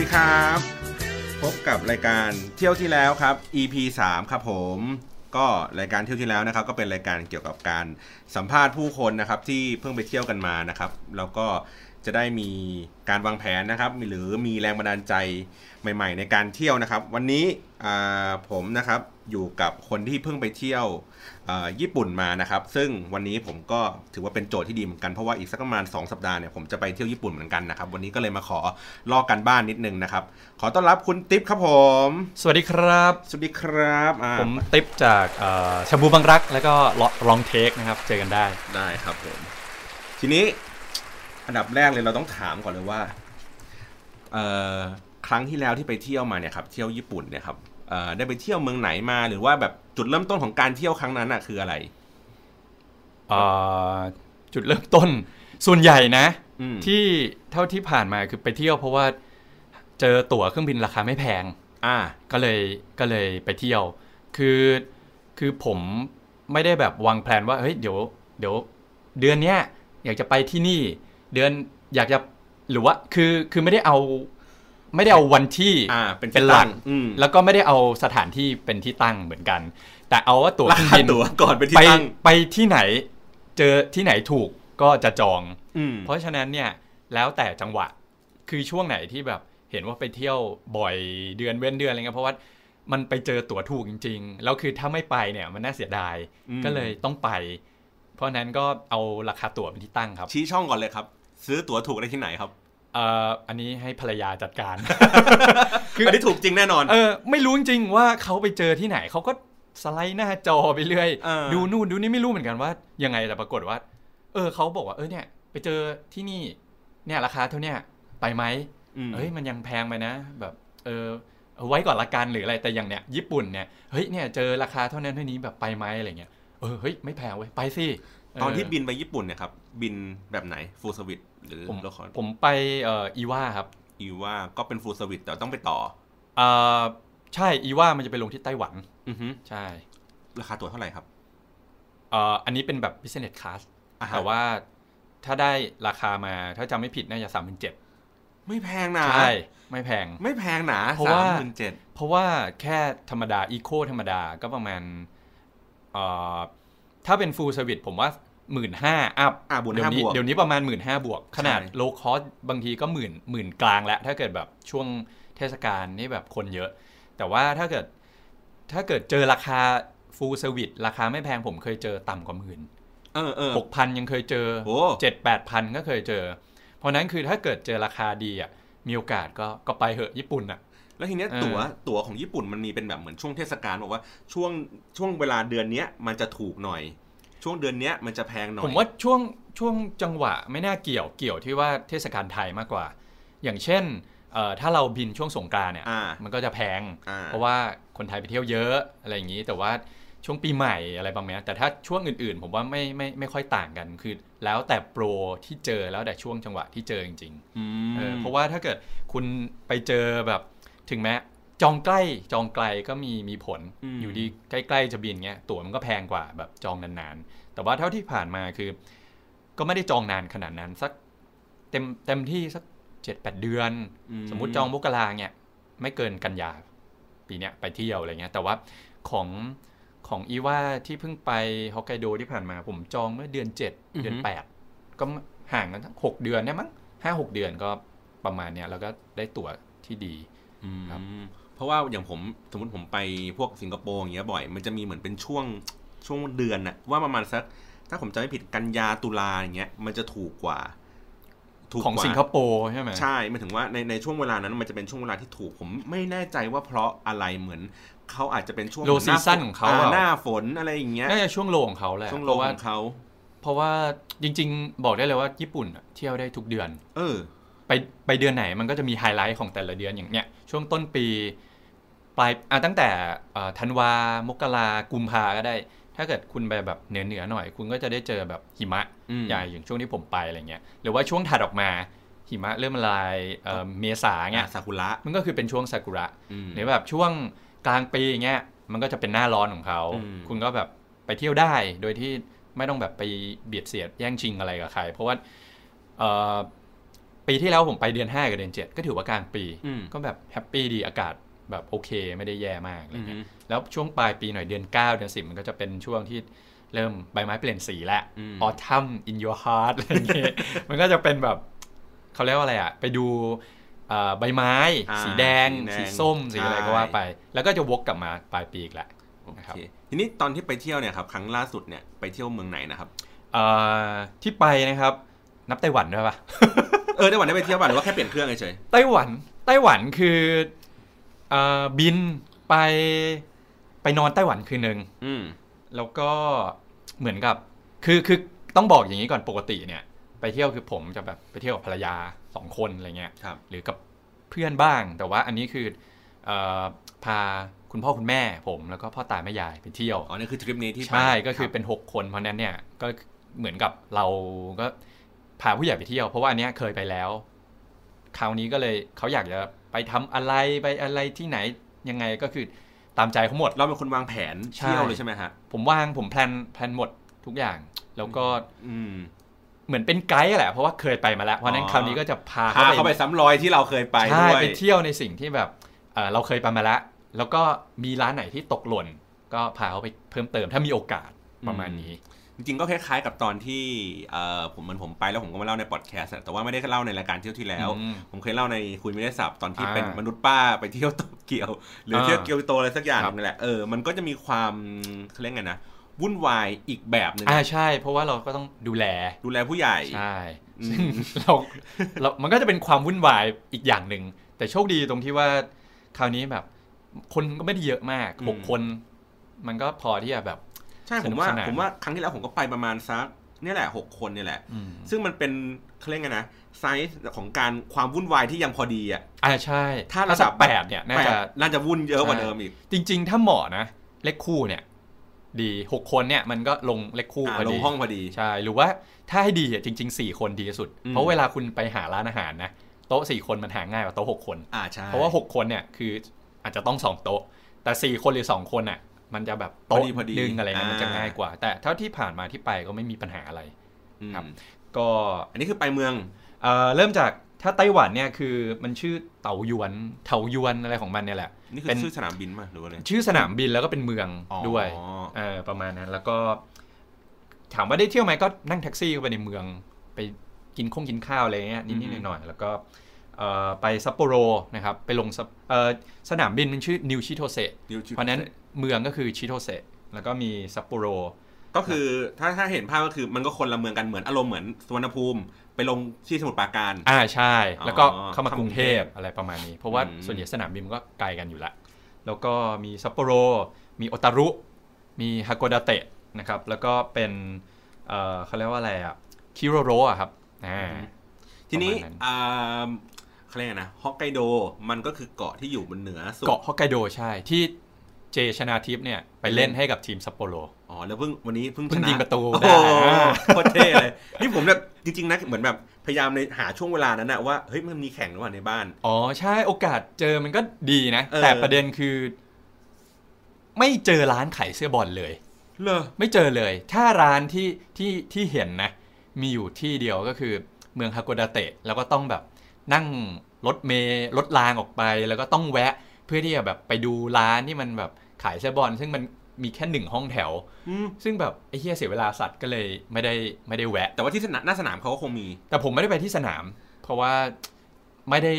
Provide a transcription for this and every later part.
ดีครับ พบกับรายการเที่ยวที่แล้วครับ EP 3 ครับผม ก็รายการเที่ยวที่แล้วนะครับ ก็เป็นรายการเกี่ยวกับการสัมภาษณ์ผู้คนนะครับ ที่เพิ่งไปเที่ยวกันมานะครับ แล้วก็จะได้มีการวางแผนนะครับหรือมีแรงบันดาลใจใหม่ ๆ ในการเที่ยวนะครับ วันนี้ผมนะครับ อยู่กับคนที่เพิ่งไปเที่ยวอ่าญี่ปุ่นมานะครับ ซึ่งวันนี้ผมก็ถือว่าเป็นโจทย์ที่ดีเหมือนกัน เพราะว่าอีกสักประมาณ 2 สัปดาห์เนี่ยผมจะไปเที่ยวญี่ปุ่นเหมือนกันนะครับ วันนี้ก็เลยมาขอลอกกันบ้านนิดนึงนะครับ ขอต้อนรับคุณติ๊บครับผม สวัสดีครับ สวัสดีครับอ่าผมติ๊บจากเอ่อชาบูบังรัก แล้วก็ลองเทคนะครับ เจอกันได้ได้ครับผม ทีนี้อันดับแรกเลยเราต้องถามก่อนเลยว่าเอ่อครั้งที่แล้วที่ไปเที่ยวมาเนี่ยครับเที่ยวญี่ปุ่นเนี่ยครับเอ่อ ได้ไปเที่ยวเมืองไหนมาหรือว่าแบบจุดเริ่มต้นของการเที่ยวครั้งนั้นอะคืออะไรเอ่อจุดเริ่มต้น ส่วนใหญ่นะอืมที่เท่าที่ผ่านมาคือไปเที่ยวเพราะว่าเจอตั๋วเครื่องบินราคาไม่แพง อ่า ก็เลยก็เลยไปเที่ยว คือคือผมไม่ได้แบบวางแผนว่าเฮ้ยเดี๋ยว เดี๋ยว เดือนเนี้ยอยากจะไปที่นี่ เดือนอยากจะหรือว่าคือคือไม่ได้เอา ไม่ได้เอาวันที่อ่าเป็นเป็นหลักที่ตั้งอืมแล้วก็ไม่ได้เอาสถานที่เป็นที่ตั้งเหมือนกัน แต่เอาว่าตั๋วราเครื่องคาบินตั๋วก่อนเป็นที่ไปตั้งไปที่ไหน เจอที่ไหนถูกก็จะจองอืมเพราะฉะนั้นเนี่ยแล้วแต่จังหวะคือช่วงไหนที่แบบเห็นว่าไปเที่ยวบ่อยเดือนเว้นเดือนอะไรเงี้ยเพราะว่ามันไปเจอตั๋วถูกจริง ๆ แล้วคือถ้าไม่ไปเนี่ยมันน่าเสียดายอืมก็เลยต้องไป เพราะฉะนั้นก็เอาราคาตั๋วเป็นที่ตั้งครับ ชี้ช่องก่อนเลยครับ ซื้อตั๋วถูกได้ที่ไหนครับเอ่ออันนี้ให้ภรรยาจัดการ คืออันนี้ถูกจริงแน่นอน เออ ไม่รู้จริงๆว่าเขาไปเจอที่ไหน เขาก็สไลด์หน้าจอไปเรื่อยเออดูนู่นดูนี่ไม่รู้เหมือนกันว่า ยังไงแต่ปรากฏว่า เออเขาบอกว่า เออเนี่ย ไปเจอที่นี่ เนี่ยราคาเท่าเนี้ยไปไหมมเฮ้ยมันยังแพงไปนะ แบบ เออเอาไว้ก่อนละกันหรืออะไร แต่อย่างเนี้ยญี่ปุ่นเนี่ย เฮ้ยเนี่ยเจอราคาเท่านั้นเท่านี้แบบไปไหมอะไรเงี้ย เออเฮ้ยไม่แพงเว้ยไปสิเตอนที่บินไปญี่ปุ่นเนี่ยครับบินแบบไหนฟูลสวิต หรือผมละครผมไปเอ่ออีว่าครับ อีว่าก็เป็นฟูลสวิตแต่ต้องไปต่อเอ่อใช่อีว่ามันจะไปลงที่ไต้หวัน อือฮึใช่ ราคาตั๋วเท่าไหร่ครับเอ่ออันนี้เป็นแบบ business class อ่าฮะแต่ว่าถ้าได้ราคามาถ้าจำไม่ผิดน่าจะสามพันเจ็ดไม่แพงนะใช่ไม่แพงไม่แพงนะเพราะว่าสามหมื่นเจ็ดเพราะว่าแค่ธรรมดาอีโคธรรมดาก็ประมาณเอ่อถ้าเป็น full service ผมว่า หมื่นห้าอัพอะบวกเดี๋ยห้าวนี้บวกเดี๋ยวนี้ประมาณหมื่นห้าบวก ขนาดใช่โลคอสบางทีก็หมื่นหมื่นกลางแล้ว ถ้าเกิดแบบช่วงเทศกาลนี่แบบคนเยอะ แต่ว่าถ้าเกิดถ้าเกิดเจอราคา full service ราคาไม่แพงผมเคยเจอต่ำกว่าหมื่นเออเออหกพันยังเคยเจอโอ้เจ็ดแปดพันก็เคยเจอ เพราะนั้นคือถ้าเกิดเจอราคาดีอะมีโอกาสก็ก็ไปเหอะญี่ปุ่นอะแล้วทีเนี้ยเออตั๋วตั๋วของญี่ปุ่นมันมีเป็นแบบเหมือนช่วงเทศกาลบอกว่าช่วงช่วงเวลาเดือนเนี้ยมันจะถูกหน่อย ช่วงเดือนเนี้ยมันจะแพงหน่อย ผมว่าช่วงช่วงจังหวะไม่น่าเกี่ยวเกี่ยวที่ว่าเทศกาลไทยมากกว่า อย่างเช่นเอ่อถ้าเราบินช่วงสงกรานต์เนี่ยอ่ามันก็จะแพงอ่าเพราะว่าคนไทยไปเที่ยวเยอะอะไรอย่างนี้ แต่ว่าช่วงปีใหม่อะไรบางอย่างแต่ถ้าช่วงอื่นๆ ผมว่าไม่ไม่ไม่ค่อยต่างกันคือ แล้วแต่โปรที่เจอแล้วแต่ช่วงจังหวะที่เจอจริงอืมๆเออเพราะว่าถ้าเกิดคุณไปเจอแบบถึงแม้ จองใกล้จองไกลก็มีมีผลอืมอยู่ดีใกล้ๆจะบินเงี้ยตั๋วมันก็แพงกว่าแบบจองนานๆ แต่ว่าเท่าที่ผ่านมาคือ ก็ไม่ได้จองนานขนาดนั้นสักเต็มเต็มที่สักเจ็ดแปดเดือน สมมุติจองมกราเนี่ยไม่เกินกันยาปีเนี้ยไปเที่ยวอะไรเงี้ย แต่ว่าของของอีว่าที่เพิ่งไปฮอกไกโดที่ผ่านมา ผมจองเมื่อเดือนเจ็ดเดือนแปดก็ห่างกันทั้งหกเดือนเนี่ยมั้งห้าหกเดือนก็ประมาณเนี้ยแล้วก็ได้ตั๋วที่ดีอืมครับ เพราะว่าอย่างผมสมมติผมไปพวกสิงคโปร์อย่างเงี้ยบ่อย มันจะมีเหมือนเป็นช่วงช่วงเดือนน่ะว่าประมาณสัก ถ้าผมจำไม่ผิดกันยาตุลาอย่างเงี้ยมันจะถูกกว่า ถูกของกว่าสิงคโปร์ใช่ไหมใช่หมายถึงว่าในในช่วงเวลานั้นมันจะเป็นช่วงเวลาที่ถูก ผมไม่แน่ใจว่าเพราะอะไรเหมือนเขาอาจจะเป็นช่วงโลหซีน้าซั่นของเขาอ่อะหน้าฝนอะไรอย่างเงี้ยน่าจะช่วงโลของเขาแหละช่วงเพโลราะว่าของเขาเพราะว่าจริง ๆ บอกได้เลยว่าญี่ปุ่นอะเที่ยวได้ทุกเดือน เออเไปไปเดือนไหนมันก็จะมีไฮไลท์ของแต่ละเดือนอย่างเนี้ยช่วงต้นปี ปลายอะตั้งแต่เอ่อธันวามกรากุมภาก็ได้ ถ้าเกิดคุณไปแบบเหนือเหนือๆหน่อย คุณก็จะได้เจอแบบหิมะอืมใหญ่อย่างช่วงที่ผมไปอะไรเงี้ยหรือว่าช่วงถัดออกมาหิมะเริ่มละลายเอ่อเมษาเงี้ยอะซากุระมันก็คือเป็นช่วงซากุระอืมหรือแบบช่วงกลางปีเงี้ยมันก็จะเป็นหน้าร้อนของเขาอืมคุณก็แบบไปเที่ยวได้โดยที่ไม่ต้องแบบไปเบียดเสียดแย่งชิงอะไรกับใคร เพราะว่าเอ่อปีที่แล้วผมไปเดือน 5 กับเดือน 7 ก็ถือว่ากลางปีอืมก็แบบแฮปปี้ดีอากาศ แบบโอเคไม่ได้แย่มากอะไรอืมเงี้ยแล้วช่วงปลายปีหน่อยเดือน 9 เดือน10 มันก็จะเป็นช่วงที่เริ่มใบไม้เปลี่ยนสีแล้วอืม autumn in your heart อะไรเงี้ยมันก็จะเป็นแบบเขาเรียกว่าอะไรอะ ไปดูเอ่อใบไม้อ่าสีแดงสีแดง สีส้ม สีอะไรใช่ก็ว่าไป แล้วก็จะวกกลับมาปลายปีอีกแหละโอนะครับเคทีนี้ตอนที่ไปเที่ยวเนี่ยครับครั้งล่าสุดเนี่ยไปเที่ยวเมืองไหนนะครับเอ่อที่ไปนะครับ นับไต้หวันด้วยปะเออไต้หวันได้ไปเที่ยวป่ะหรือว่าแค่เปลี่ยนเครื่องเฉยไต้หวันไต้หวันคือเอ่อ บินไปไปนอนไต้หวันคืนหนึ่งๆอืมแล้วก็เหมือนกับ คือคือต้องบอกอย่างนี้ก่อนปกติเนี่ย ไปเที่ยวคือผมจะแบบไปเที่ยวกับภรรยาสองคนอะไรเงี้ยครับหรือกับเพื่อนบ้าง แต่ว่าอันนี้คือเออพาคุณพ่อคุณแม่ผมแล้วก็พ่อตาแม่ยายไปเที่ยวอ๋อนี่คือทริปนี้ที่ไปใช่ก็คือรับเป็น 6 คนเพราะฉะนั้นเนี่ยก็เหมือนกับเราก็พาผู้ใหญ่ไปเที่ยว เพราะว่าอันเนี้ยเคยไปแล้วคราวนี้ก็เลยเขาอยากจะ ไปทำอะไรไปอะไรที่ไหนยังไงก็คือตามใจเขาหมด เราเป็นคนวางแผนใช่เที่ยวเลยใช่ไหมฮะ ผมวางผม plan plan หมดทุกอย่าง แล้วก็อืมเหมือนเป็นไกด์แหละเพราะว่าเคยไปมาแล้ว เพราะฉะนั้นอ๋อคราวนี้ก็จะพาพาเขาเขาไปไปซ้ำรอยที่เราเคยไปใช่ด้วยไปเที่ยวในสิ่งที่แบบเอ่อเราเคยไปมาแล้ว แล้วก็มีร้านไหนที่ตกหล่น ก็พาเขาไปเพิ่มเติมถ้ามีโอกาสประมาณนี้ จริงๆก็คล้ายๆกับตอนที่เอ่อผมเหมือนผมไปแล้วผมก็มาเล่าในพอดแคสต์อะแต่ว่าไม่ได้เล่าในรายการเที่ยวที่แล้วอืมผมเคยเล่าในคุยไม่ได้สับตอนที่อ่าเป็นมนุษย์ป้าไปเที่ยวโตเกียว หรือเที่ยวอ่าเกียวโตอะไรสักอย่างครับนั่นแหละเออมันก็จะมีความเขาเรียกไงนะวุ่นวายอีกแบบหนึ่งอ่าใช่ เพราะว่าเราก็ต้องดูแลดูแลผู้ใหญ่ใช่อืมซึ่งเราเรามันก็จะเป็นความวุ่นวายอีกอย่างหนึ่งแต่โชคดีตรงที่ว่าคราวนี้แบบ คนก็ไม่ได้เยอะมากหกคน มันก็พอที่จะแบบ ใช่ผมว่าสนุกสนานผมว่าครั้งที่แล้วผมก็ไปประมาณสักเนี่ยแหละหกคนเนี่ยแหละอืมซึ่งมันเป็นเขาเรียกไงนะไซส์ของการความวุ่นวายที่ยังพอดีอะอ่าใช่ ถ้าระสัดักบแปดเนี่ยน่าจะแปดน่าจะวุ่นเยอะกว่าเดิมอีก จริง ๆ ถ้าเหมาะนะ เลขคู่เนี่ย ดีหกคนเนี่ยมันก็ลงเลขคู่อ่าพอลดีงห้องพอดีใช่หรือว่าถ้าให้ดีอะจริงๆ4คนดีที่สุดอืมเพราะเวลาคุณไปหาร้านอาหารนะโต๊ะ4คนมันหาง่ายกว่าโต๊ะ6คนอ่าใช่เพราะว่า6คนเนี่ยคืออาจจะต้อง2โต๊ะ แต่4คนหรือ2คนอะ มันจะแบบโต๊ะพอดีพอดีดึงอะไรเงี้ยอ่ามัมันจะง่ายกว่า แต่เท่าที่ผ่านมาที่ไปก็ไม่มีปัญหาอะไรอืมครับ ก็อันนี้คือไปเมืองเอ่อเริ่มจากถ้าไต้หวันเนี่ยคือมันชื่อเต๋าหยวนเถาหยวนอะไรของมันเนี่ยแหละนี่คืเป็อนชื่อสนามบินมาหรือว่าอะไรชื่อสนามบินแล้วก็เป็นเมืองอ๋อด้วยเออประมาณนั้น แล้วก็ ถามว่าได้เที่ยวไหมก็นั่งแท็กซี่เข้าไปในเมือง ไปกินข้งกินข้าวอะไรเงี้ยนิดๆหน่อยๆแล้วก็เอ่อ ไปซัปโปโรนะครับไปลงซัปเอ่อสนามบินมันชื่อนิวชิโตเซนิวชิเพราะฉะนั้นเมืองก็คือชิโตเซแล้วก็มีซัปโปโรก็คือถ้าถ้าเห็นภาพก็คือมันก็คนละเมืองกันเหมือนอารมณ์เหมือนสุวรรณภูมิไปลงที่สมุทรปราการ อ่าใช่ แล้วก็อ๋อเข้ามากรุงเทพอะไรประมาณนี้ เพราะว่าอืมส่วนใหญ่สนามบินมันก็ไกลกันอยู่แล้วแล้วก็มีซัปโปโร มีโอตารุ มีฮาโกดาเตะนะครับ แล้วก็เป็นเอ่อเขาเรียกว่าอะไรอะ คิโรโรอะครับ อ่า ทีนี้ ประมาณนั้นอ่าเขาเรียกไงนะฮอกไกโดมันก็คือเกาะที่อยู่บนเหนือสุดเกาะฮอกไกโดใช่ที่เจชนาทิพย์เนี่ยไปเล่นให้กับทีมซัปโปโรอ๋อแล้วเพิ่งวันนี้เพิ่งเพิ่งชนยิงประตูโอ้ได้โหโคตรเท่เลยนี่ผมแบบจริงๆนะเหมือนแบบพยายามในหาช่วงเวลานั้นนะว่าเฮ้ยมันมีแข่งหรือเปล่าในบ้าน อ๋อใช่โอกาสเจอมันก็ดีนะเออแต่ประเด็นคือ ไม่เจอร้านขายเสื้อบอลเลยเลอไม่เจอเลย ถ้าร้านที่ที่ที่เห็นนะ มีอยู่ที่เดียวก็คือเมืองฮาโกดาเตะแล้วก็ต้องแบบ นั่งรถเมล์รถรางออกไป แล้วก็ต้องแวะเพื่อที่จะแบบไปดูร้านที่มันแบบขายเสื้อบอลซึ่งมันมีแค่หนึ่งห้องแถวอืมซึ่งแบบไอ้เหี้ยเสียเวลาสัตว์ก็เลยไม่ได้ไม่ได้แวะ แต่ว่าที่สนามหน้าสนามเขาก็คงมี แต่ผมไม่ได้ไปที่สนาม เพราะว่าไม่ได้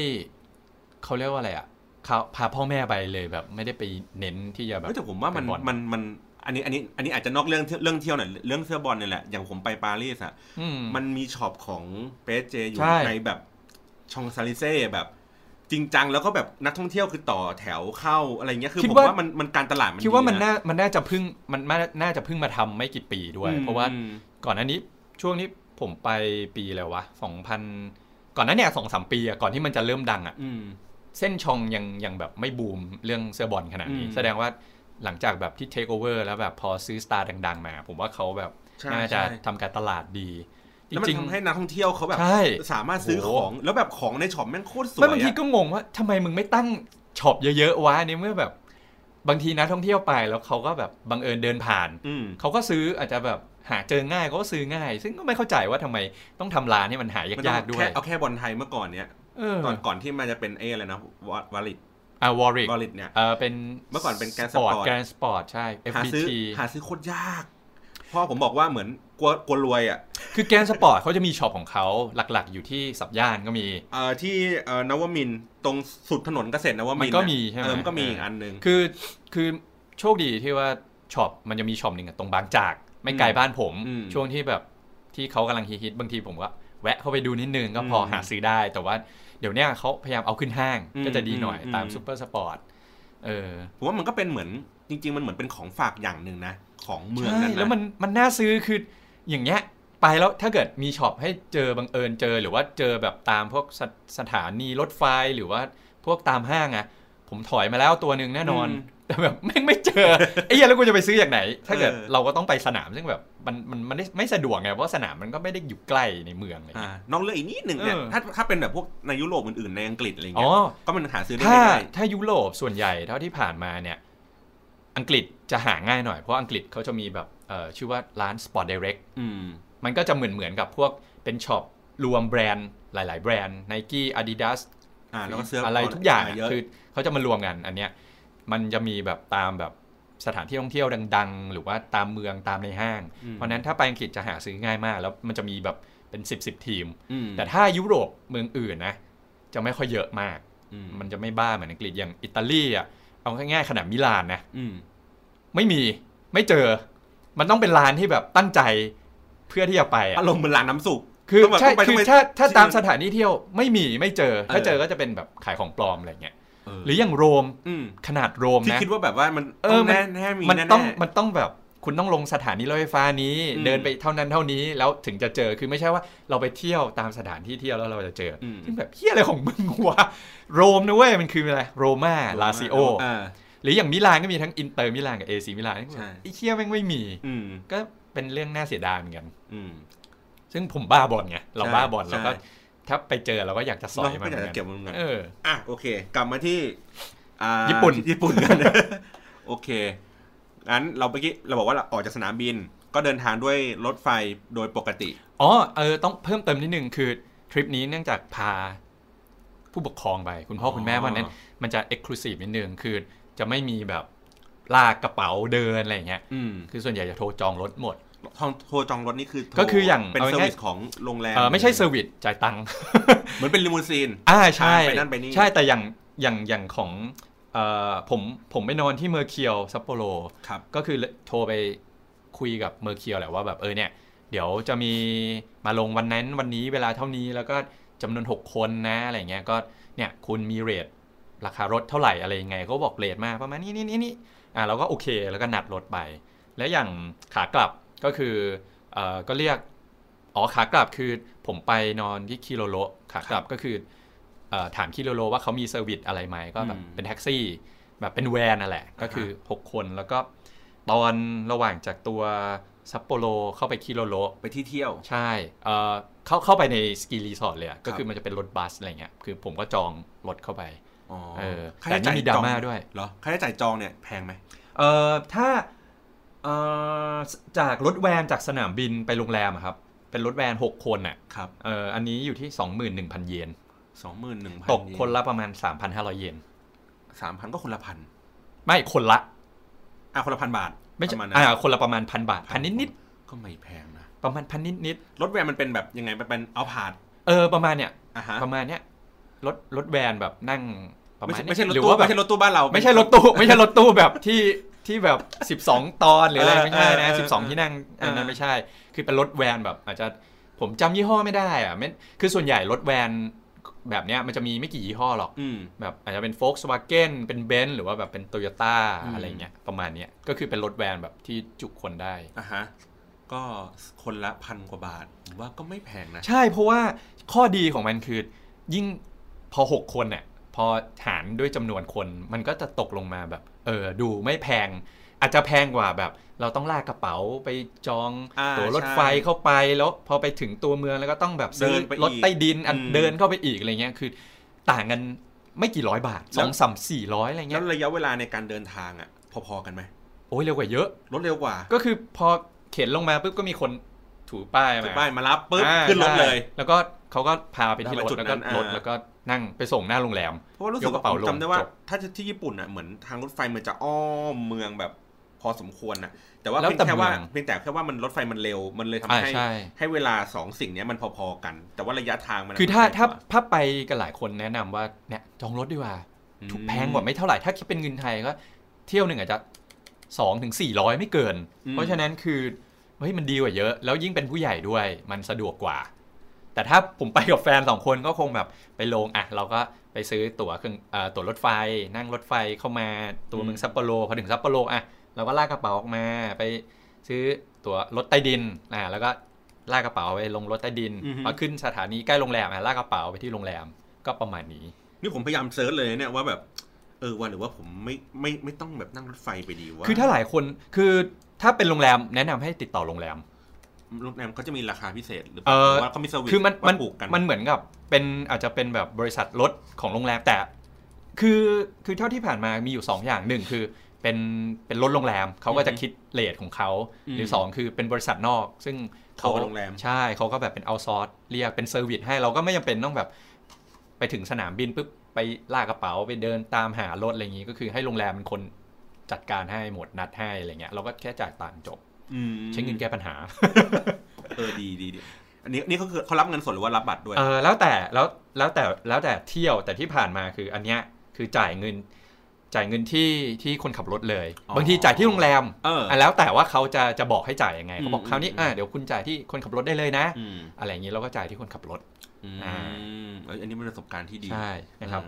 เขาเรียกว่าอะไรอะเขาพาพ่อแม่ไปเลยแบบ ไม่ได้ไปเน้นที่จะแบบเฮ้ยแต่ผมว่ามันไปบอลมันมันอันนี้อันนี้อันนี้อาจจะนอกเรื่องเรื่องเที่ยวหน่อยเรื่องเสื้อบอลเนี่ยแหละอย่างผมไปปารีสอะอืมมันมีช็อปของเปแอสเชอยู่ใช่ในแบบ ช็องเซลิเซ่แบบจริงจังแล้วก็แบบนักท่องเที่ยวคือต่อแถวเข้าอะไรเงี้ยคือผมว่ามันมันการตลาดมันคิดว่ามันน่ามันน่าจะเพึ่งมันน่าน่าจะเพึ่งมาทำไม่กี่ปีด้วยอืมเพราะว่าอืมก่อนอันนี้ช่วงนี้ผมไปปีอะไรวะสองพันก่อนนั้นเนี่ยสองสามปีอะก่อนที่มันจะเริ่มดังอะอืมเส้นชองยังยังแบบไม่บูมเรื่องเสื้อบอลขนาดนี้อืมแสดงว่าหลังจากแบบที่เทคโอเวอร์แล้วแบบพอซื้อ star ดัง ๆ มา ผมว่าเขาแบบใช่น่าจะใช่ทำการตลาดดีจ แล้วมันริงทำให้นักท่องเที่ยวเขาแบบใช่สามารถซื้อโอ้ขโหองแล้วแบบของในช็อปแม่งโคตรสๆวไม่ยบางทีอะก็งงว่าทำไมมึงไม่ตั้งช็อปเยอะๆวะในเมื่อแบบบางทีนักท่องเที่ยวไปแล้วเขาก็แบบบังเอิญเดินผ่านอืมเขาก็ซื้ออาจจะแบบหาเจอง่ายเขาก็ซื้อง่าย ซึ่งก็ไม่เข้าใจว่าทำไมต้องทำร้านให้มันหามันต้อยางกๆด้วแค่ยเอาแค่บอลไทยเมื่อก่อนเนี้ยเออก่อนก่อนที่มันจะเป็นเออะไรนะวอลิตอ่าวอริกวอลิตเนี่ยเออเป็นเมื่อก่อนเป็น Grand สปอร์ต Sport แกรนสปอร์ตใช่หาซื้อ FBT หาซื้อโคตรยาก พ่อผมบอกว่าเหมือนกลัวกลัวรวยอะ คือ Grand Sport เขาจะมีช็อปของเขาหลักๆ อยู่ที่สามย่านก็มีเอ่อที่เอ่อนวมินทร์ตรงสุดถนนเกษตรนวมินทร์มันก็อะมีใช่ไหม เออมันก็มีเอออีอีกอันหนึ่งคือคือโชคดีที่ว่าช็อปมันจะมีช็อปหนึ่งอะตรงบางจาก ไม่ไกลบ้านผม อืมช่วงที่แบบที่เขากำลังฮิตๆบางทีผมก็แวะเข้าไปดูนิดนึงก็พออมหาซื้อได้ แต่ว่าเดี๋ยวเนี้ยเขาพยายามเอาขึ้นห้างอืมก็จะดีหน่อยอืมตามอืม Supersport เออ ผมว่ามันก็เป็นเหมือนจริง ๆ มันเหมือนเป็นของฝากอย่างหนึ่งนะ ของเมืองใช่นั้นนะแล้วมันมันน่าซื้อคืออย่างเงี้ยไปแล้วถ้าเกิดมีช็อปให้เจอบังเอิญเจอ หรือว่าเจอแบบตามพวกสถานีรถไฟหรือว่าพวกตามห้างอะผมถอยมาแล้วตัวหนึ่งแน่นอน แต่แบบแม่งไม่เจอไอ้เหี้ยแล้วกูจะไปซื้ออย่างไหน ถ้าเกิดเออเราก็ต้องไปสนามซึ่งแบบมันมันมันไม่ไม่สะดวกไงเพราะสนามมันก็ไม่ได้อยู่ใกล้ในเมืองอะไรอ่าเงี้ยนอกเรื่องอีกนิดหนึ่งเนี่ยเออถ้าถ้าเป็นแบบพวกในยุโรปอื่นๆในอังกฤษอะไรอ๋อเงี้ยก็มันหาซื้อได้ถ้าง่ายถ้ายุโรปส่วนใหญ่เท่าที่ผ่านมาเนี่ย อังกฤษ จะหาง่ายหน่อย เพราะอังกฤษเขาจะมีแบบเอ่อชื่อว่าร้าน Sport Direct อืมมันก็จะเหมือนเหมือนกับพวกเป็นช็อปรวมแบรนด์หลาย ๆ แบรนด์ Nike Adidas อ่าแล้วก็เสื้ออะไรทุกอย่างเยอะอะคือเขาจะมารวมกันอันเนี้ยมันจะมีแบบตามแบบสถานที่ท่องเที่ยวดัง ๆ หรือว่าตามเมืองตามในห้างอืมเพราะฉะนั้นถ้าไปอังกฤษจะหาซื้อง่ายมาก แล้วมันจะมีแบบเป็นสิบๆทีมอืมแต่ถ้ายุโรปเมืองอื่นนะ จะไม่ค่อยเยอะมากอืมมันจะไม่บ้าเหมือนอังกฤษอย่างอิตาลีอะเอาง่ายๆขนาดมิลานนะอืม ไม่มีไม่เจอ มันต้องเป็นร้านที่แบบตั้งใจเพื่อที่จะไปอะอารมณ์เหมือนร้านน้ำสุกคือต้องแบบใช่ต้องไปคือต้องไปถ้าถ้าที่ตามอื่นสถานที่เที่ยวไม่มีไม่เจอ ถ้าเออเจอก็จะเป็นแบบขายของปลอมอะไรเงี้ยเหรืออย่างโรมอืมขนาดโรมที่นะคิดว่าแบบว่ามันเอต้อองมันแน่แน่มีมันแน่ต้องแน่มันต้องแบบคุณต้องลงสถานีรถไฟฟ้านี้อืมเดินไปเท่านั้นเท่านี้แล้วถึงจะเจอคือไม่ใช่ว่าเราไปเที่ยวตามสถานที่เที่ยวแล้วเราจะเจออืมซึ่งแบบเหี้ยอะไรของมึงวะโรมนะเว้ยมันคืออะไรโรมาลาซิโออ่า หรืออย่างมิลานก็มีทั้งอินเตอร์มิลานกับเอซีมิลานใช่ไอ้เหี้ยแม่งไม่มีอืมก็เป็นเรื่องน่าเสียดายเหมือนกันอืมซึ่งผมบ้าบอลไงเราใช่บ้าบอลใช่เราก็ถ้าไปเจอเราก็อยากจะสอยเรามันก็เหอยากมือนจะเก็กับนมันกันเอออะโอเค กลับมาที่อ่าญี่ปุ่นญี่ปุ่นกันโอเคงั้นเราเมื่อกี้เราบอกว่าเราออกจากสนามบิน ก็เดินทางด้วยรถไฟโดยปกติอ๋อเออต้องเพิ่มเติมนิดนึงคือทริปนี้เนื่องจากพาผู้ปกครองไป คุณพ่ออ๋อคุณแม่วันนั้น มันจะ exclusive นิดนึงคือ จะไม่มีแบบลากกระเป๋าเดินอะไรอย่างเงี้ยอืมคือส่วนใหญ่จะโทรจองรถหมดทองโทรจองรถนี่คือโทรก็คืออย่างเป็นเอา service ง่ายของโรงแรมเออไม่ใช่ service จ่ายตังค์เหมือนเป็นลิมูซีนอ่าใช่ไปนั่นไปนี่ใช่แต่อย่างอย่างอย่างของเอ่อผมผมไปนอนที่ Mercure ซัปโปโรครับก็คือโทรไปคุยกับ Mercure แหละว่าแบบเออเนี่ย เดี๋ยวจะมีมาลงวันนั้นวันนี้เวลาเท่านี้แล้วก็จำนวน 6 คนนะอะไรเงี้ยก็เนี่ยคุณมี rate ราคารถเท่าไหร่อะไรยังไงเขาบอก rate มาประมาณนี้นี่นี่นี่อ่าเราก็โอเค แล้วก็นัดรถไป แล้วอย่างขากลับก็คือเอ่อก็เรียกอ๋อขากลับคือผมไปนอนที่คิโรโรขากลับก็คือเอ่อถามคิโรโรว่าเขามี service อะไรไหมก็แบบอืมเป็นแท็กซี่ แบบเป็น van นั่นแหละ ก็คือ 6 คนแล้วก็ตอนระหว่างจากตัวซัปโปโรเข้าไปคิโรโรไปที่เที่ยวใช่เอ่อเข้าเข้าไปใน ski resort เลยอะก็ครับคือมันจะเป็นรถบัสอะไรเงี้ยคือผมก็จองรถเข้าไปอ๋อ เออค่าแต่ใช้จ่ายนี่มีดราม่าจองด้วยเหรอค่าใช้จ่ายจองเนี่ยแพงไหมเอ่อถ้าเอ่อจากรถ van จากสนามบินไปโรงแรมอะครับ เป็นรถแวน6คนอะครับเอ่ออันนี้อยู่ที่21,000เยนสองหมื่นหนึ่งพันตกคนละประมาณ3,500เยนสามพันก็คนละพันไม่คนละอะคนละพันบาท ไม่ใช่ประาณนั้นอ่าคนละประมาณพันบาทพันนิดก็ไม่แพงนะๆประมาณพันนิดรถแวนมันเป็นแบบยังไงมันเป็นเอาผาดๆเออประมาณเนี้ยอะฮะประมาณเนี้ยรถรถแวนแบบนั่ง ประไม่มาณใช่เนี้ยไม่ใช่รถหรือตู้ว่าแบไม่บใช่รถตู้บ้านเรา ไม่ใช่รถตู้ไม่ใช่รถตู้แบบที่ที่แบบ 12 ตอนหรืออะไรเออไม่ใช่นะเออเออ12 ที่นั่งอันนั้เอนอไม่ใช่ คือเป็นรถแวนแบบอาจจะผมจำยี่ห้อไม่ได้อะไม่คือส่วนใหญ่รถแวนแบบเนี้ยมันจะมีไม่กี่ยี่ห้อหรอกอืมแบบอาจจะเป็น Volkswagen เป็น Benz หรือว่าแบบเป็น Toyota อืมอะไรเงี้ยประมาณเนี้ยก็คือเป็นรถแวนแบบที่จุคนได้อะฮะก็คนละพันกว่าบาทผมว่าก็ไม่แพงนะ ใช่เพราะว่าข้อดีของมันคือยิ่งพอ 6 คนเนี่ย พอหารด้วยจำนวนคนมันก็จะตกลงมาแบบ เออดูไม่แพง อาจจะแพงกว่าแบบ เราต้องลากกระเป๋าไปจองอ่าตั๋วรถใช่ไฟเข้าไปแล้วพอไปถึงตัวเมืองแล้วก็ต้องแบบซื้อเดินไปอีกรถใต้ดินอันอืมเดินเข้าไปอีกอะไรเงี้ยคือ ต่างกันไม่กี่ร้อยบาทแล้สวองสามสี่ร้อยอะไรแล้เงี้วยระยะเวลาในการเดินทางอะ พอๆกันไหมโอ้ยเร็วกว่าเยอะรถเร็วกว่า ก็คือพอเข็นลงมาปุ๊บก็มีคนถูป้ายถืมาอป้ายมารับปุ๊บอ่าขึ้นรถเลยใช่แล้วก็เขาก็พาไปที่รถแล้วไปจุดแล้วก็นั้นอ่ารถแล้วก็ นั่งไปส่งหน้าโรงแรมเพราะว่ารู้สึกยกกว่าระเป๋าผมลงจำได้ว่าจบถ้าที่ญี่ปุ่นอะเหมือนทางรถไฟมันจะอ้อมเมืองแบบพอสมควรน่ะแต่ว่าแล้วเพียงแต่แค่ว่าเมืองเพียงแต่แค่ว่ามันรถไฟมันเร็วมันเลยทำอ่าให้ใช่ให้เวลาสองสิ่งเนี้ยมันพอๆกัน แต่ว่าระยะทางมันคือถ้ามันถ้าไกลกว่ถ้าไปกันหลายคนแนะนำว่าเนี่ยจองรถดีกว่าอืมถูกแพงกว่าไม่เท่าไหร่ถ้าคิดเป็นเงินไทยก็ เที่ยวหนึ่งอาจจะสองถึงสี่ร้อยไม่เกิน เพราะฉะนั้นคือเฮ้ยมันดีกว่าเยอะ แล้วยิ่งเป็นผู้ใหญ่ด้วยมันสะดวกกว่า แต่ถ้าผมไปกับแฟนสองคนก็คงแบบไปลงอะ เราก็ไปซื้อตั๋วเครื่องเอ่อตั๋วรถไฟ นั่งรถไฟเข้ามาตัวเมืองซัปโปโรพอถึงซัปโปโรอะเราก็ลากกระเป๋าออกมา ไปซื้อตั๋วรถใต้ดินอะแล้วก็ลากกระเป๋าไปลงรถใต้ดินอือฮึพอขึ้นสถานีใกล้โรงแรมอะลากกระเป๋าไปที่โรงแรมก็ประมาณนี้ นี่ผมพยายาม search เลยเนี่ยว่าแบบเออว่าหรือว่าผมไม่ไม่ไม่ต้องแบบนั่งรถไฟไปดีวะคือถ้าหลายคนคือถ้าเป็นโรงแรมแนะนำให้ติดต่อโรงแรม โรงแรมเขาจะมีราคาพิเศษหรือเปล่าอะหรือว่าเขามี service คือมันมันผูกกันมันเหมือนกับเป็นอาจจะเป็นแบบบริษัทรถของโรงแรมแต่ คือคือเท่าที่ผ่านมามีอยู่ 2 อย่างหนึ่งคือเป็นเป็นรถโรงแรมเขาก็จะคิด rate ของเขาหรือ 2 คือเป็นบริษัทนอก ซึ่งเขากับโรงแรมใช่เขาก็แบบเป็น outsource เรียกเป็น service ให้เราก็ไม่จำเป็นต้องแบบไปถึงสนามบินปุ๊บไปลากกระเป๋าไปเดินตามหารถอะไรอย่างนี้ก็คือให้โรงแรมเป็นคนจัดการให้หมดนัดให้อะไรเงี้ยเราก็แค่จ่ายตังค์จบอืม ใช้เงินแก้ปัญหา เออดีดีดีอันนี้นี่เขาคือเขารับเงินสดหรือว่ารับบัตรด้วย เออแล้วแต่แล้วแล้วแต่แล้วแต่เที่ยวแต่ที่ผ่านมาคืออันเนี้ยคือจ่ายเงิน จ่ายเงินที่ที่คนขับรถเลยอ๋อบางทีจ่ายที่โรงแรมเอออะแล้วแต่ว่าเขาจะจะบอกให้จ่ายยังไงอืมเขาบอกคราวนี้อืมอะเดี๋ยวคุณจ่ายที่คนขับรถได้เลยนะอืมอะไรอย่างนี้เราก็จ่ายที่คนขับรถอืมอ่าเอยอันนี้เป็นประสบการณ์ที่ดีใช่นะครับเอ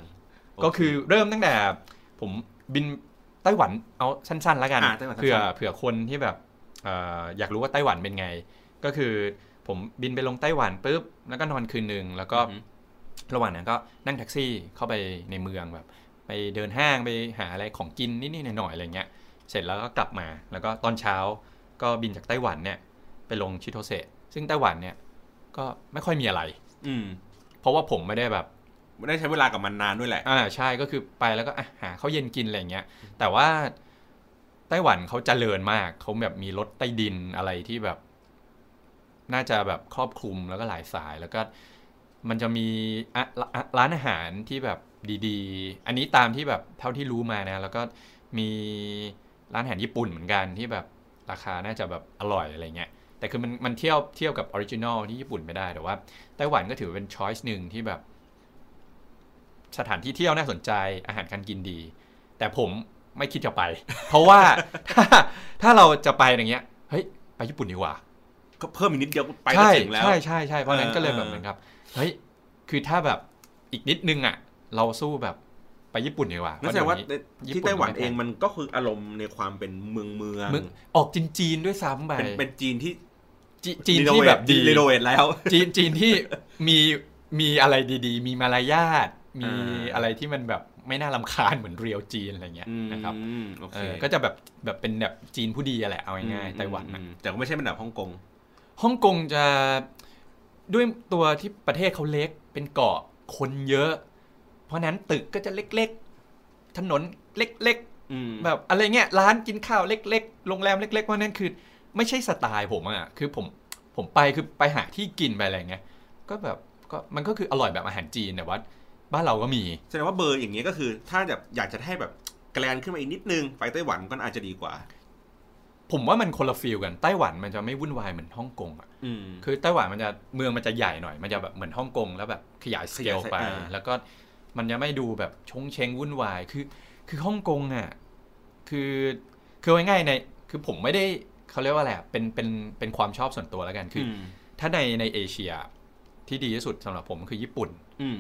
อก็คือเริ่มตั้งแต่ผมบินไต้หวันเอาสั้นๆ แล้วกันอ่าไต้หวันสั้นๆเผื่อเผื่อคนที่แบบเอ่ออยากรู้ว่าไต้หวันเป็นไง ก็คือผมบินไปลงไต้หวันปุ๊บแล้วก็นอนคืนหนึ่งแล้วก็อือหือระหว่างนั้นก็นั่งแท็กซี่เข้าไปในเมืองแบบ ไปเดินห้างไปหาอะไรของกินนิดๆหน่อยๆอะไรเงี้ย เสร็จแล้วก็กลับมาแล้วก็ตอนเช้าก็บินจากไต้หวันเนี่ย ไปลงชิโตเซะซึ่งไต้หวันเนี่ยก็ไม่ค่อยมีอะไร อืม เพราะว่าผมไม่ได้แบบ ไม่ได้ใช้เวลากับมันนานด้วยแหละ อ่าใช่ก็คือไปแล้วก็อะหาข้าวเย็นกินอะไรเงี้ย แต่ว่า ไต้หวันเขาเจริญมาก เขาแบบมีรถใต้ดินอะไรที่แบบ น่าจะแบบครอบคลุมแล้วก็หลายสายแล้วก็มันจะมีร้านร้านอาหารที่แบบดีๆ อันนี้ตามที่แบบเท่าที่รู้มานะ แล้วก็มีร้านอาหารญี่ปุ่นเหมือนกันที่แบบราคาน่าจะแบบอร่อยอะไรเงี้ย แต่คือมันมันเที่ยวเที่ยวกับ original ที่ญี่ปุ่นไม่ได้ แต่ว่าไต้หวันก็ถือเป็น choice หนึ่งที่แบบ สถานที่เที่ยวน่าสนใจอาหารการกินดี แต่ผม ไม่คิดจะไป เพราะว่าถ้าถ้าเราจะไปอย่างเงี้ยเฮ้ยไปญี่ปุ่นดีกว่า ก็เพิ่มอีกนิดเดียวไปก็ใช่ถึงแล้วใช่ใช่ใช่เพราะงั้นก็เลยเออแบบเหมือนครับเฮ้ยคือถ้าแบบอีกนิดนึงอะ เราสู้แบบไปญี่ปุ่นดีกว่านั่นแสดงว่าเพระเดี๋ยที่ไต้หวันเองมันก็คืออารมณ์ในความเป็นเมืองเมืองมึงออกจีนจีนๆด้วยซ้ำไปเป็นเป็นจีนที่จีจีนที่แบบดีรีโนเวทแล้ว จีนจีนที่มีมีอะไรดี ๆ มีมารยาทมีอ่าอะไรที่มันแบบ ไม่น่ารำคาญเหมือนเรียวจีนอะไรเงี้ยนะครับอืมโอเคเออก็จะแบบแบบเป็นแบบจีนผู้ดีอะแหละเอาง่ายๆไต้หวันอืนะมแต่ก็ไม่ใช่เป็นแบบฮ่องกงฮ่องกงจะด้วยตัวที่ประเทศเขาเล็กเป็นเกาะคนเยอะ เพราะนั้นตึกก็จะเล็กๆ ถนนเล็กอืมๆแบบอะไรเงี้ยร้านกินข้าวเล็กๆโรงแรมเล็กๆเพราะนั้นคือ ไม่ใช่สไตล์ผมอะคือผมผมไปคือไปหาที่กินไปอะไรเงี้ยก็แบบก็มันก็คืออร่อยแบบอาหารจีนแต่ว่า บ้านเราก็มี แสดงว่าเบอร์อย่างเงี้ยก็คือ ถ้าแบบอยากจะให้แบบแกลนขึ้นมาอีกนิดนึง ไปไต้หวันก็อาจจะดีกว่า ผมว่ามันคนละ feel กันไต้หวันมันจะไม่วุ่นวายเหมือนฮ่องกงอะอืมคือไต้หวันมันจะเมืองมันจะใหญ่หน่อย มันจะแบบเหมือนฮ่องกงแล้วแบบขยายสเกลขยายไปอ่าแล้วก็มันจะไม่ดูแบบชงเชงวุ่นวายคือ คือฮ่องกงอะคือคือง่ายๆในคือผมไม่ได้เขาเรียกว่าอะไรอะเป็นเป็นเป็นความชอบส่วนตัวแล้วกันคืออืมถ้าในในเอเชียที่ดีที่สุดสำหรับผมคือญี่ปุ่น อืม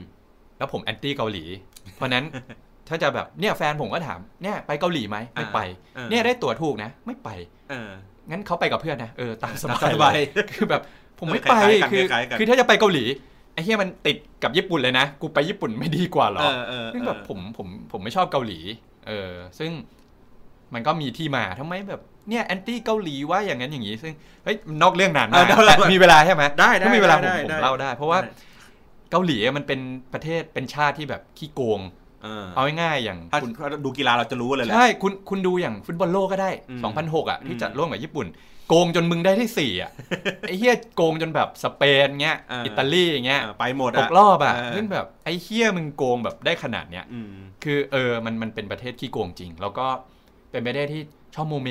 แล้วผม anti เกาหลี เพราะนั้นถ้าจะแบบเนี่ยแฟนผมก็ถามเนี่ยไปเกาหลีไหมไม่ไปออเนี่ยได้ตั๋วถูกนะ ไม่ไปเอองั้นเขาไปกับเพื่อนนะเออตามสบาตามสบายยเลยคือแบบผมไม่เออไปคล้ายๆกันคือคล้ายๆกันคือถ้าจะไปเกาหลีไอ้เหี้ยมันติดกับญี่ปุ่นเลยนะ กูไปญี่ปุ่นไม่ดีกว่าเหรเอออเออซึ่งแบบผมผมผมไม่ชอบเกาหลี เออ ซึ่งมันก็มีที่มาทำไมแบบเนี่ยแอนตี้เกาหลีว่าอย่างนั้นอย่างนี้ ซึ่งเฮ้ยนอกเรื่องนานมากเออได้แต่มีเวลาใช่ไหมได้ได้ถ้ามีเวลาผมได้ผมได้เล่าได้ เพราะว่าได้ เกาหลีมันเป็นประเทศเป็นชาติที่แบบขี้โกงเออเอาง่ายๆอย่างถ้าคุณถ้าดูกีฬาเราจะรู้เลยแหละใช่คุณคุณดูอย่างฟุตบอลโลกก็ได้อืม2006 อะ ที่อืมจัดร่วมกับญี่ปุ่น โกงจนมึงได้ที่สี่อะ ไอ้เหี้ยโกงจนแบบสเปนเงี้ยเอออิอิตาลีอย่างเงี้ยเออไปหมดตกรอบอะซึ่งแบบไอ้เหี้ยมึงโกงแบบได้ขนาดเนี้ยอืมคือเออมันมันเป็นประเทศขี้โกงจริง แล้วก็เป็นประเทศที่ชอบโมเม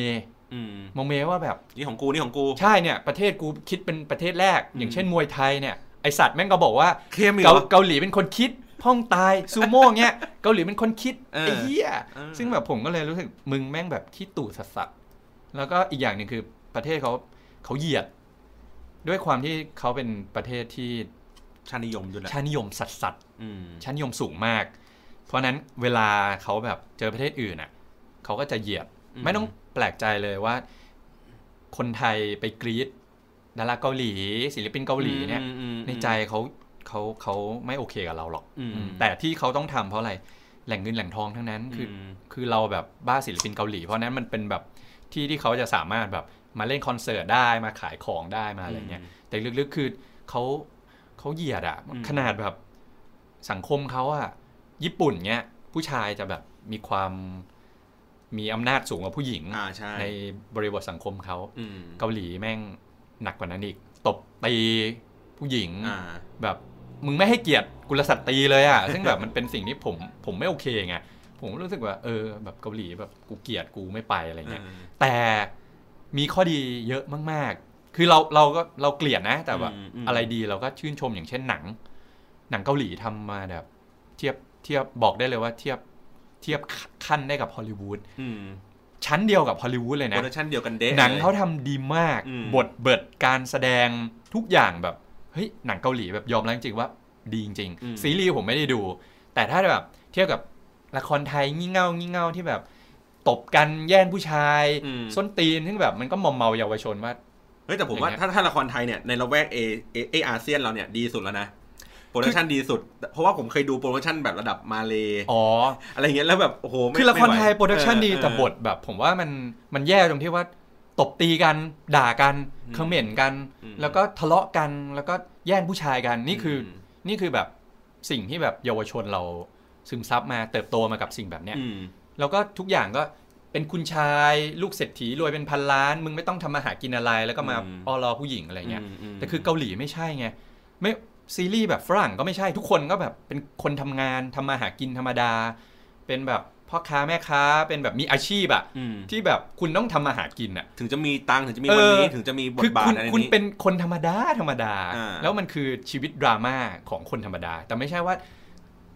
อืมโมเมว่าแบบนี่ของกูนี่ของกูใช่เนี่ยประเทศกูคิดเป็นประเทศแรกอืมอย่างเช่นมวยไทยเนี่ย ไอสัตว์แม่งก็บอกว่าเข้มอีกเกาเหรอ เกาหลีเป็นคนคิดพ่องตายซูโม่เงี้ยเกาหลีเป็นคนคิดเออไอ้เหี้ยเออซึ่งแบบผมก็เลยรู้สึกมึงแม่งแบบขี้ตู่สัสสัสแล้วก็อีกอย่างหนึ่งคือประเทศเขาเขาเหยียด ด้วยความที่เขาเป็นประเทศที่ชาตินิยมด้วยแหละชาตินิยมสัสสัสอืมชาตินิยมสูงมาก เพราะฉะนั้นเวลาเขาแบบเจอประเทศอื่นอะเขาก็จะเหยียดอืมไม่ต้องแปลกใจเลยว่า คนไทยไปกรีด ดาราเกาหลี ศิลปินเกาหลีเนี่ยอืมอืมในใจเขาเขาเขาไม่โอเคกับเราหรอกอืมอืมแต่ที่เขาต้องทำเพราะอะไรแหล่งเงินแหล่งทองทั้งนั้นคืออมคือเราแบบบ้าศิลปินเกาหลี เพราะฉะนั้นมันเป็นแบบที่ที่เขาจะสามารถแบบมาเล่นคอนเสิร์ตได้มาขายของได้มาอะไรเงี้ยแต่ลึกๆคือเขาเขาเหยียดอะอืมขนาดแบบสังคมเขาอะญี่ปุ่นเนี้ยผู้ชายจะแบบมีความมีอำนาจสูงกว่าผู้หญิงอ่าใช่ในบริบทสังคมเขาอืมเกาหลีแม่ง หนักกว่านั้นอีก ตบตีผู้หญิงอ่าแบบมึงไม่ให้เกียรติกุลสตรีเลยอะซึ่งแบบมันเป็นสิ่งที่ผมผมไม่โอเคไงผมรู้สึกว่าเออแบบเกาหลีแบบกูเกลียดกูไม่ไปอะไรเงี้ยแต่มีข้อดีเยอะมาก ๆ คือเราเราก็เราเกลียดนะ แต่ว่าอืมอืมอะไรดีเราก็ชื่นชมอย่างเช่นหนัง หนังเกาหลีทำมาแบบ เทียบเทียบบอกได้เลยว่าเทียบเทียบขั้นได้กับฮอลลีวูดอืม ชั้นเดียวกับฮอลลีวูดเลย production เดียวกันหนังเขาเลยทำดีมากอืมบทบาทการแสดงทุกอย่างแบบ เฮ้ย หนังเกาหลีแบบยอมรับจริงๆว่า ดีจริงอืมๆซีรีส์ผมไม่ได้ดู แต่ถ้าแบบ เทียบกับละครไทยงี่เง่างี่เง่าที่แบบ ตบกันแย่งผู้ชายอืมส้นตีนซึ่งแบบมันก็มอมเมาเยาวชนว่าเฮ้ยแต่ผมว่าอย่างเงี้ยถ้าถ้าละครไทยเนี่ยในละแวกเอเอเออาเซียนเราเนี่ยดีสุดแล้วนะ production ดีสุด เพราะว่าผมเคยดู production แบบระดับมาเลอ๋อ อะไรอย่างเงี้ยแล้วแบบโอ้โหไม่คือละครไทย production เออดีเออแต่บทแบบ ผมว่ามันมันแย่ตรงที่ว่าตบตีกันด่ากันอืมเขม่นกันอืมแล้วก็ทะเลาะกันแล้วก็แย่งผู้ชายกันนี่คืออืมนี่คือแบบสิ่งที่แบบเยาวชนเราซึมซับมาเติบโตมากับสิ่งแบบเนี้ยอืมแล้วก็ทุกอย่างก็เป็นคุณชายลูกเศรษฐีรวยเป็นพันล้าน มึงไม่ต้องทำมาหากินอะไร แล้วก็มาอืมเออรอผู้หญิงอะไรเงี้ยมมแต่คือเกาหลีไม่ใช่ไงไม่ ซีรีส์แบบฝรั่งก็ไม่ใช่ทุกคนก็แบบเป็นคนทำงานทำมาหากินธรรมดา เป็นแบบพ่อค้าแม่ค้าเป็นแบบมีอาชีพอะอืมที่แบบคุณต้องทำมาหากินอะถึงจะมีตังค์ถึงจะมีวันนี้เออถึงจะมีบทคือบาทคุณอะไรคุณนี้เป็นคนธรรมดาธรรมดาอ่าแล้วมันคือชีวิตดราม่าของคนธรรมดา แต่ไม่ใช่ว่า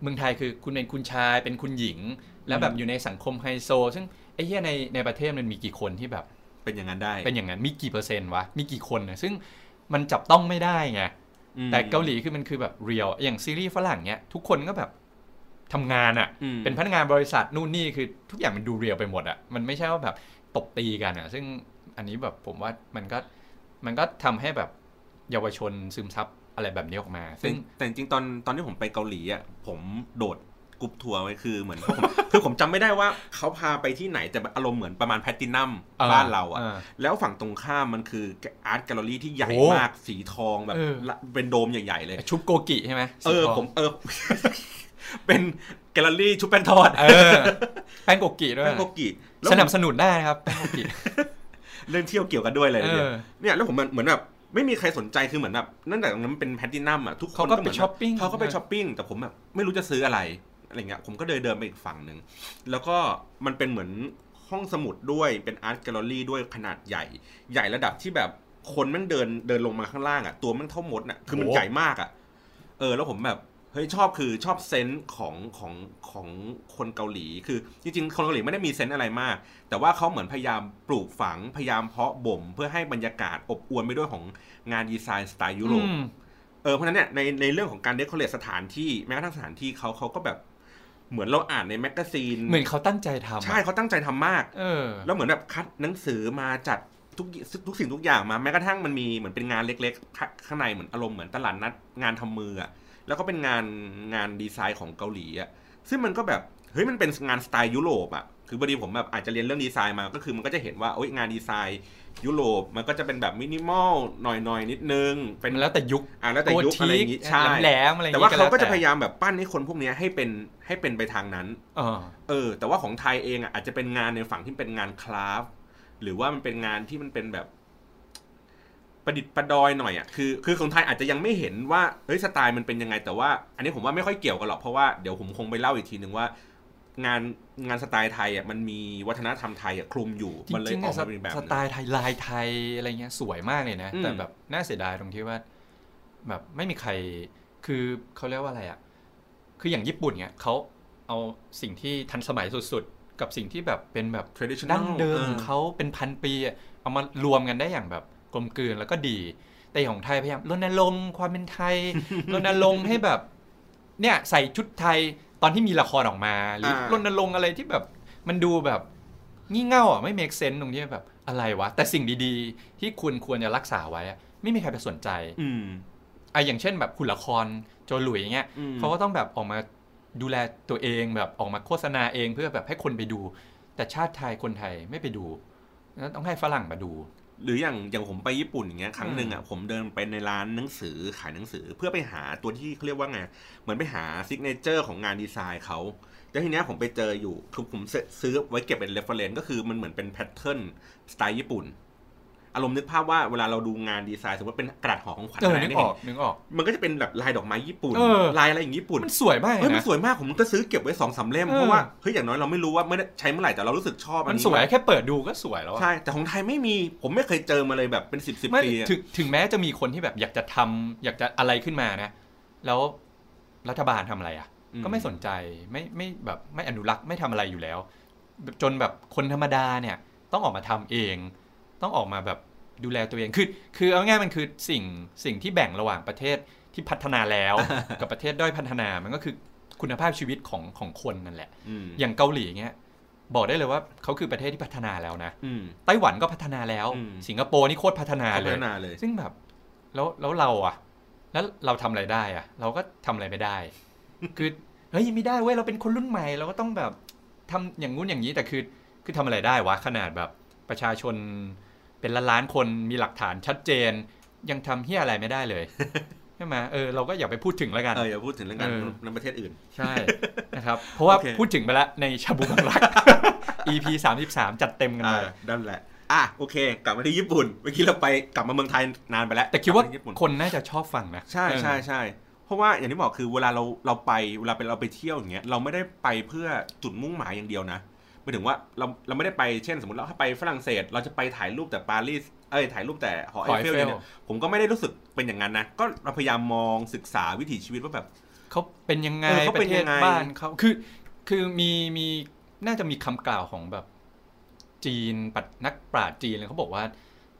เมืองไทยคือคุณเป็นคุณชายเป็นคุณหญิง แล้วแบบอยู่ในสังคมไฮโซ ซึ่งไอ้เหี้ยในในประเทศมันมีกี่คนที่แบบเป็นอย่างนั้นได้ เป็นอย่างนั้นมีกี่เปอร์เซ็นต์วะมีกี่คนนะซึ่งมันจับต้องไม่ได้ไงอืม แต่เกาหลีคือมันคือแบบ real อย่างซีรีส์ฝรั่งเนี้ยทุกคนก็แบบทำงานอะ่ะอืมเป็นพนักงานบริษัทนู่นนี่คือทุกอย่างมันดู real ไปหมดอะ่ะ มันไม่ใช่ว่าแบบตบตีกันอะ่ะ ซึ่งอันนี้แบบผมว่ามันก็มันก็ทำให้แบบเยาวชนซึมซับอะไรแบบนี้ออกมาแต่ซึ่งแต่จริงๆตอนตอนที่ผมไปเกาหลีอะผมโดด group tour ไว้คือเหมือนผมคือผมจำไม่ได้ว่าเขาพาไปที่ไหนแต่อารมณ์เหมือนประมาณแพลตินัมบ้านเราอะแล้วฝั่งตรงข้ามมันคือ art gallery ที่ใหญ่โอ้มากสีทองแบบเออละเป็นโดมใหญ่ๆเลย ชุบโกกิใช่ไหมเออสีทงผมเออเป็นแกลเลอรี่ชุบแป้งทอดเออแป้งโกกิด้วยแป้งโกกิแล้วสนับสนุนได้นะครับแป้งโกกิเรื่องเที่ยวเกี่ยวกันด้วยเลยเอเนี่ยอเนี่ยแล้วผมมันเหมือนแบบไม่มีใครสนใจคือเหมือนแบบนั่นแต่ตรงนั้นมันเป็นแพลตินัมอะทุกคนเขาก็เหมือนไปช้อปปิ้งเขาก็ไปช้อปปิ้งแต่ผมแบบไม่รู้จะซื้ออะไร อะไรเงี้ยผมก็เดินเดินไปอีกฝั่งหนึ่งแล้วก็มันเป็นเหมือนห้องสมุดด้วยเป็น art gallery ด้วยขนาดใหญ่ ใหญ่ระดับที่แบบคนแม่งเดินเดินลงมาข้างล่างอะตัวแม่งเท่ามดน่ะคือมันโอ้ใหญ่มากอะ เออ แล้วผมแบบเฮ้ยชอบคือชอบ sense ของของของคนเกาหลี คือจริงๆคนเกาหลีไม่ได้มี sense อะไรมาก แต่ว่าเขาเหมือนพยายามปลูกฝังพยายามเพาะบ่ม เพื่อให้บรรยากาศอบอวลไปด้วยของงานดีไซน์สไตล์ยุโรปอืมเออเพราะฉะนั้นเนี่ยในในเรื่องของการ decorate สถานที่แม้กระทั่งสถานที่เขาเขาก็แบบ เหมือนเราอ่านใน magazine เหมือนเขาตั้งใจทำอะใช่เขาตั้งใจทำมาก เออ แล้วเหมือนแบบคัดหนังสือมาจัดทุกทุกสิ่งทุกอย่างมาแม้กระทั่งมันมีเหมือนเป็นงานเล็กๆ ข้างข้างในเหมือนอารมณ์เหมือนตลาดนัดงานทำมืออะแล้วก็เป็นงานงานดีไซน์ของเกาหลีอะซึ่งมันก็แบบเฮ้ยมันเป็นงานสไตล์ยุโรปอะ คือพอดีผมแบบอาจจะเรียนเรื่องดีไซน์มา ก็คือมันก็จะเห็นว่าโอ้ยงานดีไซน์ ยุโรปมันก็จะเป็นแบบมินิมอลหน่อยๆนิดนึง เป็นมันแล้วแต่ยุคอ่าแล้วแต่ยุคอะไรอย่างงี้ใช่แหลมๆอะไรอย่งแต่งี้ว่าเขาก็จะแล้พยายามแบบปั้นให้คนพวกเนี้ยให้เป็นให้เป็นไปทางนั้นเออเออ แต่ว่าของไทยเองอะอาจจะเป็นงานในฝั่งที่เป็นงานคราฟต์หรือว่ามันเป็นงานที่มันเป็นแบบประดิษฐ์ประดอยหน่อยอะคือคือของไทยอาจจะยังไม่เห็นว่าเฮ้ยสไตล์มันเป็นยังไงแต่ว่า อันนี้ผมว่าไม่ค่อยเกี่ยวกันหรอกเพราะว่าเดี๋ยวผมคงไปเล่าอีกทีหนึ่งว่า งานงานสไตล์ไทยอะมันมีวัฒนธรรมไทยอะคลุมอยู่จมันเลยริงๆอออะกสมาเป็นแบบสไตล์ไทยลายไทยอะไรเงี้ยสวยมากเลยนะอืมแต่แบบน่าเสียดายตรงที่ว่า แบบไม่มีใครคือเขาเรียกว่าอะไรอะคืออย่างญี่ปุ่นเนี่ยเขาเอาสิ่งที่ทันสมัยสุดๆ กับสิ่งที่แบบเป็นแบบ traditional ดั้งเดิมออของเขาเป็นพันปีอะเอามารวมกันได้อย่างแบบกลมกลืนแล้วก็ดี แต่ของไทยพยายามรณรงค์ความเป็นไทยรณรงค์ให้แบบเนี่ยใส่ชุดไทย ตอนที่มีละครออกมา หรือรณรงค์อะไรที่แบบมันดูแบบงี่เง่าอะไม่ make sense ตรงที่แบบอะไรวะ แต่สิ่งดีๆ ที่คุณควรจะรักษาไว้อะไม่มีใครไปสนใจ อืมอะอย่างเช่นแบบคุณละครโจหลุยอย่างเงี้ยอืมเขาก็ต้องแบบออกมาดูแลตัวเองแบบออกมาโฆษณาเองเพื่อแบบให้คนไปดู แต่ชาติไทยคนไทยไม่ไปดูแล้วต้องให้ฝรั่งมาดู หรืออย่างอย่างผมไปญี่ปุ่นอย่างเงี้ยครั้งหนึ่งอือะมผมเดินไปในร้านหนังสือขายหนังสือเพื่อไปหาตัวที่เขาเรียกว่าไงเหมือนไปหา signature ของงานดีไซน์เขาแล้วทีเนี้ยผมไปเจออยู่คือผมซื้อไว้เก็บเป็น reference ก็คือมันเหมือนเป็น pattern สไตล์ญี่ปุ่น อารมณ์นึกภาพว่าเวลาเราดูงานดีไซน์สมมติเป็นกระดาษห่อของขวัญเอออะไรนึกเนี่ยออกนึกออก มันก็จะเป็นแบบลายดอกไม้ญี่ปุ่นเออลายอะไรอย่างญี่ปุ่น มันสวยมากเลเฮ้ยยมันนะสวยมากผมก็ซื้อเก็บไว้สองสามเล่มเออเพราะว่าเฮ้ยอย่างน้อยเราไม่รู้ว่าไม่ได้ใช้เมื่อไหร่แต่เรารู้สึกชอบอะมันสวยนี้แค่เปิดดูก็สวยแล้วอะใช่แต่ของไทยไม่มีผมไม่เคยเจอมาเลยแบบเป็นสิบสิบไม่ปีอะถึงถึงแม้จะมีคนที่แบบอยากจะทำอยากจะอะไรขึ้นมานะ แล้วรัฐบาลทำอะไรอะ ก็ไม่สนใจไม่ไม่แบบไม่อนุรักษ์ไม่ทำอะไรอยู่แล้ว จนแบบคนธรรมดาเนี่ยต้องออกมาทำเอง ต้องออกมาแบบ ดูแลตัวเองคือคือเอาง่ายๆมันคือสิ่งสิ่งที่แบ่งระหว่างประเทศที่พัฒนาแล้ว กับประเทศด้อยพัฒนามันก็คือคุณภาพชีวิตของของคนนั่นแหละอืมอย่างเกาหลีเงี้ยบอกได้เลยว่าเขาคือประเทศที่พัฒนาแล้วนะอืมไต้หวันก็พัฒนาแล้วอืมสิงคโปร์นี่โคตรพัฒนาเขาเลพัยฒนาเลย ซึ่งแบบแล้วแล้วเราอะแล้วเราทำอะไรได้อะเราก็ทำอะไรไม่ได้ คือเฮ้ยไม่ได้เว้ยเราเป็นคนรุ่นใหม่เราก็ต้องแบบทำอย่างงู้นอย่างนี้แต่คือคือทำอะไรได้วะขนาดแบบประชาชน เป็นล้านล้านๆคนมีหลักฐานชัดเจน ยังทำเฮียอะไรไม่ได้เลยใช่ไหมเออเราก็อย่าไปพูดถึงแล้วกันเอออย่าพูดถึงเรื่องการเออในประเทศอื่น ใช่นะครับเพราะว่าโอเคพูดถึงไปแล้วในชาบูบังรัก EP 33 จัดเต็มกันอ่าเลยนั่นแหละอะโอเค กลับมาที่ญี่ปุ่นเมื่อกี้เราไปกลับมาเมืองไทยนานไปแล้ว แต่คิดว่ากลับมที่ญี่ปุ่นคนน่าจะชอบฟังนะ ใช่เออใช่ใช่เพราะว่าอย่างที่บอกคือเวลาเราเราไปเวลาไปเราไปเที่ยวอย่างเงี้ยเราไม่ได้ไปเพื่อจุดมุ่งหมายอย่างเดียวนะ หมายถึงว่าเราเราไม่ได้ไปเช่น สมมติเราถ้าไปฝรั่งเศส เราจะไปถ่ายรูปแต่ปารีสเอ้ยถ่ายรูปแต่หอหไออยเฟลเฟลเนี่ยผมก็ไม่ได้รู้สึกเป็นอย่างนั้นนะก็เราพยายามมองศึกษาวิถีชีวิตว่าแบบเขาเป็นยังไงเออเขาปเป็นระเทยัศงไงบ้านเขาคือคือมีมีน่าจะมีคำกล่าวของแบบจีนปัดนักปราชญ์จีนเลยเขาบอกว่า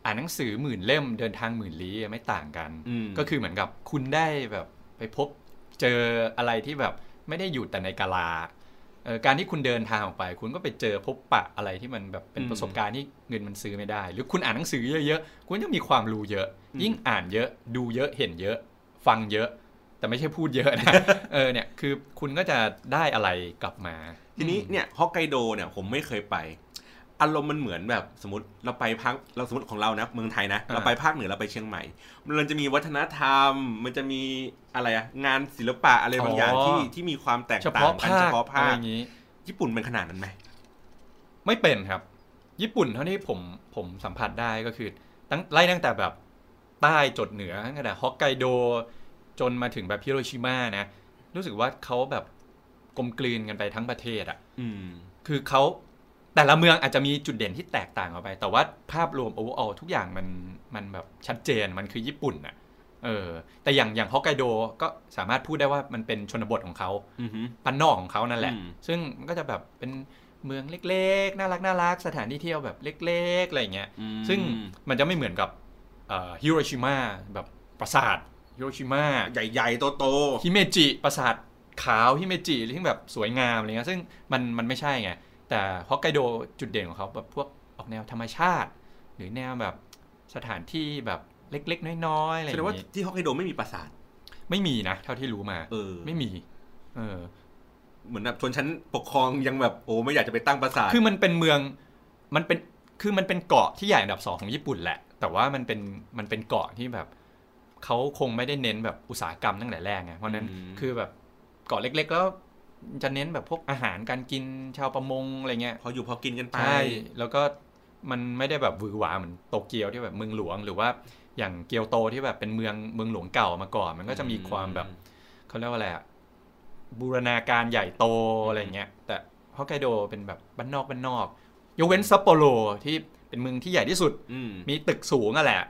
อ่านหนังสือหมื่นเล่มเดินทางหมื่นลี้ไม่ต่างกันอืมก็คือเหมือนกับคุณได้แบบไปพบเจออะไรที่แบบไม่ได้อยู่แต่ในกาลาเอ่อ การที่คุณเดินทางออกไป คุณก็ไปเจอพบปะอะไรที่มันแบบเป็นอืมประสบการณ์ที่เงินมันซื้อไม่ได้ หรือคุณอ่านหนังสือเยอะๆคุณจะมีความรู้เยอะอืมยิ่งอ่านเยอะดูเยอะเห็นเยอะ ฟังเยอะ แต่ไม่ใช่พูดเยอะนะเออเนี่ยคือคุณก็จะได้อะไรกลับมา ทีนี้เนี่ยฮอกไกโดเนี่ยผมไม่เคยไป อารมณ์มันเหมือนแบบสมมติเราไปภาคเราสมมติของเรานะเมืองไทยนะอ่าเราไปภาคเหนือเราไปเชียงใหม่ มันจะมีวัฒนธรรม มันจะมีอะไรอะงานศิลปะอะไรบางอย่างที่ที่มีความแตกเฉต่าพาะงกันภาเฉคพาะอะภาไรคอย่างนี้ญี่ปุ่นเป็นขนาดนั้นไหมไม่เป็นครับ ญี่ปุ่นเท่าที่ผมผมสัมผัสได้ก็คือตั้งไล่ตั้งแต่แบบใต้จดเหนือตั้งแต่ฮอกไกโดจนมาถึงแบบฮิโรชิมานะ รู้สึกว่าเขาแบบกลมกลืนกันไปทั้งประเทศอะ่ะอืมคือเขา แต่ละเมืองอาจจะมีจุดเด่นที่แตกต่างออกไป แต่ว่าภาพรวม overall ทุกอย่างมันมันแบบชัดเจนมันคือญี่ปุ่นอะ่ะเออ แต่อย่างอย่างฮอกไกโดก็สามารถพูดได้ว่ามันเป็นชนบทของเขาอือหือบ้านนอกของเขานั่นแหละอืมซึ่งมันก็จะแบบเป็นเมืองเล็กๆ น่ารักน่ารักสถานที่เที่ยวแบบเล็กๆ อะไรอย่างเงี้ยอืมซึ่งมันจะไม่เหมือนกับฮิโรชิมาแบบปราสาทฮิโรชิมาใหญ่ๆ โตฮิเมจิปราสาทขาวฮิเมจิที่แบบสวยงามอะไรเงี้ยซึ่งมันมันไม่ใช่ไง แต่ฮอกไกโดจุดเด่นของเขาแบบพวกออกแนวธรรมชาติ หรือแนวแบบสถานที่แบบเล็กๆ น้อยๆอะไรอย่างงี้ แสดงว่าที่ฮอกไกโดไม่มีปราสาท ไม่มีนะ เท่าที่รู้มา เออ ไม่มี เออ เหมือนแบบชนชั้นปกครองยังแบบโอ้ไม่อยากจะไปตั้งปราสาท คือมันเป็นเมืองมันเป็นคือมันเป็นเกาะที่ใหญ่อันดับสองของญี่ปุ่นแหละ แต่ว่ามันเป็นมันเป็นเกาะที่แบบเขาคงไม่ได้เน้นแบบอุตสาหกรรมตั้งแต่แรกไงเพราะฉะนั้นอืม คือแบบเกาะเล็ก ๆ แล้ว จะเน้นแบบพวกอาหารการกินชาวประมงอะไรเงี้ยพออยู่พอกินกันไปใช่แล้วก็มันไม่ได้แบบหวือหวาเหมือนโตเกียวที่แบบเมืองหลวง หรือว่าอย่างเกียวโตที่แบบเป็นเมืองเมืองหลวงเก่ามาก่อน มันก็จะมีความแบบเขาเรียกว่าอะไรอะบูรณาการใหญ่โตอะไรเงี้ยแต่ฮอกไกโดเป็นแบบบ้านนอกบ้านนอกยกเว้นซัปโปโรที่เป็นเมืองที่ใหญ่ที่สุดอืมมีตึกสูงอะแหละ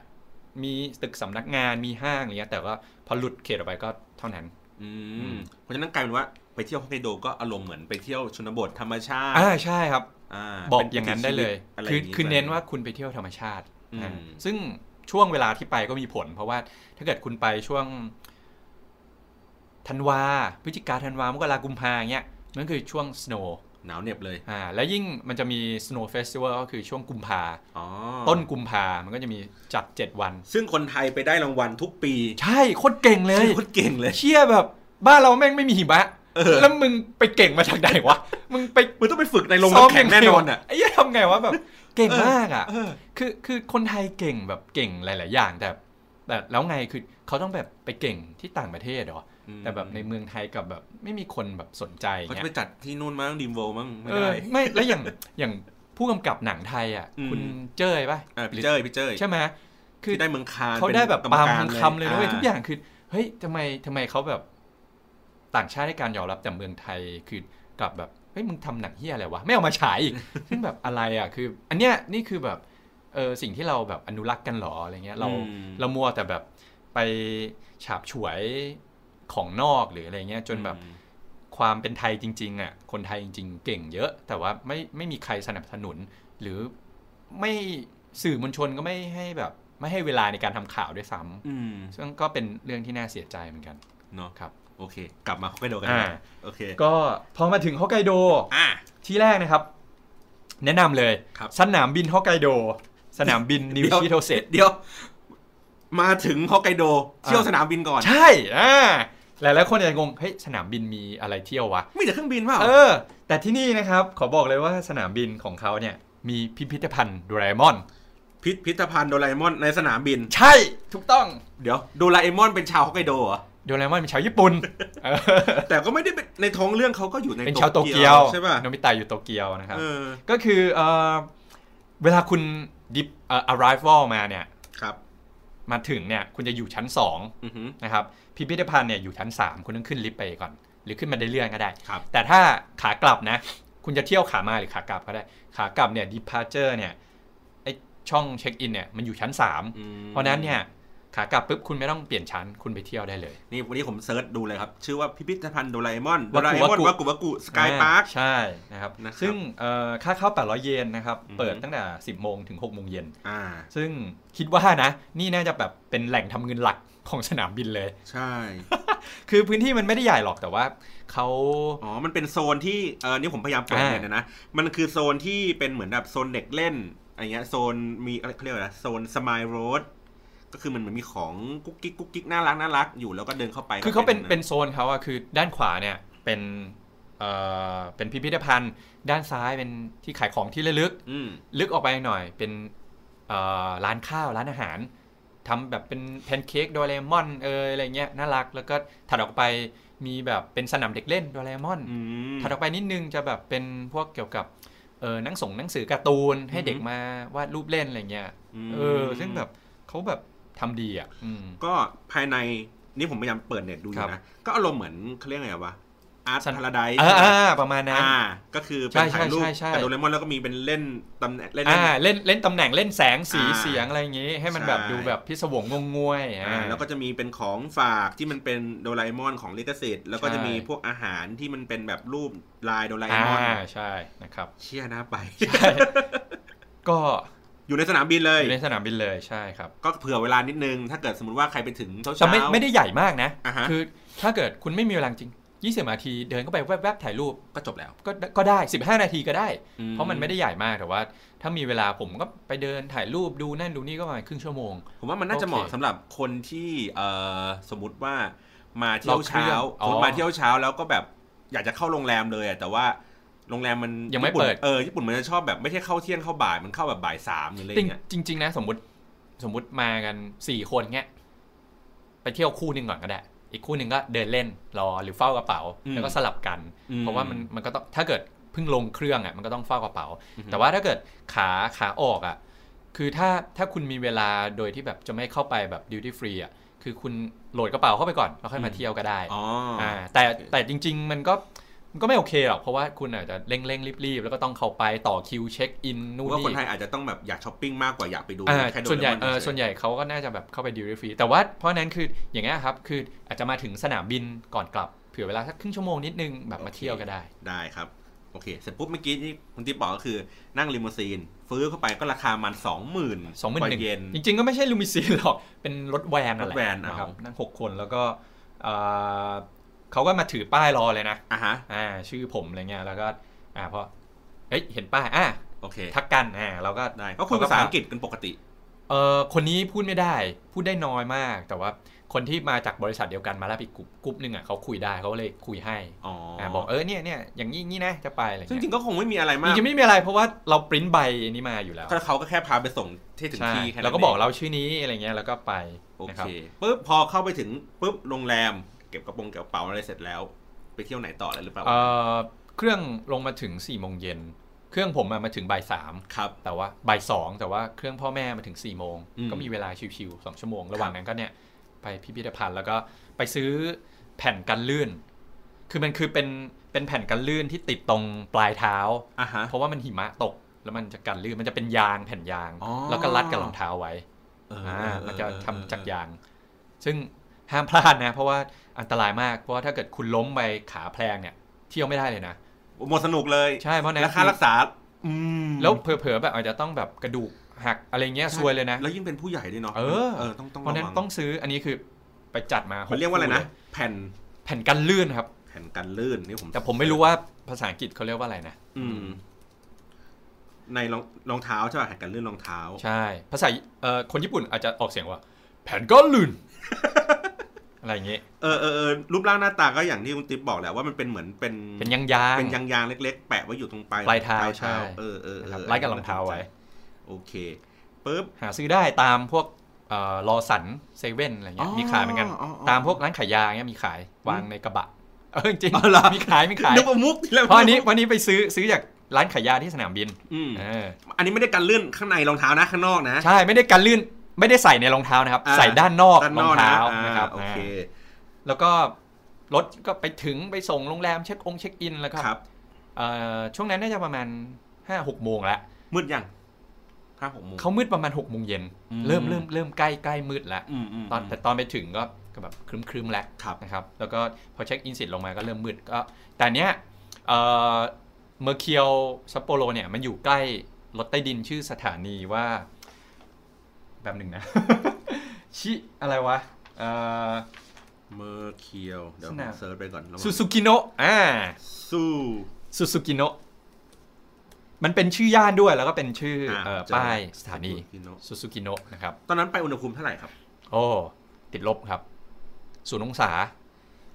มีตึกสำนักงานมีห้างอะไรเงี้ยแต่ว่าพอหลุดเขตออกไปก็เท่านั้นอือืมมเพราะฉะนั้นกลายเป็นว่า ไปเที่ยวฮอกไกโดก็อารมณ์เหมือนไปเที่ยวชนบทธรรมชาติอ่าใช่ครับอ่าบอกป็อย่างนั้นได้เลยอะไรคืออย่างงี้คือไปเน้นว่าคุณไปเที่ยวธรรมชาติอืมอ่าซึ่งช่วงเวลาที่ไปก็มีผล เพราะว่าถ้าเกิดคุณไปช่วงธันวาพฤศจิกาธันวามกรากุมภาเงี้ยนั่นคือช่วง snow หนาวเหน็บเลยอ่าแล้วยิ่งมันจะมี snow festival ก็คือช่วงกุมภาอ๋อต้นกุมภามันก็จะมีจัด 7 วัน ซึ่งคนไทยไปได้รางวัลทุกปี ใช่โคตรเก่งเลยโคตรเก่งเลยเชี่ยแบบ บ้านเราแม่งไม่มีหิมะเออ แล้วมึงไปเก่งมาจากไหนวะ มึงไป มึงต้องไปฝึกในโรงน้ำแข็งแน่นอนอะไอ้เหี้ยทำไงวะแบบ เก่งมากอะเออคือคือคนไทยเก่งแบบเก่งหลาย ๆ อย่างแต่แต่แล้วไงคือเขาต้องแบบไปเก่งที่ต่างประเทศเหรออืมแต่แบบในเมืองไทยกับแบบไม่มีคนแบบสนใจเขาจะเงี้ไปยจัดที่นู่นมั้งดีมโวมั้งไม่เอได้อไม่แล้วอย่างอย่างผู้กำกับหนังไทยอะอืมคุณเจ้ยป่ะอ่าพี่เจ้ยพี่เจ้ยใช่ไหมคือที่ได้เมืองคานเขาได้แบบป็นปามกรรทองรคำเลยนะเว้ยาทุกอย่างคือเฮ้ยทำไมทำไมเขาแบบ ต่างชาติให้การยอมรับแต่เมืองไทยคือกลับแบบเฮ้ยมึงทำหนังเฮียอะไรวะไม่เอามาฉายอีกซึ่งแบบอะไรอะคือ อันเนี้ยนี่คือแบบเออสิ่งที่เราแบบอนุรักษ์กันหรออะไรเงี้ยเราอืมเรามัวแต่แบบไปฉาบฉวยของนอกหรืออะไรเงี้ยจนแบบอืมความเป็นไทยจริงๆอะคนไทยจริง ๆ เก่งเยอะ แต่ว่าไม่ไม่มีใครสนับสนุน หรือไม่สื่อมวลชนก็ไม่ให้แบบ ไม่ให้เวลาในการทำข่าวด้วยซ้ำอืมซึ่งก็เป็นเรื่องที่น่าเสียใจเหมือนกันเนาะครับ โอเค กลับมาฮอกไกโดกันอ่านะโอเค ก็พอมาถึงฮอกไกโดอะที่แรกนะครับ แนะนำเลยครับสนามบินฮอกไกโด สนามบินนิวเดี๋ยวชิโตเซเดี๋ยว มาถึงฮอกไกโดเที่ยวอะสนามบินก่อน ใช่อ่าหลายๆคนอาจจะงง เฮ้ย สนามบินมีอะไรเที่ยววะไม่แต่เครื่องบินเปล่า เออ แต่ที่นี่นะครับ ขอบอกเลยว่าสนามบินของเขาเนี่ย มีพิพิธภัณฑ์โดราเอมอน พิพิธภัณฑ์โดราเอมอนในสนามบิน ใช่ ถูกต้อง เดี๋ยว โดราเอมอนเป็นชาวฮอกไกโดเหรอ โดราเอมอนเป็นชาวญี่ปุ่นเออแต่ก็ไม่ได้เป็นในท้องเรื่องเขาก็อยู่ในเป็นชาวโตเกียวใช่ป่ะโนบิตะอยู่โตเกียวนะครับเออก็คือเอ่อเวลาคุณดิฟเอ่อ arrival มาเนี่ยครับ มาถึงเนี่ยคุณจะอยู่ชั้น2อือหือนะครับพิพิธภัณฑ์เนี่ยอยู่ชั้น3คุณต้องขึ้นลิฟต์ไปก่อน หรือขึ้นมาได้เลื่อนก็ได้ครับแต่ถ้าขากลับนะ คุณจะเที่ยวขามาหรือขากลับก็ได้ ขากลับเนี่ย departure เนี่ยไอ้ช่องเช็คอินเนี่ยมันอยู่ชั้น3อืมเพราะฉะนั้นเนี่ย ขากลับปุ๊บคุณไม่ต้องเปลี่ยนชั้นคุณไปเที่ยวได้เลย นี่วันนี้ผม search ดูเลยครับ ชื่อว่าพิพิธภัณฑ์โดราเอมอนโดวากุราเอมอนวากุวากุวากุสกายพาร์คใช่นะครับนะครับซึ่งเอ่อค่าเข้า 800 เยนนะครับอือฮึเปิดตั้งแต่ 10 โมงถึง 6 โมงเย็นอ่าซึ่งคิดว่านะ นี่น่าจะแบบเป็นแหล่งทำเงินหลักของสนามบินเลย ใช่ คือพื้นที่มันไม่ได้ใหญ่หรอกแต่ว่าเขาอ๋อ มันเป็นโซนที่เออนี่ผมพยายามเปิดอ่าเน็ตนะนะ มันคือโซนที่เป็นเหมือนแบบโซนเด็กเล่นอะไรเงี้ยโซนมีอะไรเขาเรียกว่าอะไรโซนสมายโรด ก็คือมันเหมือนมีของกุ๊กกิ๊กกุ๊กกิ๊กน่ารักน่ารักอยู่แล้วก็เดินเข้าไปคือเขาเป็นก็เป็นโซนเขาอะคือด้านขวาเนี่ยเป็นเอ่อเป็นพิพิธภัณฑ์ ด้านซ้ายเป็นที่ขายของที่ระลึกอืมลึกออกไปหน่อยเป็นเอ่อร้านข้าวร้านอาหารทำแบบเป็นแพนเค้กโดเรมอนเอออะไรเงี้ยน่ารักแล้วก็ถัดออกไปมีแบบเป็นสนามเด็กเล่นโดเรมอนอืมถัดออกไปนิดนึงจะแบบเป็นพวกเกี่ยวกับเออหนังส่งหนังสือการ์ตูนให้เด็กอือฮึมาวาดรูปเล่นอะไรเงี้ยมเออซึ่งแบบเขาแบบ ทำดีอะอืมก็ภายในนี่ผมพยายามเปิดเน็ตดูอครัยู่บนะ ก็อารมณ์เหมือนเขาเรียกไงวะอาร์ตสันพาราไดอ่าอ่าประมาณนั้นอ่าก็คือเป็นใช่ถ่ายรูปใช่ใช่กับโดเรมอนแล้วก็มีเป็นเล่นตำแหน่งเล่นอ่าเล่นเล่นตำแหน่งเล่นแสงสีอ่าเสียงอะไรอย่างงี้ ให้มันใช่แบบดูแบบพิศวงงงงวยอ่าอ่าแล้วก็จะมีเป็นของฝากที่มันเป็นโดราเอมอนของลิขสิทธิ์แล้วก็ใช่จะมีพวกอาหารที่มันเป็นแบบรูปลายโดราเออ่ามอนใช่นะครับ เชี่ยนะไปใช่ก็ อยู่ในสนามบินเลยอยู่ในสนามบินเลยใช่ครับ ก็เผื่อเวลานิดนึง ถ้าเกิดสมมติว่าใครไปถึงเช้าแต่ไม่ๆไม่ได้ใหญ่มากนะอ่าฮะคือถ้าเกิดคุณไม่มีเวลาจริง20นาทีเดินเข้าไปแวบๆถ่ายรูปก็จบแล้วก็ก็ได้ 15 นาทีก็ได้อืเพราะมันไม่ได้ใหญ่มากแต่ว่า ถ้ามีเวลาผมก็ไปเดินถ่ายรูปดูนั่นดูนี่ก็ประมาณครึ่งชั่วโมง ผมว่ามันน่าจะเหมาะโอเคสำหรับคนที่เอ่อสมมติว่ามาเที่ยวรอเครื่เช้าองอ๋อสมมติมาเที่ยวเช้าแล้วก็แบบอยากจะเข้าโรงแรมเลยอะแต่ว่า โรงแรมมันยังไม่ญี่ปุ่นเปิดเออญี่ปุ่นมันจะชอบแบบไม่ใช่เข้าเที่ยงเข้าบ่ายมันเข้าแบบบ่ายสามหรืออะไรอย่างเงี้ยจริงจริง ๆ นะ สมมติสมมติมากันสี่คนเงี้ยไปเที่ยวคู่หนึ่งก่อนก็ได้ อีกคู่หนึ่งก็เดินเล่นรอหรือเฝ้ากระเป๋าแล้วก็สลับกันอืมเพราะว่ามันมันก็ต้องถ้าเกิดเพิ่งลงเครื่องอะมันก็ต้องเฝ้ากระเป๋าอือฮึแต่ว่าถ้าเกิดขาขาออกอะคือถ้าถ้าคุณมีเวลาโดยที่แบบจะไม่เข้าไปแบบ duty free อะคือคุณโหลดกระเป๋าเข้าไปก่อนแล้วค่อยมาเที่ยวก็ได้อ๋อออ่าแต่แต่จริง ๆ มันก็ มันก็ไม่โอเคหรอกเพราะว่าคุณอาจจะเร่งเร่งรีบๆ แล้วก็ต้องเข้าไปต่อคิว check in นู่นว่าคนนี่ไทยอาจจะต้องแบบอยากช้อปปิ้งมากกว่าอยากไปดูอ่าแค่โดส่วนใหญ่รมเออฉยๆส่วนใหญ่เขาก็น่าจะแบบเข้าไป duty free แต่ว่าเพราะฉะนั้นคืออย่างเงี้ยครับคืออาจจะมาถึงสนามบินก่อนกลับเผื่อเวลาสักครึ่งชั่วโมงนิดนึงแบบมาเที่ยวก็ได้ได้ครับโอเค เสร็จปุ๊บเมื่อกี้ที่คุณติ๊บบอกก็คือนั่งลิมูซีน ฟื้นเข้าไปก็ราคามันสองหมื่นสองหมื่นหนึ่งเยนจริง ๆ ก็ไม่ใช่ลูมิซีนหรอก เป็นรถแวนนั่นแหรถแวละนนะครับเอานั่งหกคนแล้วก็ เอ่อเขาก็มาถือป้ายรอเลยนะอะฮะอ่า ชื่อผมอะไรเงี้ยแล้วก็อ่าพอเอ้ยเห็นป้ายอะโอเคทักกันอ่าเราก็ได้ก็คุยภาษาอังกฤษกันปกติเออคนนี้พูดไม่ได้ พูดได้น้อยมาก แต่ว่าคนที่มาจากบริษัทเดียวกันมาแล้วอีกกลุ่มกลุ่มหนึ่งอะเขาคุยได้เขาก็เลยคุยให้อ๋ออ่าบอกเออเนี่ยเนี่ยอย่างนี้งี้นะจะไปอะไรซึ่งเงี้ยจริงก็คงไม่มีอะไรจมากริงๆไม่มีอะไรเพราะว่าเราปริ้นใบนี้มาอยู่แล้วก็เขาก็แค่พาไปส่งที่ถึงใช่ที่แค่นั้นแล้วก็บอกงเราชื่อนี้อะไรเงี้ยแล้วก็ไปโอนะเคครับปุ๊บพอเข้าไปถึงปุ๊บโรงแรม เก็บกระโปรงเก็บกระเป๋าอะไรเสร็จแล้ว ไปเที่ยวไหนต่อเลยหรือเปล่าเอ่อเครื่องลงมาถึง4ี่โมงเย็นเครื่องผมอะมาถึงบ่ายสามครับ แต่ว่าบ่ายสองแต่ว่าเครื่องพ่อแม่มาถึง4ี่โมงอืมก็มีเวลาชิวๆสองชั่วโมง ระหว่างนั้นก็เนี่ยไปพิพิธภัณฑ์แล้วก็ไปซื้อแผ่นกันลื่น คือมันคือเป็นเป็นแผ่นกันลื่นที่ติดตรงปลายเท้าอะฮะเพราะว่ามันหิมะตกแล้วมันจะกันลื่นมันจะเป็นยางแผ่นยางอ๋อแล้วก็รัดกับรองเท้าไว้เอออ่าเออมันจะเออทำจากยาง ซึ่งห้ามพลาดนะ เพราะว่า อันตรายมาก เพราะว่าถ้าเกิดคุณล้มไปขาแพลงเนี่ย เที่ยวไม่ได้เลยนะ หมดสนุกเลยใช่เพราะนั้นราคารักษาอืมแล้วเผลอๆแบบอาจจะต้องแบบกระดูกหักอะไรเงี้ยซวยเลยนะ แล้วยิ่งเป็นผู้ใหญ่ด้วยเนาะเออเออต้องต้องเพราะฉะนั้นวัต้องซื้ออันนี้คือไปจัดมามันเรียกว่าอะไรนะหคู่แผ่นเลยแผ่นกันลื่นครับ แผ่นกันลื่นนี่ผม แต่ผมไม่รู้ว่าภาษาอังกฤษเขาเรียกว่าอะไรนะอืม ในรองรองเท้าใช่ป่ะแผ่นกันลื่นรองเท้า ใช่ ภาษาเอ่อคนญี่ปุ่นอาจจะออกเสียงว่า แผ่นกันลื่น อะไรอย่างงี้เออเออเออรูปร่างหน้าตาก็อย่างที่คุณติ๊บบอกแหละว่ามันเป็นเหมือนเป็นเป็นยางยางเป็นยางๆเล็ก ๆ แปะไว้อยู่ตรงปลายปลายเท้าใช่เออเออนะครับเออไล่กับรองเท้าไว้โอเคปุ๊บหาซื้อได้ตามพวกเอ่อรอสันเซเว่นอะไรเงี้ยอ๋อมีขายเหมือนกันอ๋ออ๋อตามพวกร้านขายยาเงี้ยมีขายวางในกระบะเออจริงอ๋อเหรอมีขายมีขายนึกว่ามุกที่แล้วเพราะอันนี้วันนี้ไปซื้อซื้อจากร้านขายยาที่สนามบิน อืมเอออันนี้ไม่ได้กันลื่นข้างในรองเท้านะข้างนอกนะ ใช่ไม่ได้กันลื่น ไม่ได้ใส่ในรองเท้านะครับอ่าใส่ด้านนอกด้านรนอองกนะเท้าอ่านะครับโอเคอ่าแล้วก็รถก็ไปถึงไปส่งโรงแรมเช็คองค์เช็คอินแล้วก็ครับเอ่อช่วงนั้นน่าจะประมาณห้าหกโมงแล้วมืดยังห้าหกโมงเขามืดประมาณหกโมงเย็นอืมเริ่มเริ่มเริ่มใกล้ใกล้มืดแล้วอืมอืมตอนแต่ตอนไปถึงก็ก็แบบครึ้มครึมๆแล้วครับนะครับ แล้วก็พอเช็คอินเสร็จลงมาก็เริ่มมืดก็ แต่เนี้ยเอ่อเมอร์เคียวซัปโปโรเนี่ยมันอยู่ใกล้รถใต้ดินชื่อสถานีว่า แบบหนึ่งนะ ชิอะไรวะเอ่อMercure เดี๋ยวสนาม search ไปก่อนระหว่างซูซูกิโนะอ่าสู้ซูซูกิโนะมันเป็นชื่อย่านด้วยแล้วก็เป็นชื่อเอ่อเจอป้ายสถานีซูซูกิโนะซูซูกิโนะนะครับ ตอนนั้นไปอุณหภูมิเท่าไหร่ครับ โอ้ ติดลบครับศูนย์องศา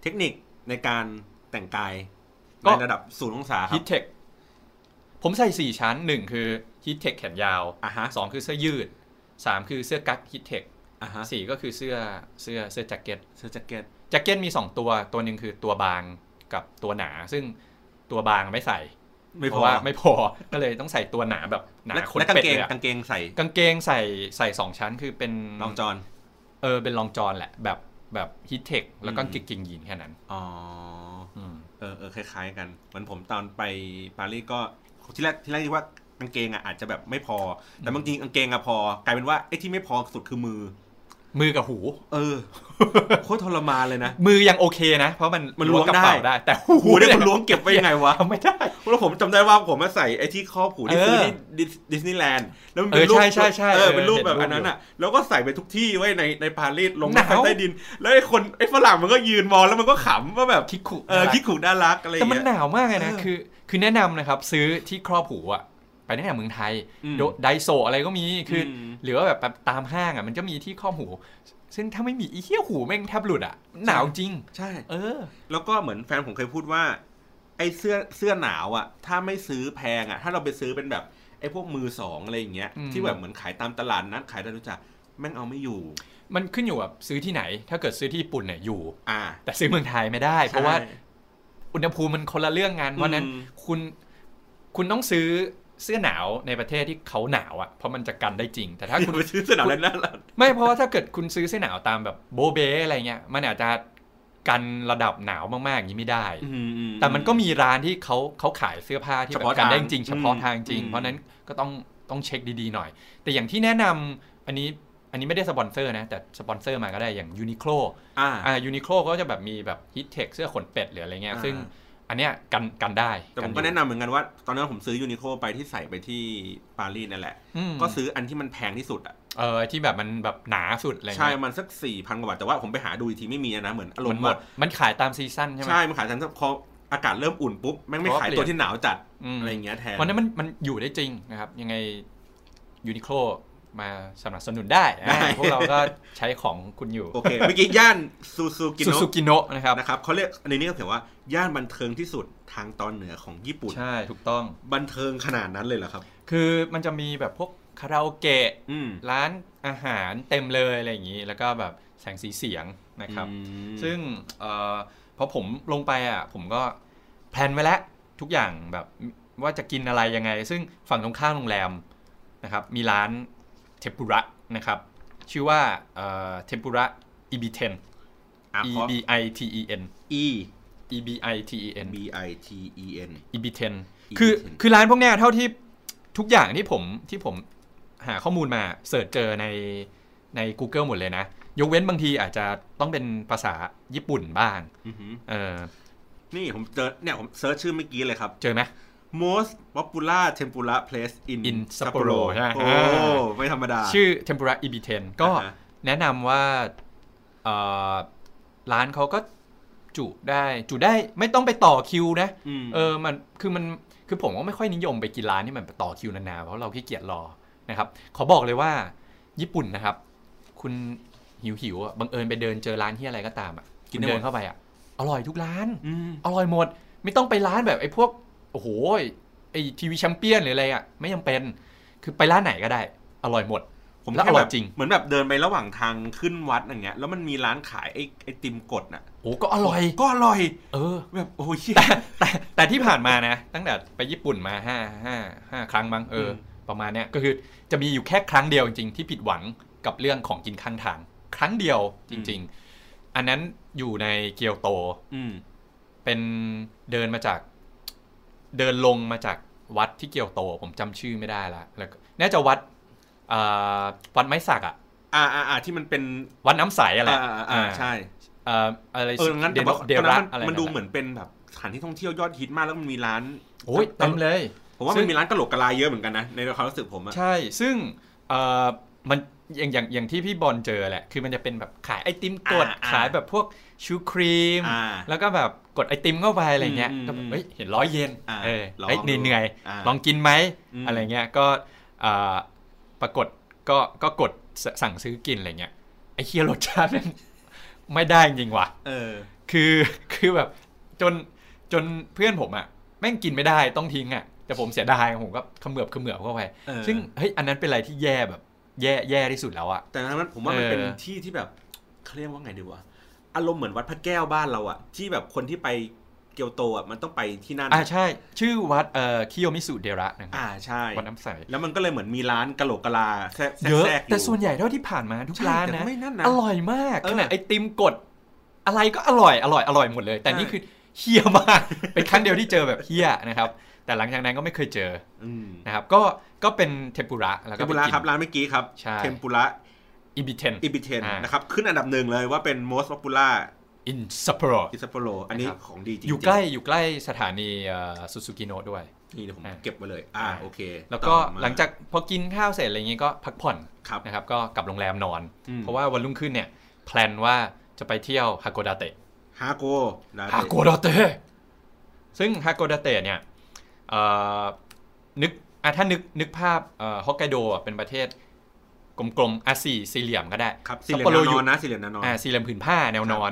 เทคนิคในการแต่งกายก็ในระดับศูนย์องศาครับ Heattech ผมใส่สี่ชั้นหนึ่งคือ Heattech แขนยาวอะฮะสองคือเสื้อยืด สามคือเสื้อกั๊ก Heattech อะฮะสี่ก็คือเสื้อเสื้อเสื้อแจ็คเก็ตเสื้อแจ็คเก็ตแจ็คเก็ตมีสองตัวตัวหนึ่งคือตัวบางกับตัวหนา ซึ่งตัวบางไม่ใส่ไม่เพพอราะว่าไม่พอก็เลยต้องใส่ตัวหนาแบบหนาและขนเป็ดเลยอะและกางเป็ดเกงกางเกงใส่กางเกงใส่ใส่สองชั้นคือเป็น long john เออเป็น long john แหละ แบบแบบ Heattech แล้วก็อืมกางเกงยีนแค่นั้นอ๋ออืมเออเออคล้าย ๆ กันเหมือนผมตอนไปปารีสก็ที่แรกที่แรกคิดว่า กางเกงอะอาจจะแบบไม่พอ แต่บางทีกางเกงอะพอกลายเป็นว่าไอ้ที่ไม่พอสุดคือมือ มือกับหู เออโคตรทรมานเลยนะ มือยังโอเคนะ เพราะมันมันล้วงกระเป๋าได้ได้แต่หูหูเนี่ยมันล้วงเก็บไว้ยังไงวะทำไม่ได้แล้วผมจำได้ว่าผมมาใส่ไอ้ที่ครอบหูที่เออซื้อที่ดิสดิสนีย์แลนด์แล้วมันเอเป็อนรูปใช่ใช่ใช่เออเออเป็นรูปเห็นแบบรูปอันนั้นอะ แล้วก็ใส่ไปทุกที่ไว้ในในปารีสลงหนาวใต้ดิน แล้วไอ้คนไอ้ฝรั่งมันก็ยืนมองแล้วมันก็ขำว่าแบบคิกคุเออคิดขู่น่ารักอะไรอแต่ย่างมันเงี้ยหนาวมากเลยนะเออคือ คือแนะนำนะครับซื้อที่ครอบหูอะไป ตั้งแต่เมืองไทยอืมโดไดโซอะไรก็มีคืออมหรือว่าแบบแบบตามห้างอะมันก็มีที่ครอบหู ซึ่งถ้าไม่มีอีเหี้ยหูแม่งแทบหลุดอะหนาวจริง ใช่ เออ แล้วก็เหมือนแฟนผมเคยพูดว่า ไอ้เสื้อเสื้อหนาวอะ ถ้าไม่ซื้อแพงอะ ถ้าเราไปซื้อเป็นแบบไอ้พวกมือสองอะไรอย่างเงี้ยอืมที่แบบเหมือนขายตามตลาดนัดขายตามรู้จักแม่งเอาไม่อยู่ มันขึ้นอยู่กับซื้อที่ไหน ถ้าเกิดซื้อที่ญี่ปุ่นเนี่ยอยู่ อ่า แต่ซื้อเมืองไทยไม่ได้ เพราะว่าใช่อุณหภูมิมันคนละเรื่องงานเพราะฉะนั้นอืมคุณคุณต้องซื้อ เสื้อหนาวในประเทศที่เขาหนาวอะเพราะมันจะกันได้จริง แต่ถ้าคุคุณณไปซื้อเสื้อหนาวแล้วนั่นแหละไม่เพราะว่าถ้าเกิดคุณซื้อเสื้อหนาวตามแบบโบเบอะไรเงี้ยมันอาจจะกันระดับหนาวมากๆอย่างนี้ไม่ได้ แต่มันก็มีร้านที่เขาเขาขายเสื้อผ้าที่เฉแบบพาะกันได้ทางจริงๆเฉพาะอืมทางจริงอืมเพราะฉะนั้นก็ต้องต้องเช็คดีๆหน่อย แต่อย่างที่แนะนอันนี้อันนี้ไม่ได้สปอนเซอร์นะ แต่สปอนเซอร์มาก็ได้อย่าง Uniqlo อ่าอ่า Uniqlo ก็จะแบบมีแบบ Heattech เสื้อขนเป็ดหรืออะไรเงี้ยอ่าซึ่ง อันเนี้ยกันกันได้ แต่ผมอยู่ก็แนะนำเหมือนกันว่า ตอนนั้นผมซื้อ Uniqlo ไปที่ใส่ไปที่ปารีสนั่นแหละอืมก็ซื้ออันที่มันแพงที่สุดอะเออที่แบบมันแบบหนาสุดอะไรใช่เงี้ยมันสักสี่พันกว่าบาท แต่ว่าผมไปหาดูอีกทีไม่มีนะ เหมือนอารมณ์ว่ามันหมดมันขายตาม season ใช่ไหมใช่ มันขายทันพออากาศเริ่มอุ่นปุ๊บแม่งไม่เพราะขายเปลี่ยนตัวที่หนาวจัดอืมอะไรอย่างเงี้ยแทนเพราะฉะนั้นมันมันอยู่ได้จริงนะครับ ยังไง Uniqlo มาสนับสนุนได้ได้อ่าพวกเราก็ใช้ของคุณอยู่ โอเคเมื่อกี้ย่านซูซูกิโนะซูซูกิโนะนะครับนะครับเขาเรียกในนี้เขาเขียนว่าย่านบันเทิงที่สุดทางตอนเหนือของญี่ปุ่น ใช่ถูกต้องบันเทิงขนาดนั้นเลยเหรอครับ คือมันจะมีแบบพวกคาราโอเกะอืมร้านอาหารเต็มเลยอะไรอย่างนี้ แล้วก็แบบแสงสีเสียงนะครับอืมซึ่งเออพอผมลงไปอะผมก็แพลนไว้แล้วทุกอย่างแบบว่าจะกินอะไรยังไง ซึ่งฝั่งตรงข้ามโรงแรมนะครับมีร้าน เทมปุระนะครับ ชื่อว่าเทมปุระอีบีเทนอะ E ขอ B I T E N E E B I T E N B I T E N อีบีเทนคือ Ibiten คือร้านพวกเนี้ยเท่าที่ทุกอย่างที่ผมที่ผมหาข้อมูลมาเสิร์ชเจอในใน Google หมดเลยนะ ยกเว้นบางทีอาจจะต้องเป็นภาษาญี่ปุ่นบ้างอือหือเออนี่ผมเจอเนี่ยผมเซิร์ชชื่อเมื่อกี้เลยครับ เจอไหม most popular tempura place in In Sapporo ใช่ไหมโอ้ไม่ธรรมดา ชื่อ Tempura e b 1ก็อ่าฮะแนะนำว่าเอ่อร้านเขาก็จุได้จุได้ไม่ต้องไปต่อคิวนะอืมเออมันคือมันคือผมก็ไม่ค่อยนิยมไปกินร้านที่มันต่อคิวนานๆเพราะเราขี้เกียจรอนะครับ ขอบอกเลยว่า ญี่ปุ่นนะครับ คุณหิวหิวๆอะบังเอิญไปเดินเจอร้านที่อะไรก็ตามอะกิกินนได้หมดเดินเข้าไปอะอร่อยทุกร้านอืมอร่อยหมด ไม่ต้องไปร้านแบบไอ้พวก โอ้โหไอ้ทีวีแชมเปี้ยนหรืออะไรอะไม่ยังเป็นคือไปร้านไหนก็ได้ อร่อยหมด ผมแล้วแค่อร่อยแบบจริง เหมือนแบบเดินไประหว่างทางขึ้นวัดอย่างเงี้ยแล้วมันมีร้านขายไอ้ไอติมกดน่ะโอ้ก็อร่อยก็อร่อย เออ แบบโอ้ยแต่แต่แต่ที่ผ่านมานะ ตั้งแต่ไปญี่ปุ่นมาห้าห้าห้าครั้งมั้งเอออมประมาณเนี้ยก็คือจะมีอยู่แค่ครั้งเดียวจริงๆที่ผิดหวังกับเรื่องของกินข้างทาง ครั้งเดียวจริง ๆ อันนั้นอยู่ในเกียวโตอืมเป็นเดินมาจาก เดินลงมาจากวัดที่เกียวโต ผมจำชื่อไม่ได้ละแล้วก็น่าจะวัดอ่าวัดไม้สักอะอ่าอ่าอ่าที่มันเป็นวัดน้ำใสอะไรอ่าอ่าอ่าใช่อ่าอะไรเอองั้นเดแต่โนว่าเดตอนรันั้สนอะไรมันดูแหละเหมือนเป็นแบบสถานที่ท่องเที่ยวยอดฮิตมากแล้วมันมีร้านโอ้ยเต็มเลยผมว่าซึ่มันงมีร้านกะโหลกกะลาเยอะเหมือนกันนะในความรู้สึกผมอะใช่ ซึ่งเอ่อมันอย่างอย่างอย่างที่พี่บอลเจอแหละ คือมันจะเป็นแบบขายไอติมกดขายแบบพวก ชูครีมอ่าแล้วก็แบบกดไอติมเข้าไปอะไรเงี้ยอืมก็แบบอืมเฮ้ยเห็นร้อยเยนอ่าเออลองเฮ้ยดูเหนื่อยอ่าลองกินไหมอืมอะไรเงี้ยก็อ่าปรากฏก็ก็กดสสั่งซื้อกินอะไรเงี้ยไอเคียรสชาติแม่งไม่ได้จริงว่ะเออคือคือแบบจนจนเพื่อนผมอะแม่งกินไม่ได้ต้องทิ้งอะแต่ผมเสียดายผมก็เขมือบเขมือบเข้าไปเออซึ่งเฮ้ยอันนั้นเป็นอะไรที่แย่แบบ แย่แย่ที่สุดแล้วอะแต่นั้นผมว่ามันเออเป็นที่ที่แบบเขาเรียกว่าไงดีวะ อารมณ์เหมือนวัดพระแก้วบ้านเราอะที่แบบคนที่ไปเกียวโตอะมันต้องไปที่นั่นอ่าใช่ ชื่อวัดเอ่อคิโยมิสุเดระนะครัอ่าบใช่วัดน้ำใส แล้วมันก็เลยเหมือนมีร้านกะโหลกกะลาแทรกเยอะแทรกอยู่แต่ส่วนใหญ่เท่าที่ผ่านมาทุกใช่ร้านแต่นะไม่นั่นนะอร่อยมากเออขนาดไอติมกด อะไรก็อร่อยอร่อยอร่อยหมดเลย แต่ใช่นี่คือเฮี้ยมาก เป็นครั้งเดียวที่เจอแบบเฮี้ยนะครับ แต่หลังจากนั้นก็ไม่เคยเจออืมนะครับก็ก็เป็นเทมปุระแล้วเทก็มไปปุระกินครับร้านเมื่อกี้ครับใช่เทมปุระ อิบิเทนอิบิเทนอ่านนะครับขึ้นอันดับหนึ่งเลยว่าเป็น most popular in Sapporo อิซัปโปโรอันนี้นะครับของดีจริงๆอยู่ใกล้อยู่ใกล้สถานีซูซูกิโนะด้วย นี่เดี๋ยวผมอ่าเก็บไว้เลย อ่าอ่าโอเค แล้วก็ต่อมาหลังจากพอกินข้าวเสร็จอะไรอย่างงี้ก็พักผ่อนครับนะครับก็กลับโรงแรมนอนอืมเพราะว่าวันรุ่งขึ้นเนี่ย plan ว่าจะไปเที่ยวฮาโกดาเตะฮาโกดาเตะฮาโกดาเตะซึ่งฮาโกดาเตะเนี่ยเอ่อนึกอะถ้านึกนึกภาพเอ่อฮอกไกโดอะเป็นประเทศก ลมๆอะสี่สี่เหลี่ยมก็ได้ครับสี่เหลี่ยซัปมโปโรแนวนอนนะซัปโปโรอยู่สี่เหลี่ยมแนวนอนอ่าสี่เหลี่ยมผืนผ้าแนวนอน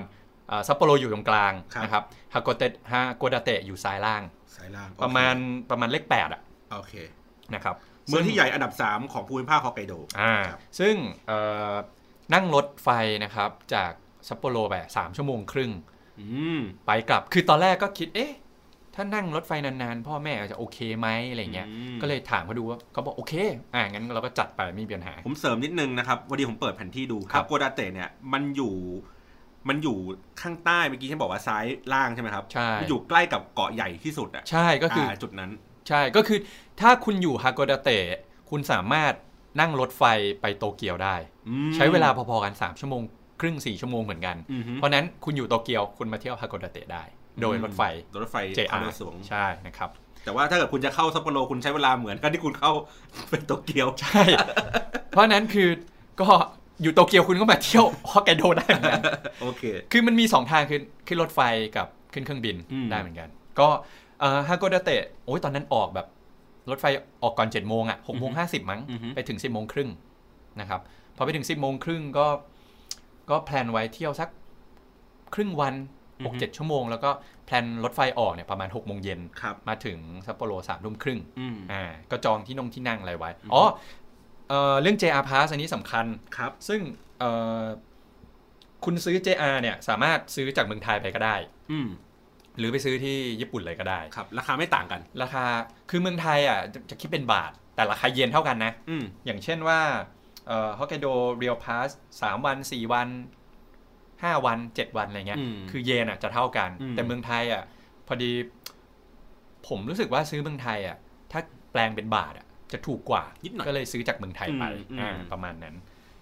อ่าซัปโปโรอยู่ตรงกลางครับนะครับฮาโกเตฮาโกดาเตะอยู่ซ้ายล่างสายล่างประมาณประมาณเลขแปดอะโอเคนะครับเมืองที่ใหญ่อันดับ 3 ของภูมิภาคฮอกไกโดอ่าครับซึ่งเอ่อนั่งรถไฟนะครับจากซัปโปโรไปสามชั่วโมงครึ่งอืมไปกลับคือตอนแรกก็คิดเอ๊ะ ถ้านั่งรถไฟนานๆ พ่อแม่จะโอเคไหมอะไรเงี้ยอืมก็เลยถามเขาดูว่าเขาบอกโอเค อ่างั้นเราก็จัดไปไม่มีปัญหา ผมเสริมนิดนึงนะครับวันนี้ผมเปิดแผนที่ดูครับฮาโกดาเตะเนี่ยมันอยู่มันอยู่ข้างใต้เมื่อกี้ที่บอกว่าซ้ายล่างใช่ไหมครับใช่มันอยู่ใกล้กับเกาะใหญ่ที่สุดอะใช่ก็คืออาจุดนั้น ใช่ก็คือถ้าคุณอยู่ฮาโกดาเตะคุณสามารถนั่งรถไฟไปโตเกียวได้อืมใช้เวลาพอๆกัน 3 ชั่วโมง ครึ่ง 4 ชั่วโมงเหมือนกันอือฮึเพราะนั้นคุณอยู่โตเกียวคุณมาเที่ยวฮาโกดาเตะได้ โดยรถไฟรถไฟ JR ความเร็วสูงใช่นะครับแต่ว่าถ้าเกิดคุณจะเข้าซัปโปโรคุณใช้เวลาเหมือนกันที่คุณเข้าเป็นโตเกียวใช่ เพราะนั้นคือก็อยู่โตเกียวคุณก็มาเที่ยวฮอกไกโดได้เหมือนกันโอเค คือมันมี 2 ทางคือขึ้นรถไฟกับขึ้นเครื่องบินอืมได้เหมือนกัน ก็ฮาโกดาเตะโอ้ยตอนนั้นออกแบบรถไฟออกก่อน7จ็ดโมงอะหกโมงห้าสิบมั้งอือฮึไปถึง 10บโมงครึ่งนะครับพอไปถึง 10บโมงครึ่งก็ก็แพลนไว้เที่ยวสักครึ่งวัน 6 7ชั่วโมง แล้วก็แพลนรถไฟออกเนี่ยประมาณ6โมงเย็นครับมาถึงซัปโปโรสามทุ่มครึ่งอืมอ่าก็จองที่นงที่นั่งอะไรไว้อืมอ๋อเอ่อเรื่อง JR Pass อันนี้สำคัญครับ ซึ่งเอ่อคุณซื้อ JR เนี่ยสามารถซื้อจากเมืองไทยไปก็ได้อืมหรือไปซื้อที่ญี่ปุ่นเลยก็ได้ครับ ราคาไม่ต่างกัน ราคาคือเมืองไทยอะจะจะคิดเป็นบาท แต่ราคาเยนเท่ากันนะอืมอย่างเช่นว่าเอ่อฮอกไกโดเรียลพาสสามวันสี่วัน ห้าวันเจ็ดวันอะไรเงี้ยอืมคือเยนอะจะเท่ากันอืมแต่เมืองไทยอะพอดี ผมรู้สึกว่าซื้อเมืองไทยอะถ้าแปลงเป็นบาทอะจะถูกกว่านิดหน่อยก็เลยซื้อจากเมืองไทยไปอืมอ่าอืมประมาณนั้น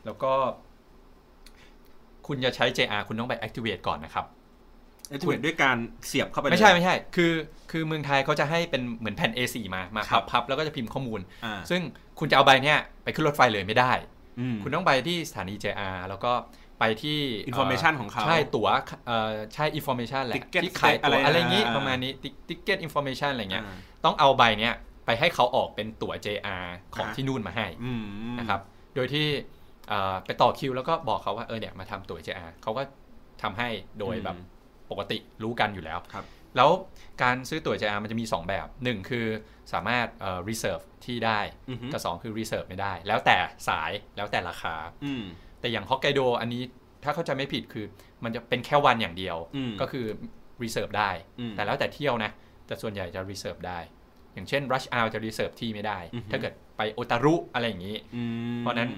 แล้วก็ คุณจะใช้ JR คุณต้องไป activate ก่อนนะครับไอ้ที่เห็นด้วยการเสียบเข้าไปเลยไม่ใช่ไม่ใช่ คือคือเมืองไทยเขาจะให้เป็นเหมือนแผ่น A4 มามาครัพับบพับแล้วก็จะพิมพ์ข้อมูลอ่าซึ่งคุณจะเอาใบเนี้ยไปขึ้นรถไฟเลยไม่ได้อืมคุณต้องไปที่สถานี JR แล้วก็ ไปที่ Information ของเขาใช่ตั๋วเอ่อใช่ information แหละ Ticket ที่ขายอะไรตั๋วอะไรอย่างงี้อ่าประมาณนี้ ticket information อะไรเงี้ยอ่าต้องเอาใบเนี้ยไปให้เขาออกเป็นตั๋ว JR ของอ่าที่นู่นมาให้อืมนะครับโดยที่เอ่อไปต่อคิวแล้วก็บอกเขาว่าเออเนี่ยมาทำตั๋ว JR เขาก็ทำให้โดยแบบปกติรู้กันอยู่แล้วครับแล้วการซื้อตั๋ว JR มันจะมี 2 แบบ 1 คือสามารถเอ่อ reserve ที่ได้อือฮึกับ2คือ reserve ไม่ได้ แล้วแต่สายแล้วแต่ราคาอืม แต่อย่างฮอกไกโดอันนี้ถ้าเข้าใจไม่ผิดคือ มันจะเป็นแค่วันอย่างเดียวอืมก็คือ reserve ได้อืมแต่แล้วแต่เที่ยวนะ แต่ส่วนใหญ่จะ reserve ได้ อย่างเช่น rush hour จะ reserve ที่ไม่ได้อือฮึถ้าเกิดไปโอตารุอะไรอย่างนี้อืมเพราะนั้น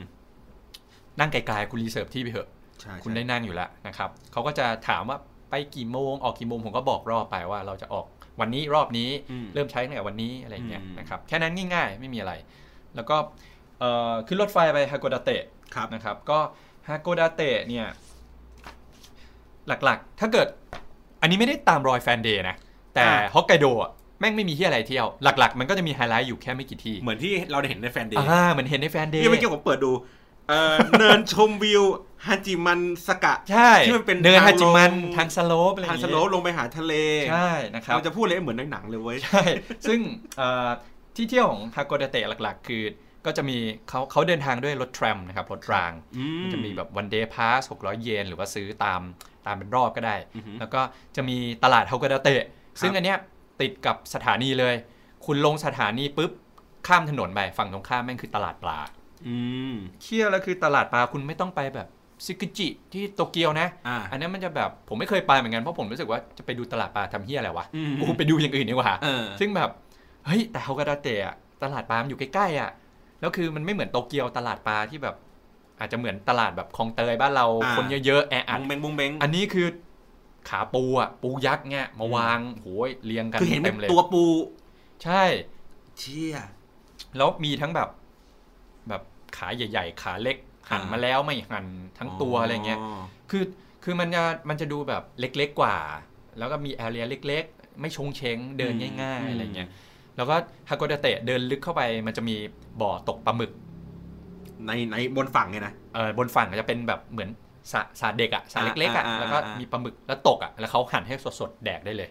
นั่งไกลๆคุณ reserve ที่ไปเถอะใช่คุณใช่ได้นั่งอยู่แล้วนะครับเขาก็จะถามว่าไปกี่โมงออกกี่โมงผมก็บอกรอบไปว่าเราจะออกวันนี้รอบนี้อืมเริ่มใช้ตั้งแต่วันนี้อะไรอย่างเงี้ยอืมนะครับแค่นั้นง่ายๆ ไม่มีอะไร แล้วก็เอ่อขึ้นรถไฟไปฮาโกดาเตะครับ นะครับ ก็ฮาโกดาเตะเนี่ย หลักๆ ถ้าเกิดอันนี้ไม่ได้ตามรอยแฟนเดย์นะ แต่อ่าฮอกไกโดอะแม่งไม่มีที่อะไรเที่ยว หลัก ๆ มันก็จะมีไฮไลท์อยู่แค่ไม่กี่ที่ เหมือนที่เราได้เห็นในแฟนเดย์อ่าเหมือนเห็นในแฟนเดย์ที่เมื่อกี้ผมเปิดดูเอ่อเนินชมวิวฮาจิมันสกะใช่ที่มันเป็นเนินทางลงฮาจิมันทาง slope อะไรอย่ทางงสเงี้ยทาง slope ลงไปหาทะเลใช่นะครับเราจะพูดเลยเหมือนในหนังเลยเว้ยใช่ซึ่งเอ่อที่เที่ยวของฮาโกดาเตะหลัก ๆ คือ ก็จะมีเขาเขาเดินทางด้วยรถแทรมนะครับรถรางอืมันจะมีแบบวันเดย์พาส600เยน หรือว่าซื้อตามตามเป็นรอบก็ได้อือหือแล้วก็จะมีตลาดฮาโกดาเตะ ซึ่งอันเนี้ยติดกับสถานีเลย คุณลงสถานีปุ๊บข้ามถนนไปฝั่งตรงข้ามแม่งคือตลาดปลาอืมเที่ยวแล้วคือตลาดปลาคุณไม่ต้องไปแบบซิกุจิที่โตเกียวนะอ่าอันนั้นมันจะแบบผมไม่เคยไปเหมือนกันเพราะผมรู้สึกว่าจะไปดูตลาดปลาทำเฮียอะไรวะอืมกูไปดูอย่างอื่นดีกว่าเออซึ่งแบบเฮ้ยแต่ฮากาดาเตะอะตลาดปลามันอยู่ใกล้ๆอะ แล้วคือมันไม่เหมือนโตเกียวตลาดปลาที่แบบ อาจจะเหมือนตลาดแบบคลองเตยบ้านเราอ่าคนเยอะๆแออับดงเบงบงเบงอันนี้คือขาปูอะปูยักษ์เนี่ยมาวางโหยเรียงกันคือเห็นเป็เต็นมเลยตัวปู ใช่ เชี่ยแล้วมีทั้งแบบ แบบขาใหญ่ ๆ ขาเล็กหั่นมาแล้วไม่หั่นทั้งตัวอะไรเงี้ยคือคือมันจะมันจะดูแบบเล็กๆกว่า แล้วก็มีแอเรียเล็ก ๆ ไม่ชงเชงเดินง่าย ๆ อะไรเงี้ย แล้วก็ฮาโกดาเตะเดินลึกเข้าไปมันจะมีบ่อตกปลาหมึก ในในบนฝั่งไงนะเออบนฝั่งจะเป็นแบบเหมือนสระสระเด็กอะสระเล็กๆอะอ่าอ่าอ่าแล้วก็มีปลาหมึกแล้วตกอะแล้วเขาหั่นให้สดๆแดกได้เลย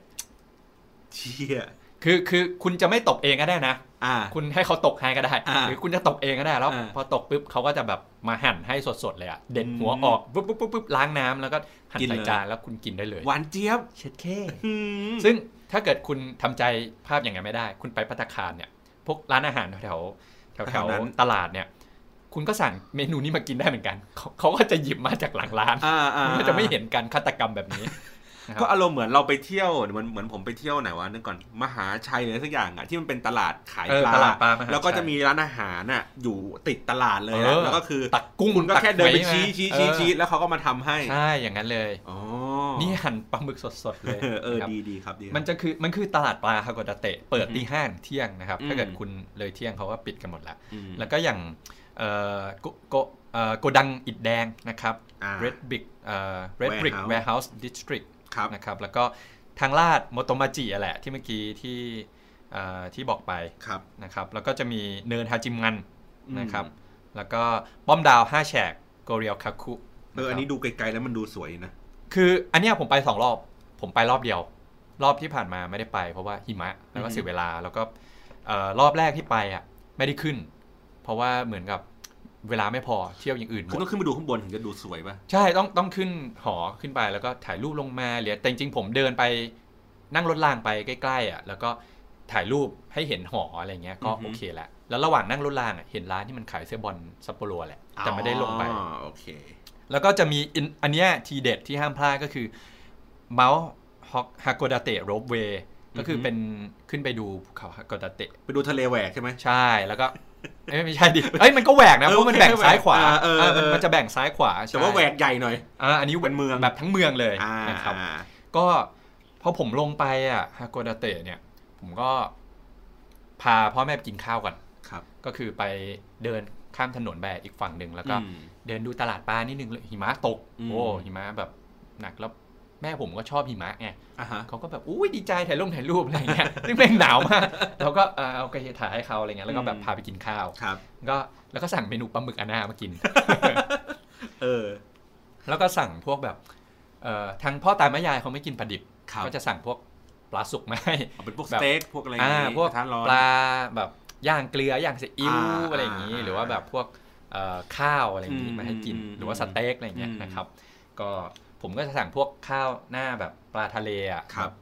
เชี่ยคือคือคุณจะไม่ตกเองก็ได้นะอ่าคุณให้เขาตกให้ก็ได้อ่าหรือคุณจะตกเองก็ได้แล้วอ่าพอตกปุ๊บเขาก็จะแบบมาหั่นให้สดๆเลยอะเด็ดอืมหัวออกปุ๊บปุ๊บปุ๊บปุ๊บล้างน้ำแล้วก็หั่นกินใส่เลยจานแล้วคุณกินได้เลยหวานเจี๊ยบเช็ดเคอืมซึ่ง ถ้าเกิดคุณทำใจภาพอย่างนั้นไม่ได้ คุณไปพัตตาคารเนี่ย พวกร้านอาหารแถวแถวแถวๆตลาดเนี่ย คุณก็สั่งเมนูนี้มากินได้เหมือนกัน เขาเขาก็จะหยิบมาจากหลังร้านอ่าอ่าคุณก็จะไม่เห็นการฆาตกรรมแบบนี้นะครับ ก็อารมณ์เหมือนเราไปเที่ยวเหมือนเหมือนผมไปเที่ยวไหนวะนึกก่อนมหาชัยหรืออะไรสักอย่างอะที่มันเป็นตลาดขายเออปลาตลาดปลามหาชัยแล้วก็จะมีร้านอาหารน่ะอยู่ติดตลาดเลยเอนะอแล้วก็คือตักกุ้งคุณก็แค่เดินไปตักหอยชี้มาชี้เอชี้อชี้แล้วเขาก็มาทำให้ใช่อย่างนั้นเลยอ๋อนี่หั่นปลาหมึกสดๆเลยเออเออนะครับดีดีครับดีครับมันจะคือมันคือตลาดปลาฮากอดาเตะเปิดตีห้าถึงเที่ยงนะครับอืมถ้าเกิดคุณเลยเที่ยงเขาก็ปิดกันหมดแล้วอืมแล้วก็อย่างเอ่อโกโกเอ่อโกดังอิดแดงนะครับอ่า Red Brick เอ่อ Red Brick Warehouse Warehouse District ครับ นะครับ แล้วก็ทางลาดโมโตมาจิอะแหละที่เมื่อกี้ที่เอ่อที่บอกไปครับนะครับ แล้วก็จะมีเนินฮาจิมันอืมนะครับ แล้วก็ป้อมดาว5แฉกโกเรียลคาคุเอออันนี้ดูไกลๆแล้วมันดูสวยนะ คืออันเนี้ยผมไปสองรอบ ผมไปรอบเดียว รอบที่ผ่านมาไม่ได้ไป เพราะว่าหิมะแล้วก็อือฮึเสียเวลาแล้วก็เอ่อรอบแรกที่ไปอะไม่ได้ขึ้น เพราะว่าเหมือนกับ เวลาไม่พอเที่ยวอย่างอื่นหมคือดต้องขึ้นไปดูข้างบนถึงจะดูสวยป่ะใช่ต้องต้องขึ้นหอขึ้นไปแล้วก็ถ่ายรูปลงมาเหลือแต่จริงๆผมเดินไปนั่งรถรางไปใกล้ๆอะแล้วก็ถ่ายรูปให้เห็นหออะไรเงี้ยก็อือฮึโอเคแหละแล้วระหว่างนั่งรถรางอะเห็นร้านที่มันขายเสื้อบอลซัปโปโรแหละแต่ไม่ได้ลงไปอ๋อโอเค แล้วก็จะมีอินอันเนี้ยทีเด็ดที่ห้ามพลาดก็คือเมาส์ฮากโดาเตะโรบเวย์ก็คือเป็นขึ้นไปดูภูเขาฮากโดาเตะไปดูทะเลแหวกใช่ไหมใช่แล้วก็เอ้ย ไม่ใช่ดิเอ้ยมันก็แหวกนะเอเพอราะมันโอเคแบ่งซ้ายขวาเออเออเออมันเออมันจะแบ่งซ้ายขวาแต่ว่าใช่แหวกใหญ่หน่อยอ่าอันนี้เป็นเมืองแบบทั้งเมืองเลยอ่านะครับอ่าก็พอผมลงไปอะฮากโดาเตะเนี่ย ผมก็พาพ่อแม่ไปกินข้าวก่อนครับ ก็คือไปเดินข้ามถนนไปอีกฝั่งหนึ่งแล้วก็อืมเดินดูตลาดปลานิดนึงเลยหิมะตกอืมโอ้หิมะแบบหนักแล้ว แม่ผมก็ชอบหิมะไงอ่าฮะเขาก็แบบอุ้ยดีใจถ่ายรูปถ่ายรูปอะไรเงี้ยซึ่งแม่งหนาวมากเราก็เออเอากระเทียมถ่ายให้เขาอะไรเงี้ยแล้วก็แบบอืมพาไปกินข้าวครับ ก็แล้วก็สั่งเมนูปลาหมึกอาน่ามากิน เออ แล้วก็สั่งพวกแบบเอ่อทางพ่อตาแม่ยายเขาไม่กินปลาดิบครับก็จะสั่งพวกปลาสุกมาให้เอาเป็นพวกแบสบเต็กพวกอะไรอย่างอ่างี้พวกกระทะร้อนปลาแบบย่างเกลือย่างซีอิ๊วอ่าอะไรอย่างนี้อ่าหรือว่าแบบพวกเอ่อข้าวอะไรอย่างนี้อืมมาให้กินอืมหรือว่าสเต็กอะไรอย่างเงี้ยอืมนะครับ ก็ ผมก็จะสั่งพวกข้าวหน้าแบบปลาทะเลอะครับแ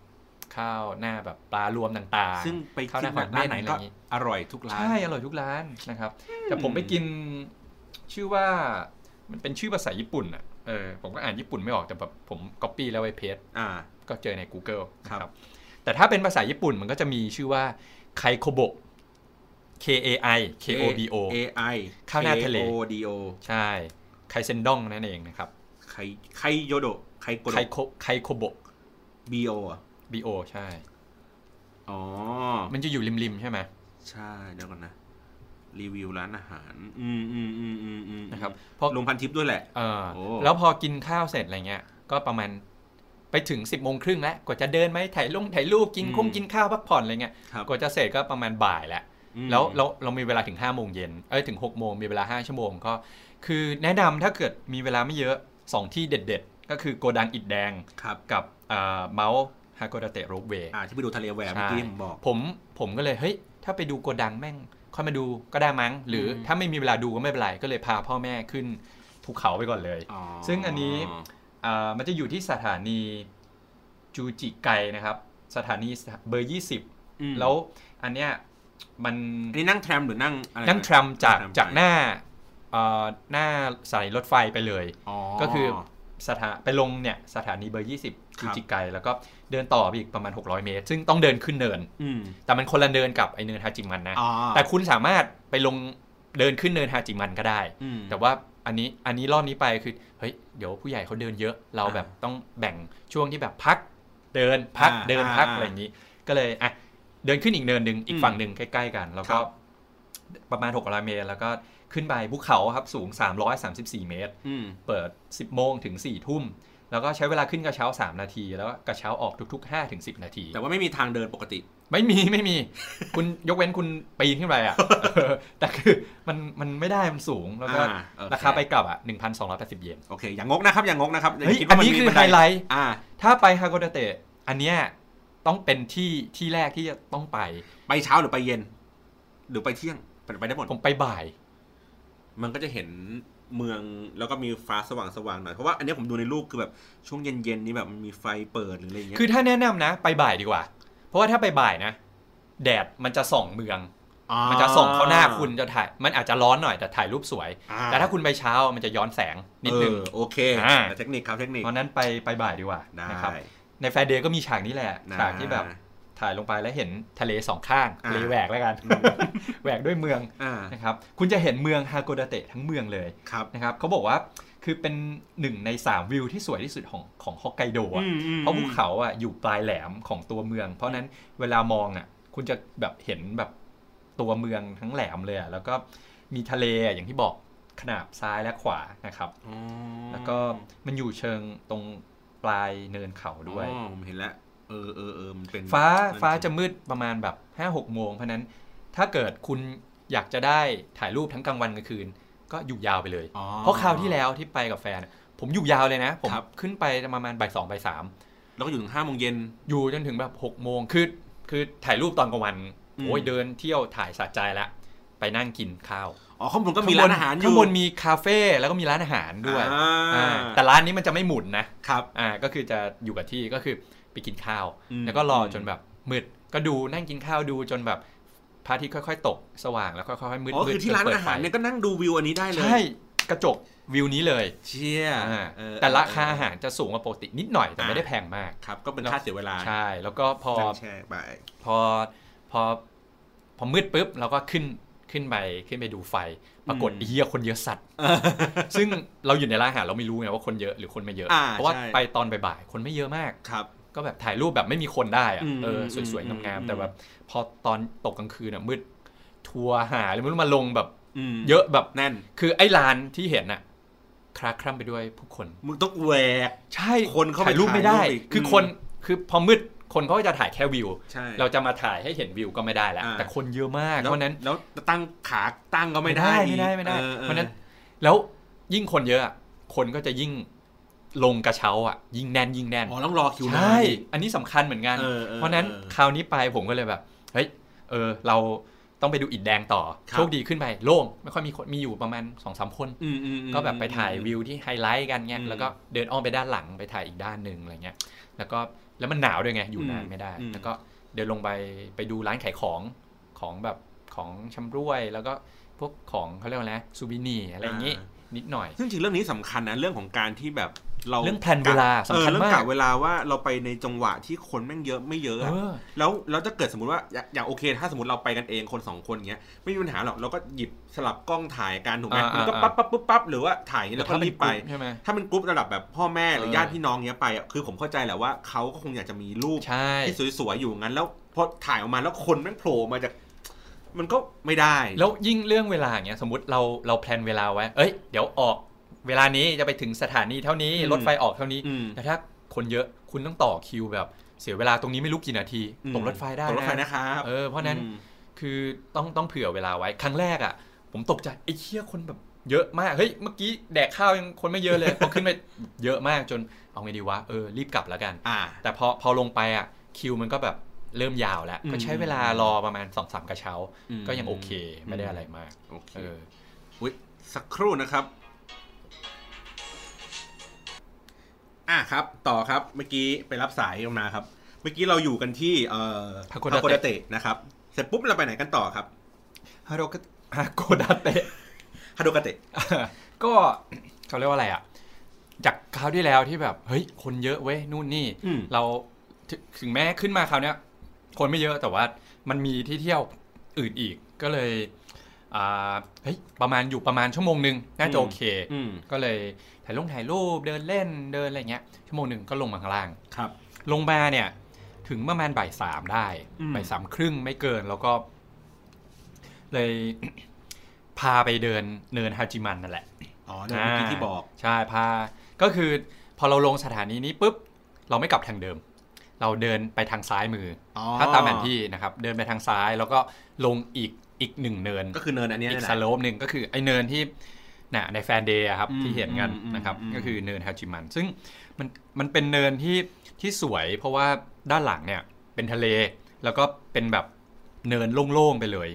ข้าวหน้าแบบปลารวมต่างๆ ซึ่งไปข้าวหกิน้านหอยร้านไหนเม่นอะไรก็อย่างงี้อร่อยทุกร้าน ใช่ อร่อยทุกร้านนะครับ แต่ผมไปกินชื่อว่ามันเป็นชื่อภาษาญี่ปุ่นอะ เออ ผมก็อ่านญี่ปุ่นไม่ออก แต่แบบผมก๊อปปี้แล้วไปเพจอ่า ก็เจอใน Google ครับนะครับแต่ถ้าเป็นภาษาญี่ปุ่นมันก็จะมีชื่อว่าไคโคโบ K A I K O B O A I ข้าวหน้าทะเล K O D O ใช่ ไคเซนดองนั่นเองนะครับไคไคโยโดะไคโกโดไคโคไคโคโบ B O อะ B O ใช่ อ๋อ มันจะอยู่ริมๆใช่ไหมใช่เดี๋ยวก่อนนะ รีวิวร้านอาหาร อืมอืมอืมอืมอืมนะครับพอลงพันทิปด้วยแหละเออโอ้แล้วพอกินข้าวเสร็จอะไรเงี้ย ก็ประมาณไปถึง10บโมงครึ่งแล้วกว่าจะเดินไหมถ่ายลงถ่ายรูปกินอืมคงกินข้าวพักผ่อนอะไรเงี้ยครับกว่าจะเสร็จก็ประมาณบ่ายแล้วอืมแล้วเราเรามีเวลาถึง5้าโมงเย็นเอ้ยถึง6กโมงมีเวลา5ชั่วโมงก็ คือแนะนำถ้าเกิดมีเวลาไม่เยอะ 2 ที่เด็ด ๆ ก็คือโกดังอิดแดงครับกับเมาส์ฮาโกดาเตะโรบเวย์อ่าที่ไปดูทะเลแหวกเมื่อกี้ผมบอกผมผมก็เลยเฮ้ยถ้าไปดูโกดังแม่งค่อยมาดูก็ได้มั้ง หรืออมถ้าไม่มีเวลาดูก็ไม่เป็นไร ก็เลยพาพ่อแม่ขึ้นภูเขาไปก่อนเลยอ๋อซึ่งอันนี้อ่ามันจะอยู่ที่สถานีจูจิไกนะครับ สถานีเบอร์อืม20แล้วอันเนี้ยมันอันนี้นั่งแทรมหรือนั่งอะไรนั่งทรัมจากนั่งจากหน้าเอ่อ หน้าสายรถไฟไปเลยอ๋อก็คือสถาไปลงเนี่ยสถานีเบอร์ 20ครัจูบจิไกแล้วก็เดินต่อไปอีกประมาณ 600 เมตร ซึ่งต้องเดินขึ้นเนินอืมแต่มันคนละเนินกับไอเนินฮาจิมันนะอ๋อแต่คุณสามารถไปลงเดินขึ้นเนินฮาจิมันก็ได้อืมแต่ว่าอันนี้อันนี้รอบนี้ไปคือเฮ้ยเดี๋ยวผู้ใหญ่เขาเดินเยอะเราอ่าแบบต้องแบ่งช่วงที่แบบพักเดินพักอ่าเดินพักอ่าอะไรอย่างนี้ ก็เลยอะเดินขึ้นอีกเนินหนึ่งอีกอืมฝั่งหนึ่งใกล้ ๆ กัน แล้วก็ครับประมาณ6 ร้อยเมตรแล้วก็ ขึ้นไปภูเขาครับสูง 334 เมตรอืมเปิด 10 โมงถึง 4 ทุ่ม แล้วก็ใช้เวลาขึ้นกระเช้า 3 นาที แล้วก็กระเช้าออกทุกๆ 5 ถึง 10 นาที แต่ว่าไม่มีทางเดินปกติ ไม่มีไม่มี คุณยกเว้นคุณปีนขึ้นไปอะเออแต่คือมันมันไม่ได้มันสูง แล้วก็อ่าโอเคราคาไปกลับอะ 1,280 เยน โอเค อย่างงกนะครับ อย่างงกนะครับอย่าเฮ้ยคิดอัว่ามันมีบันไดไลท์อ่าถ้าไปฮาโกดาเตะอันเนี้ยต้องเป็นที่ที่แรกที่จะต้องไป ไปเช้าหรือไปเย็น หรือไปเที่ยงไปไปได้หมดผมไปบ่าย มันก็จะเห็นเมืองแล้วก็มีฟ้าสว่างสว่างๆหน่อยเพราะว่าอันเนี้ยผมดูในรูปคือแบบช่วงเย็นๆนี้แบบมันมีไฟเปิดหรืออะไรเงี้ยคือถ้าแนะนำนะ ไปบ่ายดีกว่า เพราะว่าถ้าไปบ่ายนะ แดดมันจะส่องเมืองมันจะส่องเข้าหน้าคุณจะถ่าย มันอาจจะร้อนหน่อยแต่ถ่ายรูปสวยอ่แต่ถ้าคุณไปเช้ามันจะย้อนแสงนิดนึงเออโอเคอ่าเทคนิคครับเทคนิคเพราะนั้นไปไปบ่ายดีกว่าได้นะครับในแฟนเดย์ก็มีฉากนี้แหละนะฉากที่แบบ ถ่ายลงไปแล้วเห็นทะเลสองข้างอ่าทะเลแหวกแล้วกันแหวกด้วยเมืองอ่านะครับคุณจะเห็นเมืองฮาโกดาเตะทั้งเมืองเลยครับนะครับเขาบอกว่าคือเป็นหนึ่งในสามวิวที่สวยที่สุดของของฮอกไกโดอะอืมอืมเพราะภูเขาอะอยู่ปลายแหลมของตัวเมือง เพราะนั้นเวลามองอะคุณจะแบบเห็นแบบตัวเมืองทั้งแหลมเลยอะแล้วก็มีทะเลอะอย่างที่บอกขนาบซ้ายและขวานะครับอ๋อแล้วก็มันอยู่เชิงตรงปลายเนินเขาด้วยอ๋อผมเห็นแล้ว เออเออเออมันเป็นฟ้านั่นฟ้าสิจะมืดประมาณแบบห้าหกโมงเพราะนั้นถ้าเกิดคุณอยากจะได้ถ่ายรูปทั้งกลางวันกลางคืน ก็อยู่ยาวไปเลยอ๋อเพราะคราวที่แล้วที่ไปกับแฟนอะผมอยู่ยาวเลยนะ ผมครับขึ้นไปประมาณบ่ายสองบ่ายสามแล้วก็อยู่ถึงห้าโมงเย็นอยู่จนถึงแบบหกโมงคือคือถ่ายรูปตอนกลางวันอืมโอ้ยเดินเที่ยวถ่ายสะใจละไปนั่งกินข้าวอ๋อข้างบนก็มีร้านอาหารอยู่ข้างบนมีคาเฟ่แล้วก็มีร้านอาหารด้วยอ่าอ่าแต่ร้านนี้มันจะไม่หมุนนะครับอ่าก็คือจะอยู่กับที่ก็คือ ไปกินข้าวอืมแล้วก็รอจนแบบมืดก็ดูนั่งกินข้าวดูจนแบบพระอาทิตย์ค่อยๆ ตกสว่างแล้วค่อยๆมืดอ๋อมืดคือที่ร้านจปิดอาหารไฟเนี่ยก็นั่งดูวิวอันนี้ได้เลยใช่กระจกวิวนี้เลย เชี่ยอ่าเออแต่ราคาอาหารจะสูงกว่าปกตินิดหน่อยแต่ไม่ได้แพงมากครับ ก็เป็นค่าเสียเวลาใช่ แล้วก็พอนั่งแช่ไปพอพอพอมืดปุ๊บเราก็ขึ้นขึ้นไปขึ้นไปดูไฟ ปรากฏอืมไอ้เฮียคนเยอะสัตว์ ซึ่งเราอยู่ในร้านอาหารเราไม่รู้ไงว่าคนเยอะหรือคนไม่เยอะอ่าเพราะว่าใช่ไปตอนบ่ายๆคนไม่เยอะมากครับ ก็แบบถ่ายรูปแบบไม่มีคนได้อะอืมเอออืมสวยๆอืมงามอืมๆแต่แบบพอตอนตกกลางคืนอะมืดทัวร์หาเลยไม่รู้มาลงแบบมเยอะแบบแน่น คือไอ้ลานที่เห็นน่ะคลาคล่ำไปด้วยผู้คนมึงต้องแหวกใช่คนเข้าไปถ่ายรูปไม่ได้ถ่ายรูปอีกคืออมคนคือพอมืดคนเขาก็จะถ่ายแค่วิวใช่เราจะมาถ่ายให้เห็นวิวก็ไม่ได้แล้วอ่าแต่คนเยอะมากแล้วเพราะฉะนั้นแล้วตั้งขาตั้งก็ไม่ได้ไม่ได้ไม่ได้ออออเพราะฉะนั้นแล้วยิ่งคนเยอะอะคนก็จะยิ่ง ลงกระเช้าอะยิ่งแน่นยิ่งแน่นอ๋อต้องรอคิวนานใช่อันนี้สำคัญเหมือนกันเออออเพราะฉะนั้นออคราวนี้ไปผมก็เลยแบบเฮ้ยเออเราต้องไปดูอิฐแดงต่อครับโชคดีขึ้นไปโล่งไม่ค่อยมีคนมีอยู่ประมาณสองสามคนอืมอืมอืมก็แบบไปถ่ายวิวที่ไฮไลท์กันเงี้ยอืมแล้วก็เดินอ้อมไปด้านหลังไปถ่ายอีกด้านหนึ่งอะไรเงี้ยแล้วก็แล้วมันหนาวด้วยไงอยู่นานไม่ได้อืมแล้วก็เดินลงไปไปดูร้านขายของของแบบของชำร่วยแล้วก็พวกของเขาเรียกว่าอะไรซูบินีอะไรอย่างงี้นิดหน่อย ซึ่งจริงเรื่องนี้สำคัญนะเรื่องของการที่แบบ เราเรื่องแพลนเวลาสำคัญเออเรื่องมากกะเวลาว่าเราไปในจังหวะที่คนแม่งเยอะไม่เยอะเออะอแล้วแล้วถ้าเกิดสมมติว่าอยากอยากโอเค ถ้าสมมติเราไปกันเองคนสองคนเงี้ยไม่มีปัญหาหรอกเราก็หยิบสลับกล้องถ่ายกันถูกไหมอ่ามันก็อ่าปั๊บปั๊บปุ๊บปั๊บหรือว่าถ่ายอย่างนี้แล้วก็รีบไปใช่ไหมถ้าเป็นกรุ๊ประดับแบบพ่อแม่หรือเออญาติพี่น้องเงี้ยไปอะคือผมเข้าใจแหละว่าเขาก็คงอยากจะมีรูปใช่ที่สวยๆอยู่งั้น แล้วพอถ่ายออกมาแล้วคนแม่งโผล่มาจากมันก็ไม่ได้ แล้วยิ่งเรื่องเวลาอย่างเงี้ยสมมติเราเราแพลนเวลาไว้ เอ้ย เดี๋ยวออก เวลานี้จะไปถึงสถานีเท่านี้อืมรถไฟออกเท่านี้อืมแต่ถ้าคนเยอะคุณต้องต่อคิวแบบเสียเวลาตรงนี้ไม่รู้กี่นาทีตกรถไฟได้ตกรถไฟนะนะครับเออเพราะฉะนั้นอืมคือต้องต้องเผื่อเวลาไว้ครั้งแรกอะ ผมตกใจไอ้เชี่ยคนแบบเยอะมากเฮ้ยเมื่อกี้แดกข้าวยังคนไม่เยอะเลยพอขึ้นไปเยอะมากจนเอาไงดีวะเออรีบกลับแล้วกันอ่าแต่พอพอลงไปอะคิวมันก็แบบเริ่มยาวแล้วอืมก็ใช้เวลารอประมาณสองสามกระเช้าอืมก็ยังโอเค ไม่ได้อะไรมากโอเคเอออุ๊ยสักครู่นะครับ อะครับ ต่อครับเมื่อกี้ไปรับสายมาครับ เมื่อกี้เราอยู่กันที่เอ่อ Hakodate ฮาโกดาเตะนะครับ เสร็จปุ๊บเราไปไหนกันต่อครับฮาโดกฮาโกดาเตะฮาโดกาเตะก็เขาเรียกว่าอะไรอะ จากคราวที่แล้วที่แบบ เฮ้ย คนเยอะเว้ยนู่นนี่อืมเราถงถึงแม้ขึ้นมาคราวเนี้ยคนไม่เยอะแต่ว่ามันมีที่เที่ยวอื่นอีกก็เลยอ่า เฮ้ยประมาณอยู่ประมาณชั่วโมงหนึ่งน่าจะโอเคอืมก็เลยถ่ายลงถ่ายรูปเดินเล่นเดินอะไรเงี้ยชั่วโมงหนึ่งก็ลงมาข้างล่างครับ ลงมาเนี่ย ถึงประมาณบ่ายสามได้อืมบ่ายสามครึ่งไม่เกินแล้วก็ เลยพาไปเดินเนินฮาจิมันนั่นแหละอ๋อเรื่องเมื่อกี้ที่บอกใช่พา ก็คือพอเราลงสถานีนี้ปุ๊บเราไม่กลับทางเดิม เราเดินไปทางซ้ายมือออถ้าตามแผนที่นะครับ เดินไปทางซ้ายแล้วก็ลงอีก อีกหนึ่งเนินก็คือเนินอันเนี้ยอีกแหสละโลปหนึ่งก็คือไอเนินที่น่ะในแฟนเดย์ครับอืมที่เห็นกันอืมนะครับอืมก็คือเนินฮาจิมัน ซึ่งมันมันเป็นเนินที่ที่สวย เพราะว่าด้านหลังเนี่ยเป็นทะเลแล้วก็เป็นแบบเนินโล่งๆไปเลย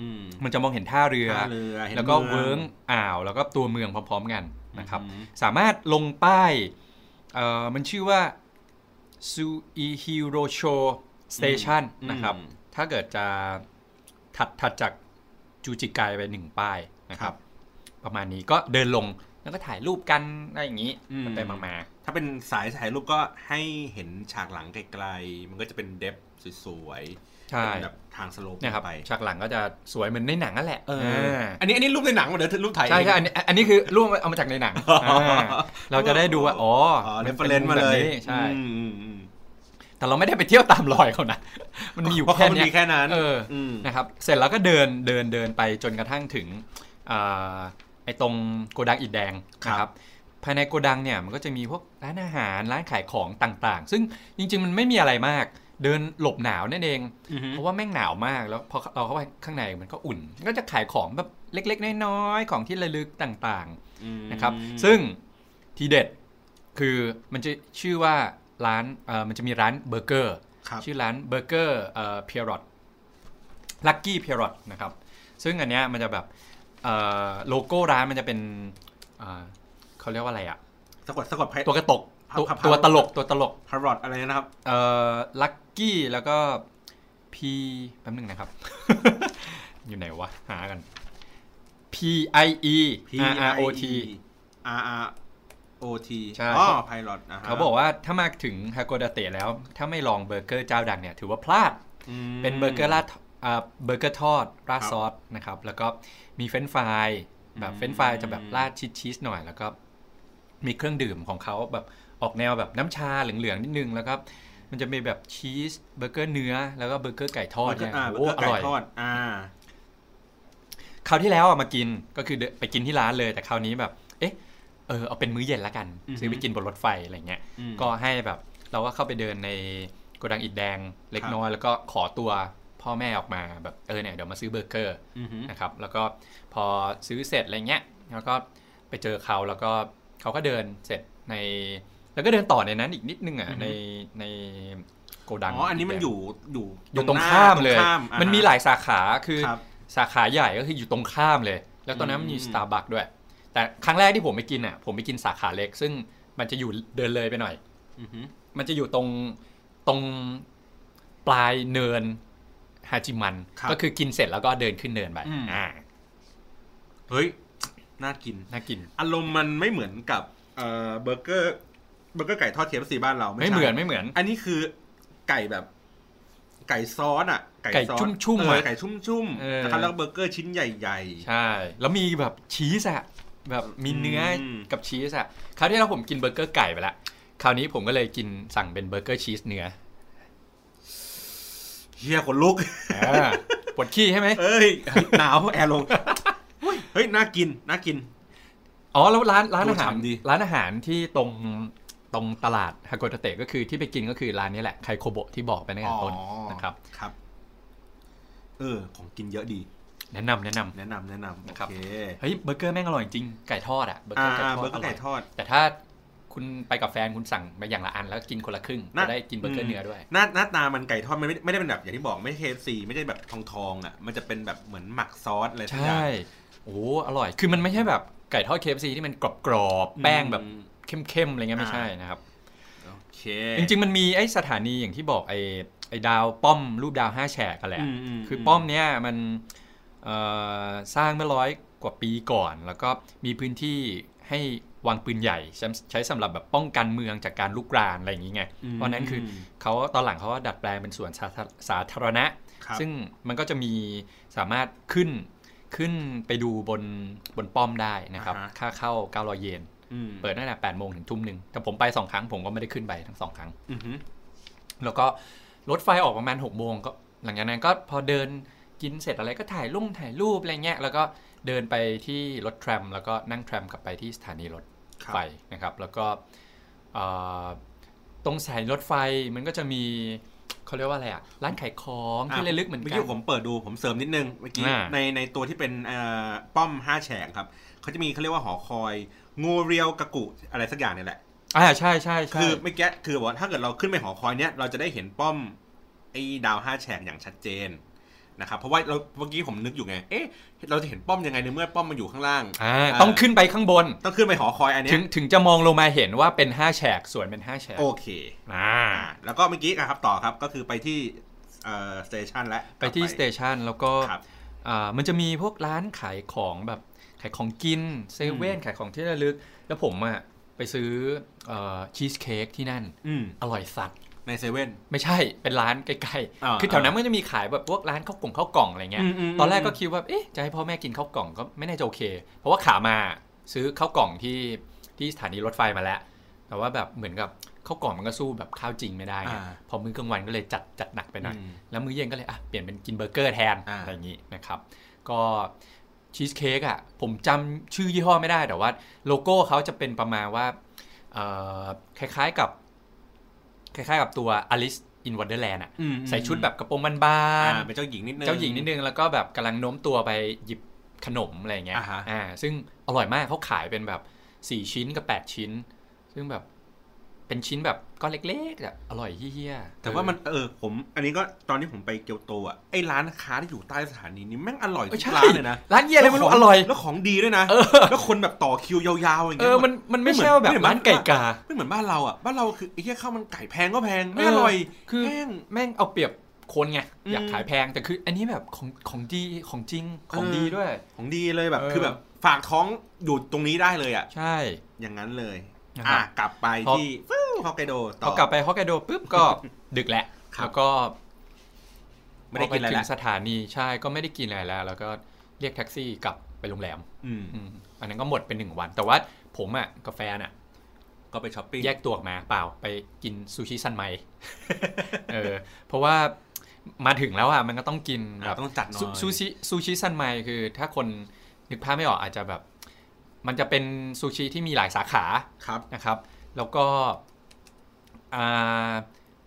อืมมันจะมองเห็นท่าเรือท่าเรือแล้วก็เห็นเมืองเวิ้งอ่าว แล้วก็ตัวเมืองพร้อมๆกันนะครับอืมสามารถลงป้ายเอ่อมันชื่อว่าซูอิฮิโรโช station อืมนะครับ ถ้าเกิดจะ ถัดถัดจากจูจิไกไปหนึ่งป้ายนะครับ ประมาณนี้ก็เดินลงแล้วก็ถ่ายรูปกันอะไรอย่างนี้อืมไปๆมาถ้าเป็นสายถ่ายรูปก็ให้เห็นฉากหลังไกลๆมันก็จะเป็น depth สวยๆๆใช่เป็นแบบทาง slope เนี่ยครับไปฉากหลังก็จะสวยเหมือนในหนังนั่นแหละเออออันนี้อันนี้รูปในหนังมาเดี๋ยวรูปถ่ายใช่เองใช่อันนี้อันนี้คือรูปเอามาจากในหนังเราจะได้ดูว่าอ๋ออ๋อมันเป็น reference มาเลยแบบนี้ใช่อืมอืมอืม แต่เราไม่ได้ไปเที่ยวตามรอยเขานะ มันมีอยู่เพราะแค่เขามันเนี้มียแค่นั้นเอออืมนะครับเสร็จแล้วก็เดินเดินเดินไปจนกระทั่งถึงอ่าไอ้ตรงโกดังอิฐแดงนะครับภายในโกดังเนี่ยมันก็จะมีพวกร้านอาหารร้านขายของต่างๆ ซึ่งจริง ๆ มันไม่มีอะไรมาก เดินหลบหนาวนั่นเองอือฮึเพราะว่าแม่งหนาวมากแล้วพอเราเข้าไปข้างในมันก็อุ่น ก็จะขายของแบบเล็ก ๆ น้อยๆของที่ระลึกต่างๆนะครับ ซึ่งทีเด็ดคือมันจะชื่อว่า ร้านเอ่อมันจะมีร้านเบอร์เกอร์ครับชื่อร้านเบอร์เกอร์เอ่อ Pierrot Lucky Pierrot นะครับ ซึ่งอันเนี้ยมันจะแบบเอ่อโลโก้ร้านมันจะเป็นเอ่อเขาเรียกว่าอะไรอะสะกดสะกดไพ่ตัวกระตกตัวครับครับตัวตลกตัวตลก Pierrot อะไรนะครับเอ่อ Lucky แล้วก็ P แป๊บนึงนะครับ อยู่ไหนวะ หากัน P I E P R R O T R R O T ใช่ อ๋อ Pierrot นะฮะเขาบอกว่าถ้ามาถึงฮาโกดาเตะแล้ว ถ้าไม่ลองเบอร์เกอร์เจ้าดังเนี่ย ถือว่าพลาดอืม เป็นเบอร์เกอร์ราดอ่าเบอร์เกอร์ทอดราดครับซอสนะครับ แล้วก็มี french fries แบบอืม french fries จะแบบราดชีสชีสหน่อย แล้วก็มีเครื่องดื่มของเขาแบบออกแนวแบบน้ำชาเหลืองๆนิดนึงแล้วก็มันจะมีแบบชีสเบอร์เกอร์เนื้อแล้วก็เบอร์เกอร์ไก่ทอดเบอร์เกอเนี่ยอ่าโอ้เบอร์เกอร์อร่อยไก่ทอดอ่า คราวที่แล้วอะมากินก็คือเดินไปกินที่ร้านเลย แต่คราวนี้แบบ เอ๊ะ เออเอาเป็นมื้อเย็นละกันอือฮึซื้อไปกินบนรถไฟอะไรเงี้ยอืมก็ให้แบบเราก็เข้าไปเดินในโกดังอิฐแดงเล็กครับน้อยแล้วก็ขอตัวพ่อแม่ออกมาแบบเออเนี่ยเดี๋ยวมาซื้อเบอร์เกอร์อือฮึนะครับแล้วก็พอซื้อเสร็จอะไรเงี้ยแล้วก็ไปเจอเขาแล้วก็เขาก็เดินเสร็จในแล้วก็เดินต่อในนั้นอีกนิดนึงอะในในโกดังอ๋ออันนี้มันอยู่อยู่อยู่ตรงหน้ข้ามเลยตรงข้าอ่มันมีหลายสาขาคือครับสาขาใหญ่ก็คืออยู่ตรงข้ามเลย แล้วตอนนั้นมันมีอืมสตาร์บัคด้วย แต่ครั้งแรกที่ผมไปกินอะ ผมไปกินสาขาเล็ก ซึ่งมันจะอยู่เดินเลยไปหน่อยอือฮึมันจะอยู่ตรงตรงปลายเนินฮาจิมันครับก็คือกินเสร็จแล้วก็เดินขึ้นเนินไปอืมอ่าเฮ้ย น่ากิน น่ากิน อารมณ์มันไม่เหมือนกับเอ่อเบอร์เกอร์เบอร์เกอร์ไก่ทอด KFC บ้านเรา ไม่ใช่เหมือนไม่เหมือน อันนี้คือไก่แบบ ไก่ซอสอะ ไก่ซอสชุ่มๆเออๆอะไก่ชุ่มเออๆนะครับแล้วก็เบอร์เกอร์ชิ้นใหญ่ใช่ แล้วมีแบบชีสอะ แบบมีเนื้ออมกับชีสอะคราวที่แล้วผมกินเบอร์เกอร์ไก่ไปละคราวนี้ผมก็เลยกินสั่งเป็นเบอร์เกอร์ชีสเนื้อๆเฮียขนลุกอ่าปวดขี้ใช่ไหมเอ้ยหนาวแอร์ลงเฮ้ยเฮ้ยน่ากินน่ากินอ๋อแล้วร้านร้านอาหารดูฉ่ำดีร้านอาหารที่ตรงตรงตลาดฮาโกดาเตะก็คือที่ไปกินก็คือร้านนี้แหละไคโคโบะที่บอกไปในตอนต้นนะครับครับ เออ ของกินเยอะดี แนะนำแนะนำแนะนำแนะนำนะครับโอเคเฮ้ยเบอร์เกอร์แม่งอร่อยจริงไก่ทอดอะเบอร์เกอร์ไก่ทอดอ่าเบอร์เกอร์ไก่ทอด แต่ถ้าคุณไปกับแฟนคุณสั่งมาอย่างละอันแล้วกินคนละครึ่งน่าจะได้กินเบอร์เกอร์เนื้อด้วยหน้าหน้าตามันไก่ทอดไม่ไม่ไม่ได้เป็นแบบอย่างที่บอกไม่ใช่ KFC ไม่ใช่แบบทองทองๆอะมันจะเป็นแบบเหมือนหมักซอสอะไรทุกอย่างใช่โอ้อร่อย คือมันไม่ใช่แบบไก่ทอดเคฟซีที่มันกรอบๆแป้งแบบอืมเข้มๆอะไรเงี้ยไม่อ่าใช่นะครับโอเคจริง ๆ มันมีไอ้สถานีอย่างที่บอกไอ้ไอ้ดาวป้อมรูปดาวห้าแฉกกันแหละมมคือป้อมเนี้ยมันเอ่อ สร้างเมื่อร้อยกว่าปีก่อน แล้วก็มีพื้นที่ให้วางปืนใหญ่ใช้ใช้สำหรับแบบป้องกันเมืองจากการลุกรานอะไรอย่างงี้ไง เพราะฉะนั้นคือเขาตอนหลังเขาก็ดัดแปลงเป็นสวนสาธารสาธารณะครับซึ่งมันก็จะมีสามารถขึ้นขึ้นไปดูบนบนป้อมได้นะครับอ่าฮะค่าเข้า 900 เยนอืมเปิดตั้งแต่8โมงถึงทุ่มหนึ่งแต่ผมไปสองครั้งผมก็ไม่ได้ขึ้นไปทั้งสองครั้งอือฮึแล้วก็รถไฟออกประมาณ6โมงก็หลังจากนั้นก็พอเดิน กินเสร็จอะไรก็ถ่ายรุ่งถ่ายรูปอะไรเงี้ยแล้วก็เดินไปที่รถแทรม แล้วก็นั่งแทรมกลับไปที่สถานีรถครับไฟนะครับ แล้วก็เอ่อตรงสถานีรถไฟมันก็จะมีเขาเรียกว่าอะไรอะร้านขายของที่ระลึกเหมือนเมื่อกักี้นผมเปิดดูผมเสริมนิดนึงเมื่อกี้อ่าในในตัวที่เป็นเอ่อป้อมห้าแฉกครับเขาจะมีเขาเรียกว่าหอคอยงูเรียวกะกุอะไรสักอย่างเนี่ยแหละอ่าใช่ใช่ใช่คือเมื่อกี้คือบอกว่าถ้าเกิดเราขึ้นไปหอคอยเนี้ยเราจะได้เห็นป้อมไอ้ดาวห้าแฉกอย่างชัดเจน นะครับเพราะว่าเราเมื่อกี้ผมนึกอยู่ไง เอ๊ะเราจะเห็นป้อมยังไงในเมื่อป้อมมันอยู่ข้างล่างอ่าต้องขึ้นไปข้างบน ต้องขึ้นไปหอคอยอันเนี้ถึยงถึงจะมองลงมาเห็นว่าเป็นห้าแฉกส่วนเป็นห้าแฉกโอเคอ่าอ่าแล้วก็เมื่อกี้ครับต่อครับก็คือไปที่เอ่อ station แล้วไปที่ station แล้วก็ครับอ่ามันจะมีพวกร้านขายของแบบขายของกินเซเว่นขายของที่ระลึก แล้วผมอะไปซื้อชีสเค้กที่นั่นอืมอร่อยสัตว์ ในเซเว่นไม่ใช่เป็นร้านใกล้อ่าๆคือแถวนั้นมันก็จะมีขายแบบพวกร้านข้าวกล่องข้าวกล่องอะไรเงี้ยอืมอืมตอนแรกก็คิดว่าเอ๊ะจะให้พ่อแม่กินข้าวกล่องก็ไม่น่าจะโอเค เพราะว่าขามาซื้อข้าวกล่องที่ที่สถานีรถไฟมาแล้ว แต่ว่าแบบเหมือนกับข้าวกล่องมันก็สู้แบบข้าวจริงไม่ได้ไงอ่าพอมื้อกลางวันก็เลยจัดจัดหนักไปหน่อยอืมแล้วมื้อเย็นก็เลยอะเปลี่ยนเป็นกินเบอร์เกอร์แทนอ่าอะไรอย่างนี้นะครับ ก็ชีสเค้กอะผมจำชื่อยี่ห้อไม่ได้แต่ว่า โลโก้เขาจะเป็นประมาณว่าเอ่อคล้ายๆกับ คล้ายๆกับตัว Alice in Wonderland อะอืมใส่ชุดแบบกระโปรงบานอ่าเป็นเจ้าหญิงนิดนึงๆเจ้าหญิงนิดนึงแล้วก็แบบกำลังโน้มตัวไปหยิบขนมอะไรอย่างเงี้ยอ่าฮะอ่าซึ่งอร่อยมากเขาขายเป็นแบบ 4 ชิ้นกับ 8 ชิ้น ซึ่งแบบ เป็นชิ้นแบบก้อนเล็กๆอะอร่อยเฮี้ยๆแต่ว่ามันเออผม อันนี้ก็ตอนที่ผมไปเกียวโตอะไอ้ร้านค้าที่อยู่ใต้สถานีนี้แม่งอร่อยเอทุอกใช่ร้านเลยนะร้านเฮี้ยอะไรไม่รู้แล้วขงอร่อยแล้วของดีด้วยนะเออแล้วคนแบบต่อคิวยาวๆอย่างเอเงี้ยอมันมันไม่ใช่ว่าแบบร้านไก่กาไม่เหมือนบ้านเราอะบ้านเราคือไอ้แค่ข้าวมันไก่แพงก็แพงไม่เอออร่อยคือแพงแม่งเอาเปรียบคนไงอืมอยากขายแพงแต่คือ อันนี้แบบของของดีของจริงของเออดีด้วย ของดีเลยแบบเออคือแบบฝากท้องอยู่ตรงนี้ได้เลยอะใช่ อย่างนั้นเลยนะครับ อะกลับไปพอที่ฟู้ฮอกไกโดต่พออกลับไปฮอกไกโดปุ๊บก็ดึกแหละครับแล้วก็ไม่ได้กินอะไรพปแล้วถึงสถานีใช่ก็ไม่ได้กินอะไรแล้ว แล้วก็เรียกแท็กซี่กลับไปโรงแรมอืมอืมอันนั้นก็หมดเป็นหนึ่งวัน แต่ว่าผมอะกาแฟนอะ ก็ไปช้อปปิ้งแยกตัวออกมาเปล่าไปกินซูชิซันไมเออเพราะว่ามาถึงแล้วอะมันก็ต้องกินแบอะบต้องจัดหน่อยซูซูชิซูชิซันไมคือถ้าคนนึกภาพไม่ออกอาจจะแบบ มันจะเป็นซูชิที่มีหลายสาขาครับนะครับ แล้วก็อ่า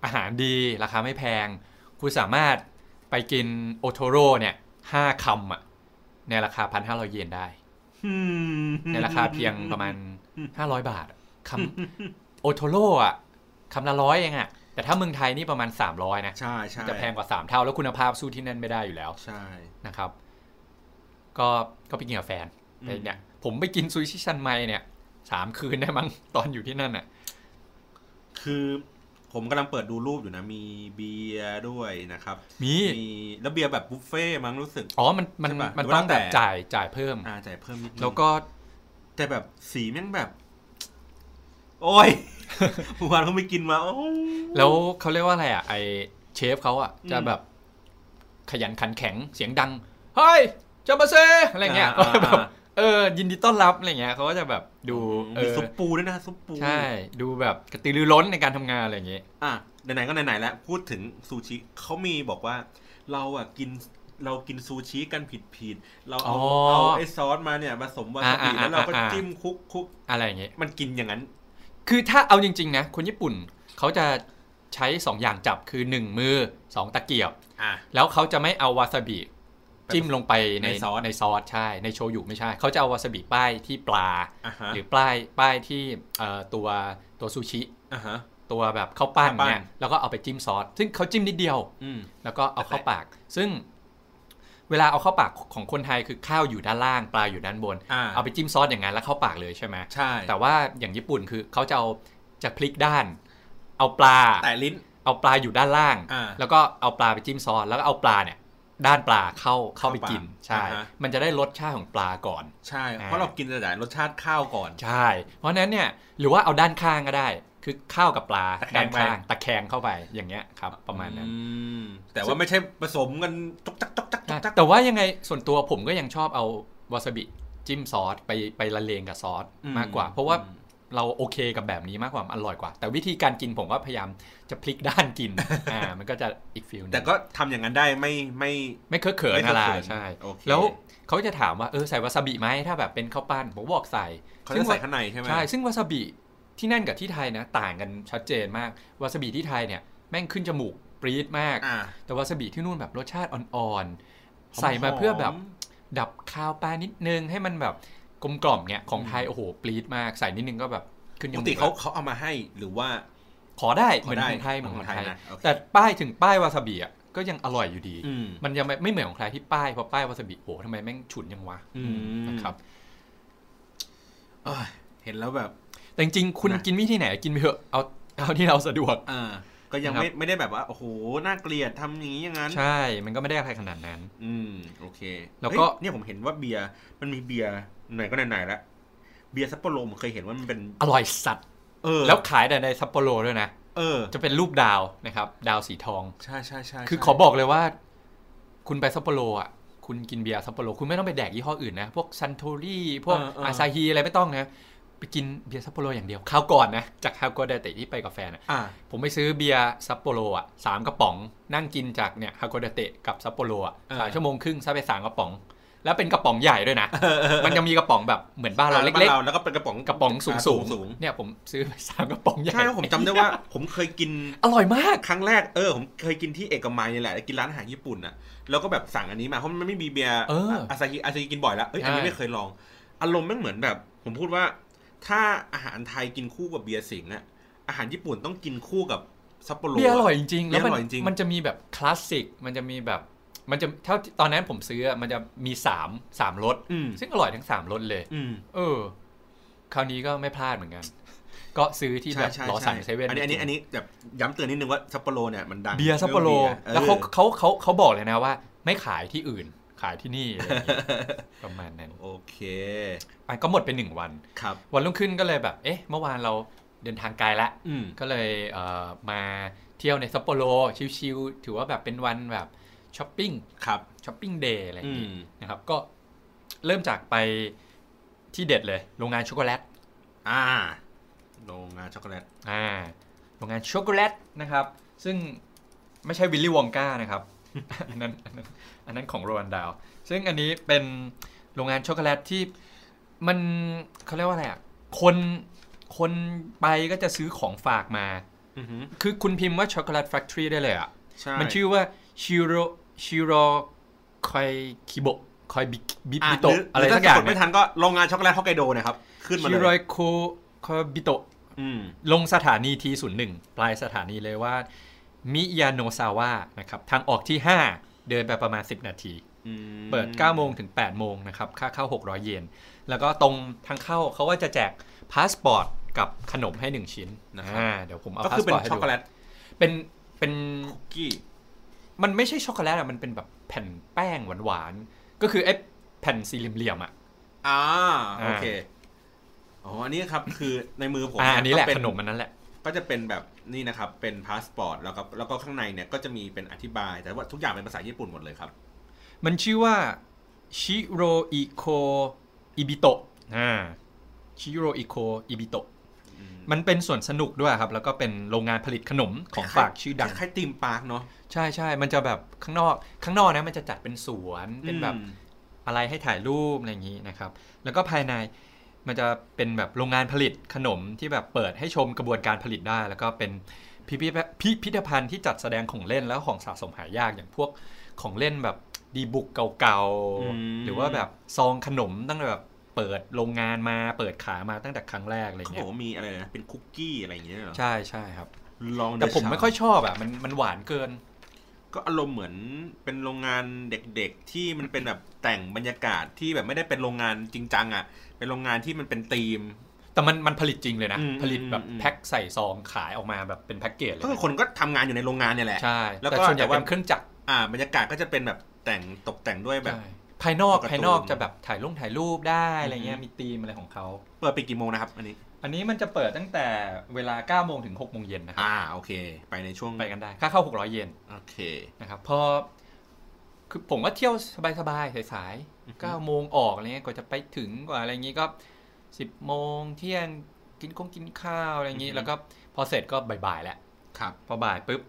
อาหารดีราคาไม่แพง คุณสามารถไปกินโอโทโร่เนี่ยห้าคำอะในราคาพันห้าร้อยเยนได้ ในราคาเพียงประมาณ500บาทอะคำโอโทโร่อะคำละร้อยเองอะแต่ถ้าเมืองไทยนี่ประมาณ 300 นะ ใช่ใช่จะแพงกว่า 3 เท่า แล้วคุณภาพสู้ที่นั่นไม่ได้อยู่แล้ว ใช่นะครับ ก็ก็ไปกินกับแฟนอืมแต่เนี่ย ผมไปกินซูชิซันไมเนี่ยสามคืนได้มั้งตอนอยู่ที่นั่นอะคือผมกำลังเปิดดูรูปอยู่นะ มีเบียร์ด้วยนะครับ มีมีแล้วเบียร์แบบบุฟเฟ่ต์มั้งรู้สึก อ๋อ มันมันใช่ปะมันหรือว่าต้องแบบแต่จ่ายจ่ายเพิ่ม อ่าจ่ายเพิ่มนิดนึงแล้วก็แต่แบบสีแม่งแบบ โอ้ยเมื่อวานเขาไม่กินมาโอ้ยแล้วเขาเรียกว่าอะไรอะ ไอเชฟเขาอะอืมจะแบบขยันขันแข็งเสียงดัง เฮ้ยจะมาเซอะไรเงี้ยอ่าก็แบบอ่า เออ ยินดีต้อนรับอะไรเงี้ยเขาก็จะแบบดูเอมีอซุปปูด้วยนะซุปปู ใช่ ดูแบบกระตือรือร้นในการทำงานอะไรอย่างเงี้ยอะไหนๆก็ไหนๆแล้วพูดถึงซูชิเขามีบอกว่า เราอะกินเรากินซูชิกันผิดๆเราเอาอ๋อเอาไอ้ซอสมาเนี่ยผสมวาซาบิอ่าอ่าแล้วเราก็อ่าจิ้มคุกคุกอะไรอย่างเงี้ยมันกินอย่างนั้น คือถ้าเอาจริง ๆ นะ คนญี่ปุ่นเขาจะใช้ 2 อย่างจับคือ 1 มือ 2 ตะเกียบอะแล้วเขาจะไม่เอาวาซาบิ จิ้มลงไปในในซอสในซอสใช่ ในโชยุไม่ใช่ เขาจะเอาวาซาบิป้ายที่ปลาอะฮะหรือป้ายป้ายที่เอ่อตัวตัวซูชิอะฮะตัวแบบข้าวปั้นข้าวปั้นเนี่ยแล้วก็เอาไปจิ้มซอสซึ่งเขาจิ้มนิดเดียวอืมแล้วก็เอาเข้าปาก ซึ่งเวลาเอาเข้าปากของคนไทยคือข้าวอยู่ด้านล่างปลาอยู่ด้านบนอ่าเอาไปจิ้มซอสอย่างนั้นแล้วเข้าปากเลยใช่ไหมใช่ แต่ว่าอย่างญี่ปุ่นคือเขาจะเอาจะพลิกด้าน เอาปลาแต่ลิ้น เอาปลาอยู่ด้านล่างอ่าแล้วก็เอาปลาไปจิ้มซอสแล้วก็เอาปลาเนี่ย ด้านปลาเข้าเข้าไปเข้าปากกินใช่อ่าฮะมันจะได้รสชาติของปลาก่อน ใช่อ่าเพราะเรากินแต่รสชาติข้าวก่อนใช่ เพราะฉะนั้นเนี่ยหรือว่าเอาด้านข้างก็ได้ คือข้าวกับปลาตะแคงไปด้านข้างตะแคงเข้าไปอย่างเงี้ยครับ ประมาณนั้นอืมแต่ว่าไม่ใช่ผสมกันจกจักจกจักจกจักแต่ว่ายังไงส่วนตัวผมก็ยังชอบเอาวาซาบิจิ้มซอสไปไปละเลงกับซอสมากกว่า เพราะว่า เราโอเคกับแบบนี้มากกว่ามันอร่อยกว่า แต่วิธีการกินผมก็พยายามจะพลิกด้านกินอ่ามันก็จะอีก feel นึงแต่ก็ทำอย่างนั้นได้ไม่ไม่ไม่เคอะเขินไม่เคอะเขินอะไรใช่โอเคแล้วเขาจะถามว่าเออใส่วาซาบิไหมถ้าแบบเป็นข้าวปั้นผมบอกใส่เขาจะใส่ข้างในใช่ไหมใช่ซึ่งวาซาบิที่นั่นกับที่ไทยนะ ต่างกันชัดเจนมากวาซาบิที่ไทยเนี่ยแม่งขึ้นจมูกปรี๊ดมากอ่าแต่วาซาบิที่นู่นแบบรสชาติอ่อนหอมๆๆใส่มาเพื่อแบบดับคาวปลานิดนึงให้มันแบบ กลมกล่อมเนี่ยของไทยโอ้โหปรี๊ดมากใส่นิดนึงก็แบบขึ้นจปมูกกติเขาแล้วเขาเอามาให้หรือว่าขอได้ขอเหมือนได้ของไทยเหมือนของไทยนะโอเคแต่ป้ายถึงป้ายวาซาบิอะก็ยังอร่อยอยู่ดีอืมมันยังไม่ไม่เหมือนของไทยที่ป้ายเพราะป้ายวาซาบิโอ้โหทำไมแม่งฉุนยังวะอืมนะครับเอ้ยเห็นแล้วแบบ แต่จริงๆคุณนะกินวิธีไหน กินไปเถอะเอาเอาที่เราสะดวกอ่าก็ยังนะครับไม่ไม่ได้แบบว่าโอ้โหน่าเกลียดทำอย่างนี้อย่างนั้น ใช่ มันก็ไม่ได้อะไรขนาดนั้น อืมโอเค แล้วก็เฮ้ยเนี่ยผมเห็นว่าเบียร์มันมีเบียร์ ไหนก็ไหนๆแล้วเบียร์ซัปโปโรผมเคยเห็นว่ามันเป็นอร่อยสัตว์เออ แล้วขายแต่ในซัปโปโรด้วยนะเออ จะเป็นรูปดาวนะครับ ดาวสีทอง ใช่ใช่ใช่คือใช่ขอบอกเลยว่า คุณไปซัปโปโรอะคุณกินเบียร์ซัปโปโรคุณไม่ต้องไปแดกยี่ห้ออื่นนะ พวกซันโทรี่พวกเออเอออาซาฮีอะไรไม่ต้องนะ ไปกินเบียร์ซัปโปโรอย่างเดียวคราวก่อนนะ จากคราวก่อนฮาโกดาเตะที่ไปกับแฟนอะอ่าผมไปซื้อเบียร์ซัปโปโรอะสามกระป๋อง นั่งกินจากเนี่ยฮาโกดาเตะกับซัปโปโรอะเออสามชั่วโมงครึ่งซะไปสามกระป๋อง แล้วเป็นกระป๋องใหญ่ด้วยนะ มันยังมีกระป๋องแบบเหมือนบ้านเราเล็กบ้นแล้วก็เป็นกระป๋องๆกระป๋องสูงอ่าสูงสูงเนี่ยผมซื้อไปสามกระป๋องใหญ่ ใช่เพราะผมจำได้ว่าผมเคยกิน อร่อยมาก ครั้งแรกเออผมเคยกินที่เอกมัยนี่แหละ กินร้านอาหารญี่ปุ่นอะ แล้วก็แบบสั่งอันนี้มาเพราะมันไม่มีเบียร์เอออาซาฮิอาซาฮิกินบ่อยแล้ว เอ้ยอันนี้ใช่ไม่เคยลอง อารมณ์ไม่เหมือนแบบ ผมพูดว่า ถ้าอาหารไทยกินคู่กับเบียร์สิงห์อะอาหารญี่ปุ่นต้องกินคู่กับซัปโปโรเบียร์อร่อยจริงๆแล้วมันเบียร์อร่อยจริงมันจะมีแบบคลาสสิก มันจะมีแบบ มันจะเท่าที่ตอนนั้นผมซื้ออะมันจะมีสามสามรสอืมซึ่งอร่อยทั้งสามรสเลยอืมเออ คราวนี้ก็ไม่พลาดเหมือนกัน ก็ซื้อที่แบบใช่รอใช่สั่งเซเว่นอันนี้อันนี้อันนี้แบบย้ำเตือนนิดนึงว่าซัปโปโรเนี่ยมันดังเบียร์ซัปโปโรเออแล้วเขาเขาเขาเขาบอกเลยนะว่า ไม่ขายที่อื่นขายที่นี่อะไรอย่างงี้ประมาณนั้นโอเคอะก็หมดไปหนึ่งวันครับ วันรุ่งขึ้นก็เลยแบบ เอ๊ะ เมื่อวานเราเดินทางไกลละอืมก็เลยเอ่อมาเที่ยวในซัปโปโรชิลๆถือว่าแบบเป็นวันแบบ ช้อปปิ้งครับ shopping day อะไรอย่างงี้อืมนะครับ ก็เริ่มจากไปที่เด็ดเลย โรงงานช็อกโกแลตอ่า โรงงานช็อกโกแลตอ่า โรงงานช็อกโกแลตนะครับ ซึ่งไม่ใช่วิลลี่วองกานะครับอันนั้นอันนั้นอันนั้นของโรนันดาว ซึ่งอันนี้เป็นโรงงานช็อกโกแลตที่มันเขาเรียกว่าอะไรอะคนคนไปก็จะซื้อของฝากมาอือหือคือคุณพิมพ์ว่า chocolate factory ได้เลยอะใช่มันชื่อว่าชิโร ชิโรอิโคอิบิโตะคอยบิบิบิโตะหอะไรหสักอย่างถ้กดเนี่ไม่ยทันก็โรงงานช็อกโกแลตฮอกไกโดเนะครับ ขึ้นมาชิเลโรยโคคอยบิโตะอืมลงสถานีทีศูนย์หนึ่งปลายสถานีเลยว่า มิยาโนซาวะนะครับ ทางออกที่ 5 เดินไปประมาณ 10 นาทีอืมเปิด 9 โมงถึง 8 โมงนะครับ ค่าเข้า 600 เยน แล้วก็ตรงทางเข้าเขาว่าจะแจกพาสปอร์ตกับขนมให้ 1 ชิ้นอ่าเดี๋ยวผมเอาก็พาคือสเป็ปอนร์ตให้ช็อกดูโกแลตเป็นเป็นคุกกี้ มันไม่ใช่ช็อกโกแลตอะมันเป็นแบบแผ่นแป้งหวานๆ ก็คือไอ้แผ่นสี่เหลี่ยมๆอะอ่าอ่าโอเค อ๋ออันนี้ครับคือในมือผมอ่าเนี่ยอันนี้แหละก็เป็นขนมอันนั้นแหละ ก็จะเป็นแบบนี่นะครับ เป็นพาสปอร์ตแล้วก็แล้วก็ข้างในเนี่ยก็จะมีเป็นอธิบาย แต่ว่าทุกอย่างเป็นภาษาญี่ปุ่นหมดเลยครับ มันชื่อว่าชิโรอิโคอิบิโตะอ่าชิโรอิโคอิบิโตะอื มมันเป็นส่วนสนุกด้วยครับ แล้วก็เป็นโรงงานผลิตขนมของฝากชื่อดังคล้ายๆตีมปาร์คเนาะใช่ใช่มันจะแบบข้างนอกข้างนอกนะมันจะจัดเป็นสวนเป็นแบบอืมอะไรให้ถ่ายรูปอะไรอย่างนี้นะครับ แล้วก็ภายในมันจะเป็นแบบโรงงานผลิตขนมที่แบบเปิดให้ชมกระบวนการผลิตได้ แล้วก็เป็นพิพิธพิพิธภัณฑ์ที่จัดแสดงของเล่นแล้วของสะสมหายากอย่างพวกของเล่นแบบดีบุกเก่าอืมๆหรือว่าแบบซองขนมตั้งแต่แบบ เปิดโรงงานมาเปิดขายมาตั้งแต่ครั้งแรกอะไรเขาบเงี้อยกว่ามีอะไรนะเป็นคุกกี้อะไรอย่างเงี้ยเหรอใช่ใช่ครับ ลอง แต่ผมไม่ค่อยชอบอะมันมันหวานเกิน ก็อารมณ์เหมือนเป็นโรงงานเด็กๆ ที่มันเป็นแบบแต่งบรรยากาศที่แบบไม่ได้เป็นโรงงานจริงจังอะ เป็นโรงงานที่มันเป็นธีม แต่มันมันผลิตจริงเลยนะ อืมผลิตแบบอืม แพ็คใส่ซองขายออกมาแบบเป็นแพ็กเกจเลยก็คือคนก็ทำงานอยู่ในโรงงานเนี่ยแหละ ใช่แล้วแต่ก็ส่วนใหญ่แต่ว่า เป็นเครื่องจักร อ่า บรรยากาศก็จะเป็นแบบแต่งตกแต่งด้วยแบบ ใช่ ภายนอกการ์ตูนภายนอกจะแบบถ่ายลงถ่ายรูปได้อะไรเงี้ยอืมมีธีมอะไรของเขาเปิดไปดกี่โมงนะครับอันนี้ อันนี้มันจะเปิดตั้งแต่เวลา9โมงถึง6โมงเย็นนะครับอ่าโอเค ไปในช่วงไปกันได้ ค่าเข้า 600 เยนโอเคนะครับพอคือผมก็เที่ยวสบายๆสายอือฮึๆ9โมงออกอะไรเงี้ยกว่าจะไปถึงกว่าอะไรอย่างงี้ก็ 10โมงเที่ยงกินคงกินข้าวอะไรอย่างนี้แล้วก็พอเสร็จก็บ่ายๆแหละครับ พอบ่ายปุ๊บ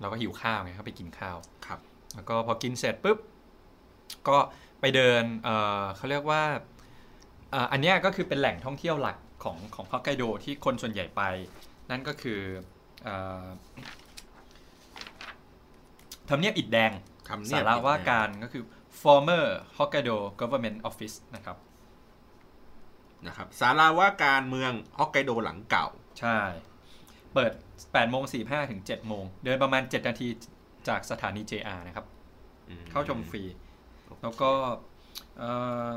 เราก็หิวข้าวไงก็ไปกินข้าวครับ แล้วก็พอกินเสร็จปุ๊บก็ ไปเดินเออเขาเรียกว่าอ่าอันเนี้ยก็คือเป็นแหล่งท่องเที่ยวหลักของของฮอกไกโดที่คนส่วนใหญ่ไป นั่นก็คือเอ่อทำเนียบอิฐแดงทำเนีสายบระว่าการก็คือ former Hokkaido government office นะครับนะครับสาราว่าการเมืองฮอกไกโดหลังเก่า ใช่ เปิด8โมง45ถึง7โมง เดินประมาณ 7 นาทีจากสถานี JR นะครับอืมเข้าชมฟรี แล้วก็เอ่อ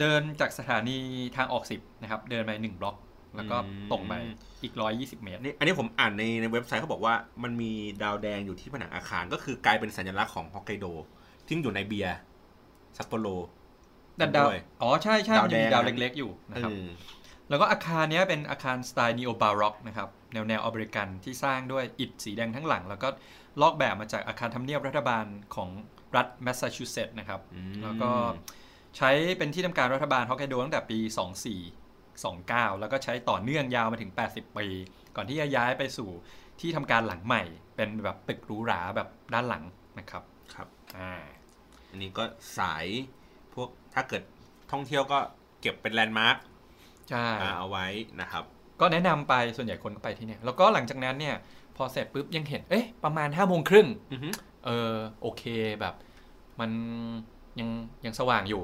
เดินจากสถานีทางออก10นะครับ เดินไป1บล็อก แล้วก็ตรงไปอีก120เมตรอันนี้อันนี้ผมอ่านในในเว็บไซต์เขาบอกว่ามันมีดาวแดงอยู่ที่ผนังอาคาร ก็คือกลายเป็นสัญลักษณ์ของฮอกไกโดที่อยู่ในเบียร์ซัปโปโรดันดาวด้วยอ๋อใช่ใช่ดาวมันจะมีแดงดาวเล็กๆอยู่นะครับเออแล้วก็อาคารเนี้ยเป็นอาคารสไตล์ Neo-Baroque นะครับแนวแนวอเมริกันที่สร้างด้วยอิฐสีแดงทั้งหลัง แล้วก็ลอกแบบมาจากอาคารทำเนียบรัฐบาลของ รัฐแมสซาชูเซตส์นะครับอืมแล้วก็ใช้เป็นที่ทำการรัฐบาลฮอกไกโดตั้งแต่ปี 2429 แล้วก็ใช้ต่อเนื่องยาวมาถึง 80 ปี ก่อนที่จะย้ายไปสู่ที่ทำการหลังใหม่ เป็นแบบตึกหรูหราแบบด้านหลังนะครับ ครับอ่าอันนี้ก็สายพวกถ้าเกิดท่องเที่ยวก็เก็บเป็นแลนด์มาร์คใช่เอาไว้นะครับ ก็แนะนำไปส่วนใหญ่คนก็ไปที่เนี่ย แล้วก็หลังจากนั้นเนี่ยพอเสร็จปุ๊บยังเห็น เอ๊ะ ประมาณ5้าโมงครึ่งอือฮึ เออโอเคแบบ มันยังยังสว่างอยู่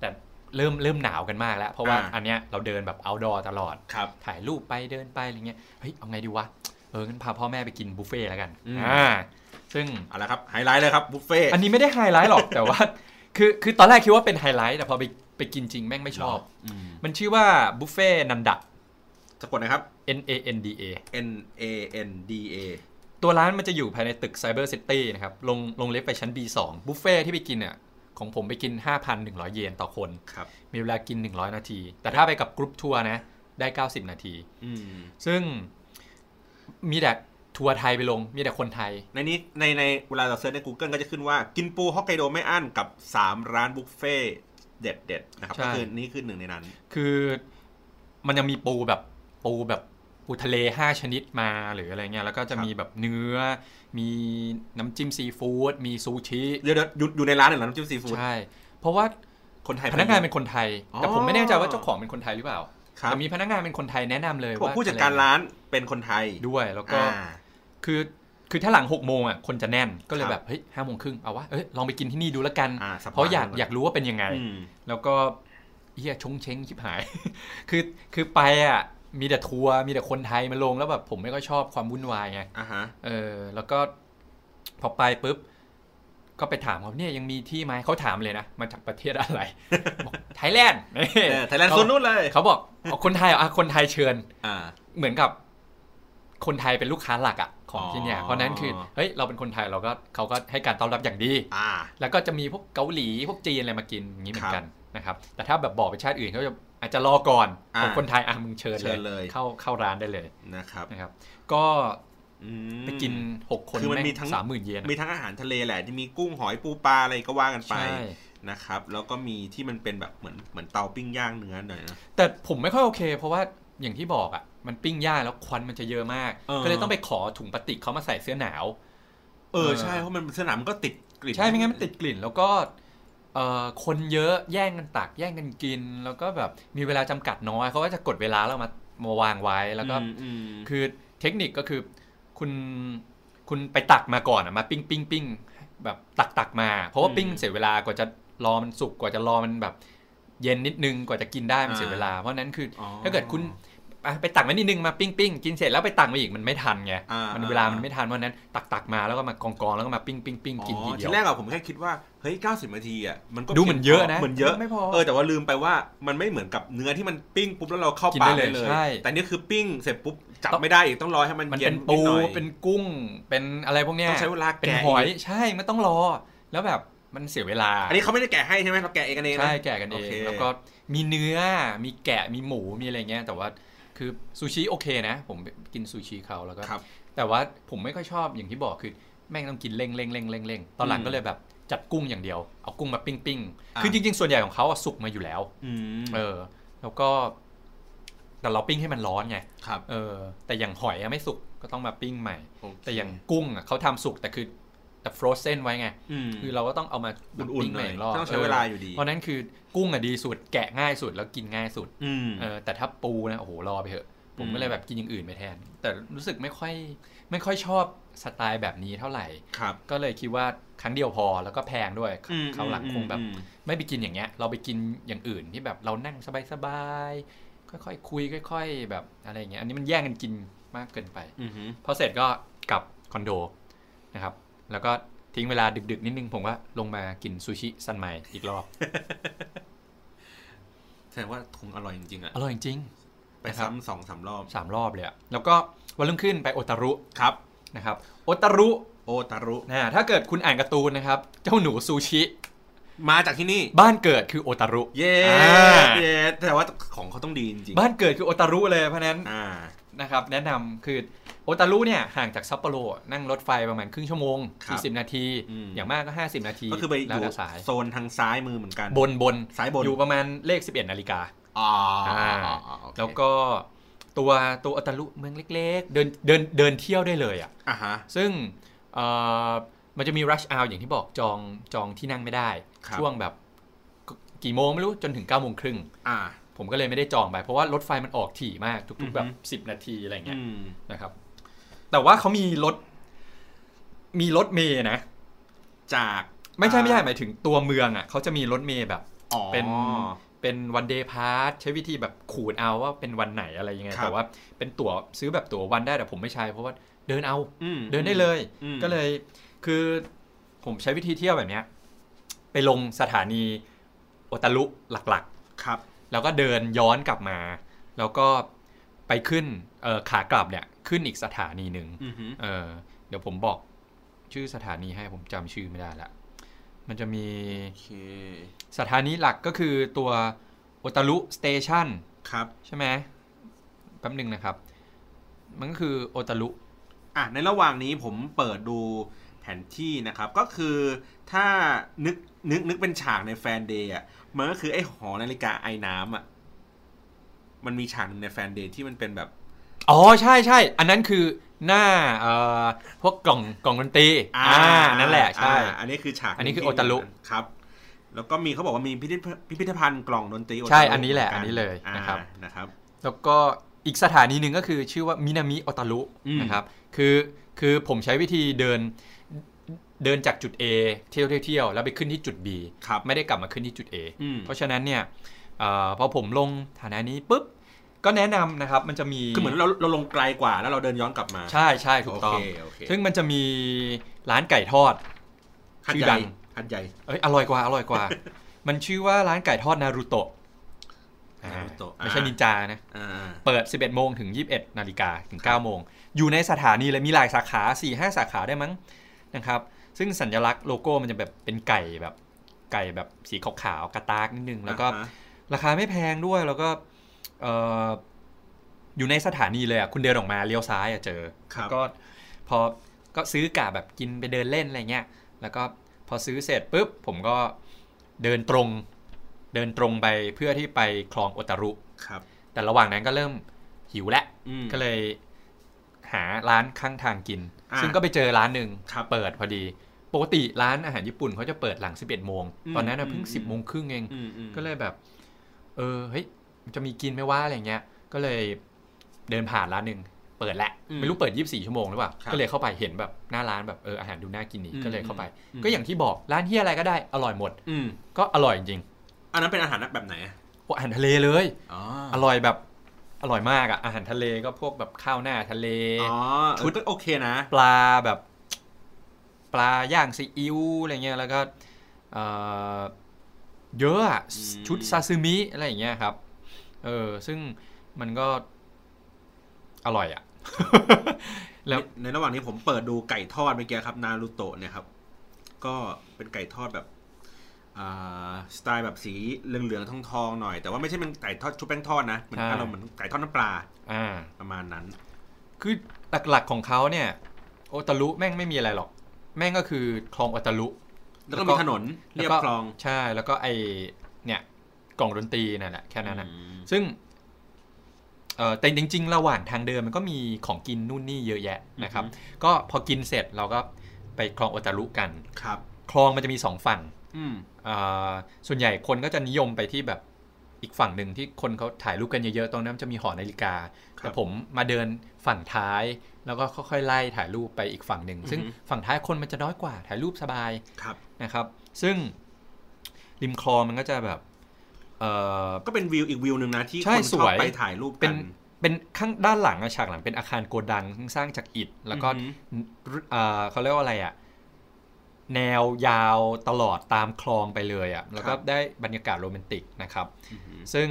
แต่เริ่มเริ่มหนาวกันมากแล้ว เพราะว่าอันเนี้ยเราเดินแบบ outdoor ตลอดครับถ่ายรูปไปเดินไปอะไรเงี้ยเฮ้ยเอาไงดีวะเอองั้นพาพ่อแม่ไปกินบุฟเฟ่ต์แล้วกันอืมอ่าซึ่งเอาละครับไฮไลท์เลยครับบุฟเฟ่ต์อันนี้ไม่ได้ไฮไลท์หรอกแต่ว่า คือคือตอนแรกคิดว่าเป็นไฮไลท์แต่พอไปไปกินจริงแม่งไม่ชอบมมันชื่อว่าบุฟเฟ่ต์นันดะสะกดนะครับ N A N D A N A N D A ตัวร้านมันจะอยู่ภายในตึก Cyber City นะครับ ลงลงลิฟต์ไปชั้น B2 บุฟเฟ่ต์ที่ไปกินเนี่ยของผมไปกิน 5,100 เยนต่อคนครับมีเวลากิน 100 นาที แต่ถ้าไปกับกรุ๊ปทัวร์นะ ได้ 90 นาทีอืมซึ่งมีแต่ทัวร์ไทยไปลง มีแต่คนไทย ในนี้ในในเวลาเรา search ใน Google ก็จะขึ้นว่ากินปูฮอกไกโดไม่อั้นกับ 3 ร้านบุฟเฟ่ต์เด็ดเด็ดๆนะครับใช่ก็คือนี่คือหนึ่งในนั้น คือมันยังมีปูแบบปูแบบ ปูทะเล 5 ชนิดมาหรืออะไรเงี้ยแล้วก็จะครับมีแบบเนื้อ มีน้ำจิ้มซีฟู้ดมีซูชิเดี๋ยวเดี๋ยวอยู่อยู่ในร้านเหรอน้ำจิ้มซีฟู้ดใช่เพราะว่าคนไทยพนักงานเป็นคนไทยอ๋อแต่ผมไม่แน่ใจว่าเจ้าของเป็นคนไทยหรือเปล่าครับแต่มีพนักงานเป็นคนไทยแนะนำเลยเขาบอกว่าผู้จัดการร้านเป็นคนไทยด้วยแล้วก็อ่าคือคือถ้าหลังหกโมงอะคนจะแน่นก็เลยครับแบบเฮ้ยห้าโมงครึ่งเอาวะเอ้ยลองไปกินที่นี่ดูแล้วกันอ่าสบเพราะอยากมอยากรู้ว่าเป็นยังไงอืมแล้วก็เฮียชงเช้งชิบหาย คือคือไปอะ มีแต่ทัวร์มีแต่คนไทยมาลงแล้วแบบผมไม่ค่อยชอบความวุ่นวายไงอ่าฮะเออ แล้วก็พอไปปุ๊บ ก็ไปถามเขาเนี่ยยังมีที่ไหมเขาถามเลยนะมาจากประเทศอะไรบอก Thailand Thailand โซนนู้นเลยเขาบอกอ๋อคนไทยเหรออะคนไทยเชิญ อ่า เหมือนกับคนไทยเป็นลูกค้าหลักอะของอ๋อที่เนี่ย เพราะนั้นคือเฮ้ยเราเป็นคนไทยเราก็เขาก็ให้การต้อนรับอย่างดีอ่าแล้วก็จะมีพวกเกาหลีพวกจีนอะไรมากินอย่างนี้เหมือนกันครับนะครับ แต่ถ้าแบบบอกไปชาติอื่นเขาจะ อาจจะรอก่อนอ่าของคนไทยอะมึงเชิญเชิญเลยเข้าเข้าร้านได้เลยนะครับนะครับ ก็อืมไปกินหกคนคือมันแม่งมีทั้งสามหมื่นเยนอะมีทั้งอาหารทะเลแหละที่มีกุ้งหอยปูปลาอะไรก็ว่ากันไปใช่นะครับ แล้วก็มีที่มันเป็นแบบเหมือนเหมือนเตาปิ้งย่างเนื้อหน่อยนะแต่ผมไม่ค่อยโอเค เพราะว่าอย่างที่บอกอะมันปิ้งย่างแล้วควันมันจะเยอะมากเออก็เลยต้องไปขอถุงพลาสติกเขามาใส่เสื้อหนาว เออเออใช่เพราะมันสนามมันก็ติดกลิ่นใช่ไม่งั้นมันติดกลิ่น แล้วก็เอ่อ คนเยอะแย่งกันตักแย่งกันกิน แล้วก็แบบมีเวลาจำกัดน้อยเขาก็จะกดเวลาแล้วมามาวางไว้แล้วก็อืมอืมคือเทคนิคก็คือคุณคุณไปตักมาก่อนอะมาปิ้งปิ้งปิ้งแบบตักตักมา เพราะว่าปิ้งเสียเวลากว่าจะรอมันสุกกว่าจะรอมันแบบ เย็นนิดนึงกว่าจะกินได้มันเสียเวลา เพราะฉะนั้นคืออ๋อถ้าเกิดคุณอะ ไปตักมานิดนึงมาปิ้งปิ้งกินเสร็จแล้วไปตักมาอีกมันไม่ทันไงอ่ามันเวลามันไม่ทันเพราะฉะนั้นตักตักมาแล้วก็มากองกองแล้วก็มาปิ้งปิ้งปิ้งกินทีอ๋อเดีทียวแรกอะผมแค่คิดว่าเฮ้ย90นาทีอะมันก็ดูเหมือนเยอะนะเหมือนเยอะไม่พอเออแต่ว่าลืมไปว่ามันไม่เหมือนกับเนื้อที่มันปิ้งปุ๊บแล้วเราเข้ากินปาได้กเลยได้เลยใช่แต่นี่คือปิ้งเสร็จปุ๊บจับต้องไม่ได้อีกต้องรอให้มันมันเย็เป็นนนิปูดหน่อยเป็นกุ้งเป็นอะไรพวกเนี้ยต้องใช้เวลาเป็นแกะหอยอีกใช่มันต้องรอแล้วแบบมันเสียเวลา อันนี้เขาไม่ได้แกะให้ใช่ไหมเราแกะเองกันเองนะใช่แกะกันเอโองเคแล้วก็มีเนื้อมีแกะมีหมูมีอะไรเงี้ยแต่ว่า คือซูชิโอเคนะ ผมกินซูชิเขาแล้วก็ครับแต่ว่าผมไม่ค่อยชอบอย่างที่บอกคือแม่งต้องกินเร่งเร่งเร่งเร่งเร่งตอนหลังอืมก็เลยแบบจัดกุ้งอย่างเดียว เอากุ้งมาปิ้งปิ้งอะคือจริง ๆ ส่วนใหญ่ของเขาอะสุกมาอยู่แล้วอืมเออ แล้วก็ แต่เราปิ้งให้มันร้อนไงครับ เออ แต่อย่างหอยอะไม่สุกก็ต้องมาปิ้งใหม่โอเคแต่อย่างกุ้งอะเขาทำสุกแต่คือ แต่ frozen ไว้ไงอืมคือเราก็ต้องเอามาอุ่นปิ้งๆใหม่หน่อยอีกรอบต้องใช้เวลาอยู่ดี เพราะนั้นคือกุ้งอะดีสุดแกะง่ายสุดแล้วกินง่ายสุดอืมเออแต่ถ้าปูนะโอ้โหรอไปเถอะผมอืมก็เลยแบบกินอย่างอื่นไปแทน แต่รู้สึกไม่ค่อยไม่ค่อยชอบสไตล์แบบนี้เท่าไหร่ครับก็เลยคิดว่าครั้งเดียวพอแล้วก็แพงด้วยอืมเขาวหลังคงแบบอืมไม่ไปกินอย่างเงี้ย เราไปกินอย่างอื่นที่แบบเรานั่งสบายๆค่อยๆคุยค่อย ๆ แบบอะไรอย่างเงี้ยอันนี้มันแย่งกันกินมากเกินไปอืมอืมพอเสร็จก็กลับคอนโดนะครับ แล้วก็ทิ้งเวลาดึกๆ นิดนึงผมว่าลงมากินซูชิซันไมอีกรอบแสดงว่าคงอร่อยจริงๆอะอร่อยจริงไปซ้ำสองสามรอบๆสามรอบเลยอะแล้วก็วันรุ่งขึ้นไปโอตารุครับนะครับโอตารุโอตารุนะถ้าเกิดคุณอ่านการ์ตูนนะครับ เจ้าหนูซูชิ มาจากที่นี่บ้านเกิดคือโอตารุเย้อ่าเย้แต่ว่าของเขาต้องดีจริงบ้านเกิดคือโอตารุเลยเพราะฉะนั้นๆอ่า นะครับแนะนำคือโอตารุเนี่ยห่างจากซัปโปโรนั่งรถไฟประมาณครึ่งชั่วโมงครับ40 นาทีอืมอย่างมากก็ 50 นาที ก็คือไปอแล้วยู่แต่สายโซนทางซ้ายมือเหมือนกัน บนบนซ้ายบน อยู่ประมาณเลข 11 นาฬิกาอ๋ออ่าโอเคแล้วก็ตัวตัวโอตารุเมืองเล็กๆ เดินเดินเดินเที่ยวได้เลยอะอ่าฮะซึ่งเอ่อมันจะมี rush hour อย่างที่บอกจองจองที่นั่งไม่ได้ครับช่วงแบบกี่โมงไม่รู้จนถึง9ก้าโมงครึ่งอ่า ผมก็เลยไม่ได้จองไป เพราะว่ารถไฟมันออกถี่มากอืทุอกฮึๆแบบ10นาทีอะไรเงี้ยอืมนะครับ แต่ว่าเขามีรถ มีรถเมย์นะ จากไม่ใช่ไม่ใช่หมายถึงตัวเมืองอะเขาจะมีรถเมย์แบบอ๋อเป็นเป็นวันเดย์พาสใช้วิธีแบบขูดเอาว่าเป็นวันไหนอะไรยังไงครับแต่ว่าเป็นตั๋วซื้อแบบตั๋ววันได้แต่ผมไม่ใช้เพราะว่าเดินเอาอืมเดินได้เลยอืมก็เลย คือผมใช้วิธีเที่ยวแบบเนี้ย ไปลงสถานีโอตารุหลักครับๆ แล้วก็เดินย้อนกลับมา แล้วก็ไปขึ้นเอ่อขากลับเนี่ยขึ้นอีกสถานีหนึ่งอือฮึเออเดี๋ยวผมบอกชื่อสถานีให้ผมจำชื่อไม่ได้ละ มันจะมีโอเคสถานีหลักก็คือตัวโอตารุ station ครับ ใช่ไหมแป๊บหนึ่งนะครับ มันก็คือโอตารุอะในระหว่างนี้ผมเปิดดูแผนที่นะครับ ก็คือถ้านึกนึกนึกเป็นฉากในแฟนเดย์อะ มันก็คือไอ้หอนาฬิกาไอน้ำอะ มันมีฉากหนึ่งในแฟนเดย์ที่มันเป็นแบบ อ๋อใช่ใช่ อันนั้นคือหน้าเอ่อพวกกล่องกล่องดนตรี อ่า นั่นแหละใช่อ่าอันนี้คือฉาก อันนี้คือที่โอตารุครับ แล้วก็มีเขาบอกว่ามีพิพิธพิพิธภัณฑ์กล่องดนตรีโตารุใช่ อันนี้แหละมืกัอันนี้เลยนะครับอ่านะครับ แล้วก็อีกสถานีหนึ่งก็คือชื่อว่ามินามิโอตารุอืมนะครับ คือคือผมใช้วิธีเดิน เดินจากจุด A เที่ยวเที่ยวเที่ยวแล้วไปขึ้นที่จุด B ครับไม่ได้กลับมาขึ้นที่จุด A อืมเพราะฉะนั้นเนี่ยเออพอผมลงฐานะนี้ปุ๊บก็แนะนำนะครับมันจะมีคือเหมือนเราเราลงไกลกว่าแล้วเราเดินย้อนกลับมา ใช่ใช่ถูกต้องโอเคโอเคซึ่งมันจะมีร้านไก่ทอดหัดชื่อใหดัญ่งหัดใหญ่เอ้ยอร่อยกว่าอร่อยกว่า มันชื่อว่าร้านไก่ทอดนารูโตะอ่า Naruto ไม่ใช่อ่านินจานะอ่าเปิด 11 โมงถึง 21 นาฬิกาถึง 9 โมง อยู่ในสถานีเลยมีหลายสาขา 4-5 สาขาได้มั้งนะครับ ซึ่งสัญลักษณ์โลโก้มันจะแบบเป็นไก่แบบไก่แบบสีขาวๆกระตากนิดนึง แล้วก็อ่าฮะราคาไม่แพงด้วยแล้วก็เอ่ออยู่ในสถานีเลยอะคุณเดินออกมาเลี้ยวซ้ายอะเจอครับก็พอก็ซื้อกะแบบกินไปเดินเล่นอะไรเงี้ยแล้วก็พอซื้อเสร็จปุ๊บผมก็เดินตรงเดินตรงไปเพื่อที่ไปคลองโอตารุครับ แต่ระหว่างนั้นก็เริ่มหิวแล้วอืมก็เลยหาร้านข้างทางกินอ่า ซึ่งก็ไปเจอร้านหนึ่งครับเปิดพอดีปกติร้านอาหารญี่ปุ่นเขาจะเปิดหลัง 11 โมงอืมตอนนั้นนะเพิ่งอืม10 โมงครึ่งเองอืมอืมก็เลยแบบ เออ เฮ้ย จะมีกินไหมว่าอะไรเงี้ย ก็เลยเดินผ่านร้านหนึ่ง เปิดแหละ ไม่รู้เปิด 24 ชั่วโมงหรือเปล่าครับก็เลยเข้าไปเห็นแบบหน้าร้านแบบเอออาหารดูน่ากินนี่อืมก็เลยเข้าไปอืมก็อย่างที่บอกร้านที่อะไรก็ได้ อร่อยหมดอืมก็อร่อยจริง อันนั้นเป็นอาหารแบบไหนอะโอ้อาหารทะเลเลยอ๋ออร่อยแบบ อร่อยมากอะอาหารทะเลก็พวกแบบข้าวหน้าทะเลอ๋อชุดเออก็โอเคนะ ปลาแบบ ปลาย่างซีอิ๊วอะไรเงี้ยแล้วก็เอ่อเยอะอะอืมชุดซาซิมิอะไรอย่างเงี้ยครับ เออ ซึ่งมันก็อร่อยอะแล้วในในระหว่างนี้ผมเปิดดูไก่ทอดเมื่อกี้ครับ นารูโตะเนี่ยครับ ก็เป็นไก่ทอดแบบอ่า สไตล์แบบสีเหลืองๆทองๆหน่อย แต่ว่าไม่ใช่เป็นไก่ทอดชุบแป้งทอดนะเหมือนใช่อารมณ์เหมือนไก่ทอดน้ำปลาอ่าประมาณนั้น คือหลักๆของเขาเนี่ย โอตารุแม่งไม่มีอะไรหรอก แม่งก็คือคลองโอตารุแล้วก็มีถนนเรียบคลองใช่แล้วก็ไอเนี่ยกล่องดนตรีนั่นแหละแค่นั้นนะอืมซึ่งเออแต่จริง ๆ ระหว่างทางเดินมันก็มีของกินนู่นนี่เยอะแยะนะครับอือฮึก็พอกินเสร็จเราก็ไปคลองโอตารุกันครับ คลองมันจะมีสองฝั่งอืมอ่า ส่วนใหญ่คนก็จะนิยมไปที่แบบอีกฝั่งหนึ่งที่คนเขาถ่ายรูปกันเยอะๆ ตรงนั้นจะมีหอนาฬิกาครับแต่ผมมาเดินฝั่งท้าย แล้วก็ค่อยๆไล่ถ่ายรูปไปอีกฝั่งหนึ่ง ซึ่งอือฮึฝั่งท้ายคนมันจะน้อยกว่า ถ่ายรูปสบายครับนะครับ ซึ่งริมคลองมันก็จะแบบเออก็เป็นวิวอีกวิวหนึ่งนะที่ใช่คนชสอบวยไปถ่ายรูปเป็กันนเป็นข้างด้านหลังอะฉากหลังเป็นอาคารโกดังซึ่งสร้างจากอิฐแล้วก็อือฮึเอ่อเขาเรียกว่าอะไรอะ แนวยาวตลอดตามคลองไปเลยอะแล้วก็ได้บรรยากาศโรแมนติกนะครับอือหือซึ่ง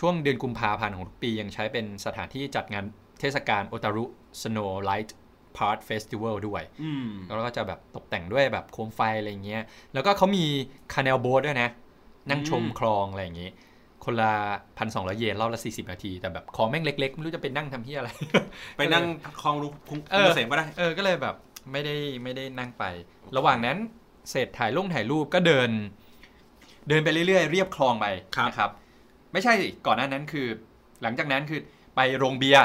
ช่วงเดือนกุมภาพันธ์ของทุกปียังใช้เป็นสถานที่จัดงานเทศกาลโอตารุ Snow Light Part Festival ด้วยอืมแล้วก็จะแบบตกแต่งด้วยแบบโคมไฟอะไรอย่างเงี้ย แล้วก็เขามีคา n นลโบ๊ทด้วยนะ นั่งชมอืมคลองอะไรอย่างงี้ คนละพันสองร้อยเยนรอบละสี่สิบนาที แต่แบบคลองแม่งเล็กๆ ไม่รู้จะไปนั่งทำที่อะไร ไปนั่งคลองลูกคุ้งเออเกษมก็ได้ เออ ก็เลยแบบไม่ได้ไม่ได้นั่งไป ระหว่างนั้นเสร็จถ่ายลงถ่ายรูปก็เดิน เดินไปเรื่อยๆ เรียบคลองไปครับนะครับ ไม่ใช่สิก่อนหน้านั้นคือ หลังจากนั้นคือไปโรงเบียร์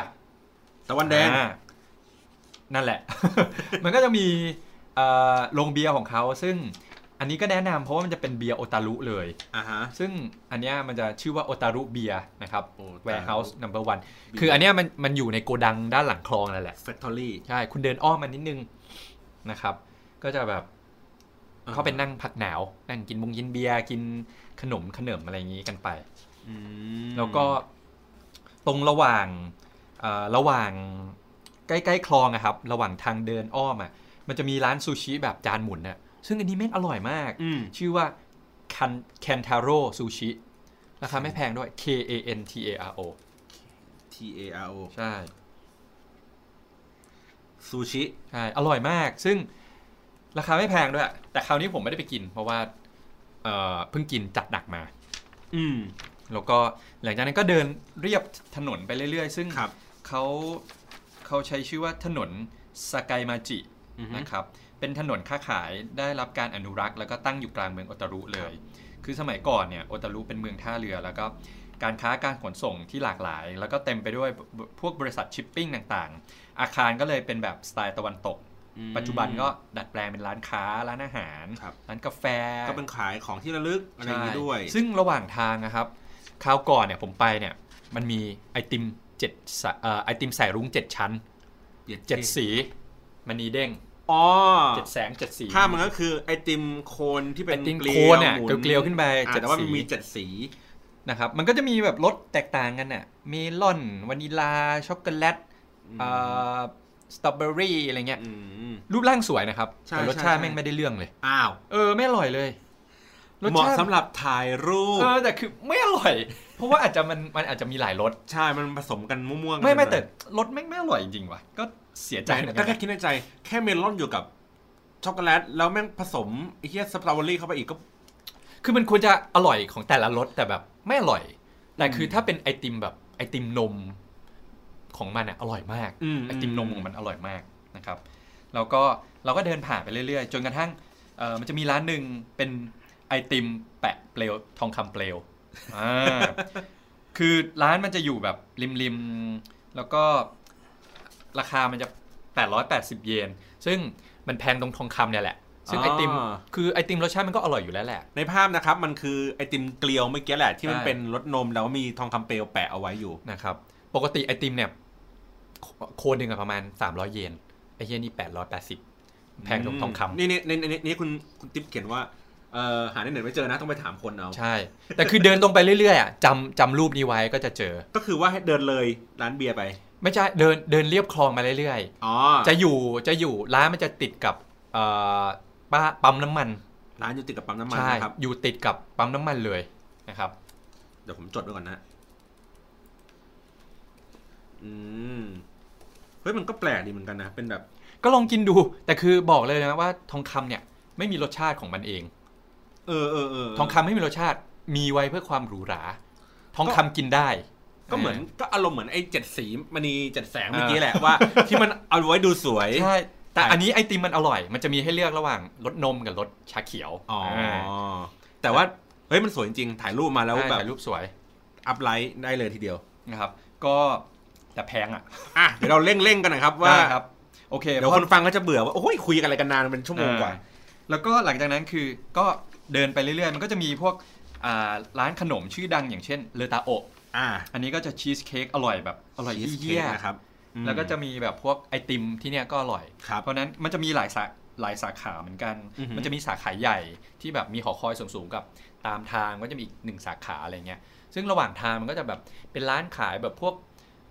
ตะวันแดงอ่านั่นแหละ มันก็จะมีเอ่อโรงเบียร์ของเขาซึ่งอันนี้ก็แนะนำเพราะว่ามันจะเป็นเบียร์โอตารุเลยอ่าฮะซึ่งอันเนี้ยมันจะชื่อว่าโอตารุเบียร์นะครับ Otaru warehouse number one Beer คืออันเนี้ยมันมันอยู่ในโกดังด้านหลังคลองนั่นแหละ factory ใช่ คุณเดินอ้อมมันนิดนึงนะครับ ก็จะแบบอ่าเข้าไปนั่งพักหนาว นั่งกินบงกินเบียร์กินขนมขนมอะไรอย่างนี้กันไปแล้วก็ตรงระหว่างเอ่อระหว่างใกล้ๆคลองอะครับ ระหว่างทางเดินอ้อมอะมันจะมีร้านซูชิแบบจานหมุนน่ะซึ่งอันนี้แม่งอร่อยมากอืมชื่อว่า Kan Kantaro Sushi ราคาไม่แพงด้วย K A N T A R O T A R O ใช่ซูชิใช่อร่อยมาก ซึ่ง ราคาไม่แพงด้วย แต่คราวนี้ผมไม่ได้ไปกิน เพราะว่า เอ่อเพิ่งกินจัดหนักมา อืม แล้วก็หลังจากนั้นก็เดินเรียบถนนไปเรื่อยๆ ซึ่งครับ เขาเขาใช้ชื่อว่าถนนสกายมาจิอือฮึ นะครับ เป็นถนนค้าขายได้รับการอนุรักษ์แล้วก็ตั้งอยู่กลางเมืองโอตารุเลย คือสมัยก่อนเนี่ยโอตารุเป็นเมืองท่าเรือ แล้วก็การค้าการขนส่งที่หลากหลาย แล้วก็เต็มไปด้วยพวกบริษัทชิปปิ้งต่างๆ อาคารก็เลยเป็นแบบสไตล์ตะวันตกอืม ปัจจุบันก็ดัดแปลงเป็นร้านค้าร้านอาหารครับร้านกาแฟ ก็เป็นขายของที่ระลึกอะไรอย่างนี้ด้วยใช่ซึ่งระหว่างทางนะครับคราวก่อนเนี่ยผมไปเนี่ยมันมีไอติมเจ็ดสะเอ่อไอติมใส่รุ้งเจ็ดชั้นเจ็ดสีมันนีเด้งอ๋อเจ็ดแสงเจ็ดสีภาพมันก็คือไอติมโคนที่เป็นไอติมเกลีโคยวนเนี่ยหมุเกลียวๆขึ้นไปอ่าเจ็ดแต่ว่ามันสีมีเจ็ดสีนะครับมันก็จะมีแบบรสแตกต่างกันน่ะเมลอนวานิลาช็อกโกแลตเอ่อ สตรอเบอรี่อะไรเงี้ยอืมรูปร่างสวยนะครับใช่แต่รสชาติใช่แม่งไม่ได้เรื่องเลยอ้าวเออไม่อร่อยเลยรสเหมาะชาติสำหรับถ่ายรูปเออแต่คือไม่อร่อย เพราะว่าอาจจะมันมันอาจจะมีหลายรสใช่มันผสมกันมั่วๆกันไม่ไม่ปหน่อยแต่รสแม่งไม่อร่อยจริงๆว่ะก็เสียใจใจเหมือนกัก็แค่นะคิดในใจ แค่เมลอนอยู่กับช็อกโกแลตแล้วแม่งผสมไอ้เหี้ยสตรอเบอรี่เข้าไปอีกก็ คือมันควรจะอร่อยของแต่ละรสแต่แบบไม่อร่อยแต่อืมคือถ้าเป็นไอติมแบบไอติมนม ของมันอะอร่อยมากอืมไอติมนมของมันอร่อยมากนะครับแล้วก็เราก็เดินผ่านไปเรื่อยๆ จนกระทั่งเออมันจะมีร้านหนึ่งเป็นไอติมแปะเปลวทองคำเปลวอ่าคือร้านมันจะอยู่แบบริมๆ แล้วก็ราคามันจะ 880 เยน ซึ่งมันแพงตรงทองคำเนี่ยแหละ ซึ่งไอติมอ่าคือไอติมรสชาติมันก็อร่อยอยู่แล้วแหละ ในภาพนะครับ มันคือไอติมเกลียวเมื่อกี้แหละที่มันใช่เป็นรสนมแล้วมีทองคำเปลวแปะเอาไว้อยู่นะครับ ปกติไอติมเนี่ย โคโคนหนึ่งอะประมาณ 300 เยนไอเฮียนี่ 880 แพงตรงทองคำนี่นี่นี่นี่นี่คุณคุณติ๊บเขียนว่าเอ่อหาในเน็ตไม่เจอนะต้องไปถามคนเอาใช่ แต่คือเดินตรงไปเรื่อยๆอะจำจำรูปนี้ไว้ก็จะเจอ ก็คือว่าให้เดินเลยร้านเบียร์ไป ไม่ใช่เดินเดินเรียบคลองมาเรื่อยอ๋อๆจะอยู่จะอยู่ร้านมันจะติดกับเอ่อป้าปั๊มน้ำมัน ร้านอยู่ติดกับปั๊มน้ำมันใช่นะครับอยู่ติดกับปั๊มน้ำมันเลยนะครับเดี๋ยวผมจดไว้ก่อนนะ อืมเฮ้ยมันก็แปลกดีเหมือนกันนะเป็นแบบ ก็ลองกินดู แต่คือบอกเลยนะว่าทองคำเนี่ย ไม่มีรสชาติของมันเอง เออเออเออทองคำไม่มีรสชาติ มีไว้เพื่อความหรูหรา ทองคำกินได้ ก็เหมือนก็อารมณ์เหมือนไอ้เจ็ดสีมณีเจ็ดแสงเมื่อกี้แหละว่า ที่มันเอาไว้ดูสวยใช่แต่ใช่อันนี้ไอติมมันอร่อย มันจะมีให้เลือกระหว่างรสนมกับรสชาเขียวอ๋อาแต่ว่าเฮ้ยมันสวยจริงๆถ่ายรูปมาแล้วใช่แบบถ่ายรูปสวย อัพไลท์ได้เลยทีเดียวนะครับ ก็ แต่แพงอะอะเดี๋ยวเราเร่งๆกันหนะครับว่าได้ครับโอเคเดี๋ยวพราะคนฟังก็จะเบื่อว่าโอ้ยคุยกันอะไรกันนานเป็นชั่วโมงกว่าอ่แล้วก็หลังจากนั้นคือก็เดินไปเรื่อยๆ มันก็จะมีพวกอ่าร้านขนมชื่อดังอย่างเช่นเลตาโออ่าอันนี้ก็จะชีสเค้กอร่อยแบบอร่อยชีสเยี่เค้ยกนะครับอืมแล้วก็จะมีแบบพวกไอติมที่เนี่ยก็อร่อยครับเพราะฉะนั้นมันจะมีหลายสาหลายสาขาเหมือนกันอือหือมันจะมีสาขาใหญ่ที่แบบมีหอคอยสูงๆกับตามทางก็จะมีอีกหนึ่งสาขาอะไรเงี้ย ซึ่งระหว่างทางมันก็จะแบบเป็นร้านขายแบบพวก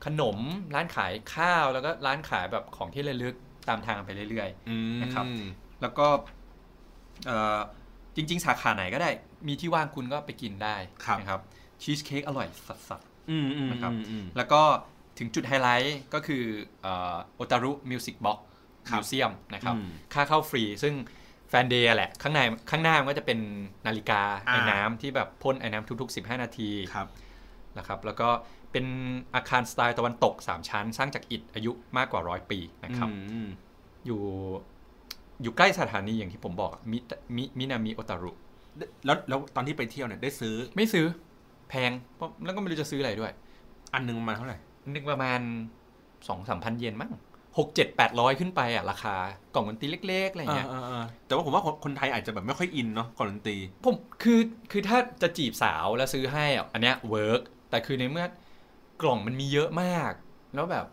ขนมร้านขายข้าวแล้วก็ร้านขายแบบของที่ระลึกตามทางไปเรื่อยอืมนะครับๆแล้วก็เอ่อจริง ๆ สาขาไหนก็ได้ มีที่ว่างคุณก็ไปกินได้นะครับชีสเค้กอร่อยสัสๆอืมอืมนะครับอืมอืมแล้วก็ถึงจุดไฮไลท์ก็คือโอตารุ Music Box ครับ museum นะครับอืมค่าเข้าฟรีซึ่งแฟนเดย์แหละ ข้างในข้างหน้ามันก็จะเป็นนาฬิกาอ่าไอน้ำที่แบบพ่นไอน้ำทุกๆ 15 นาทีครับนะครับแล้วก็ เป็นอาคารสไตล์ตะวันตก 3 ชั้น สร้างจากอิฐอายุมากกว่าร้อยปีนะครับอืมอยู่อยู่ใกล้สถานีอย่างที่ผมบอกมิมิมินามิโอตารุแล้วแล้วตอนที่ไปเที่ยวเนี่ยได้ซื้อไม่ซื้อแพงเพราะแล้วก็ไม่รู้จะซื้ออะไรด้วย อันหนึงประมาณเท่าไหร่นึกประมาณสองสามพันเยนมั้งหกเจ็ดแปดร้อยขึ้นไปอะราคากล่องดนตรีเล็กๆอะไรเงี้ยเออเออเออแต่ว่าผมว่าคนคนไทยอาจจะแบบไม่ค่อยอินเนาะกล่องดนตรีผมคือคือถ้าจะจีบสาวแล้วซื้อให้อะอันเนี้ย work แต่คือในเมื่อ กล่องมันมีเยอะมาก แล้วแบบ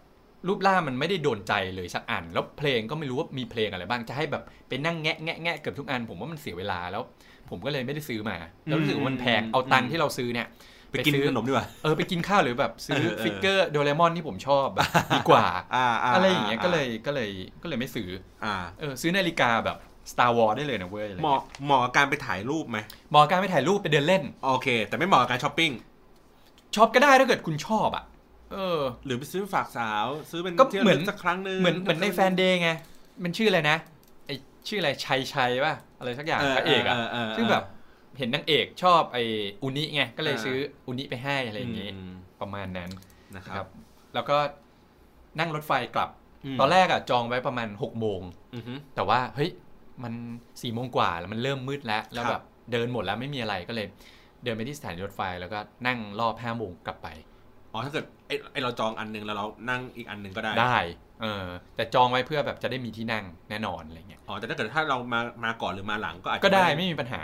รูปร่างมันไม่ได้โดนใจเลยสักอัน แล้วเพลงก็ไม่รู้ว่ามีเพลงอะไรบ้างจะให้แบบไปนั่งแงะแงะแงะเกือบทุกอัน ผมว่ามันเสียเวลาแล้ว ผมก็เลยไม่ได้ซื้อมา แล้วรู้สึกว่ามันแพงอืมเอาตังค์ที่เราซื้อเนี่ยไปกินซื้อขนมดีกว่าเออไปกินข้าวหรือแบบซื้อเออเออ figure โดเรมอนที่ผมชอบแบบดีกว่าอ่าาอะไรอย่างเงี้ยก็เลยก็เลยก็เลยไม่ซื้ออ่าเออซื้อนาฬิกาแบบ Star Wars ได้เลยนะเว้ยอะไรเหมาะเหมาะกับการไปถ่ายรูปไหมเหมาะกับการไปถ่ายรูปไปเดินเล่น โอเค แต่ไม่เหมาะกับการช้อปปิ้ง ช็อปก็ได้ถ้าเกิดคุณชอบอะ เออ หรือไปซื้อฝากสาว ซื้อเป็นก็ที่ระเหมืลึอนสักครั้งหนึ่งเหมือนเหมือนในแฟนเดย์ไง มันชื่ออะไรนะไอชื่ออะไรชัยชัยป่ะอะไรสักอย่างพระเอกอะซึ่งแบบเห็นนางเอกชอบไออุนิไงก็เลยซื้ออุนิไปให้อะไรอย่างงี้มประมาณนั้นนะนะคครัรับบแล้วก็นั่งรถไฟกลับมาตอนแรกอะจองไว้ประมาณ6กโมงอือฮึแต่ว่าเฮ้ยมันสี่โมงกว่าแล้วมันเริ่มมืดแล้ว แล้วครับแบบเดินหมดแล้วไม่มีอะไรก็เลย เดินไปที่สถานีรถไฟแล้วก็นั่งรอบห้าโมงกลับไป อ๋อ ถ้าเกิดไอไอเราจองอันหนึงแล้วเรานั่งอีกอันหนึงก็ได้ ได้ เออ แต่จองไว้เพื่อแบบจะได้มีที่นั่งแน่นอนอะไรเงี้ย อ๋อ แต่ถ้าเกิดถ้าเรามา มาก่อนหรือมาหลังก็อาจจะก็ได้ไม่มีปัญหา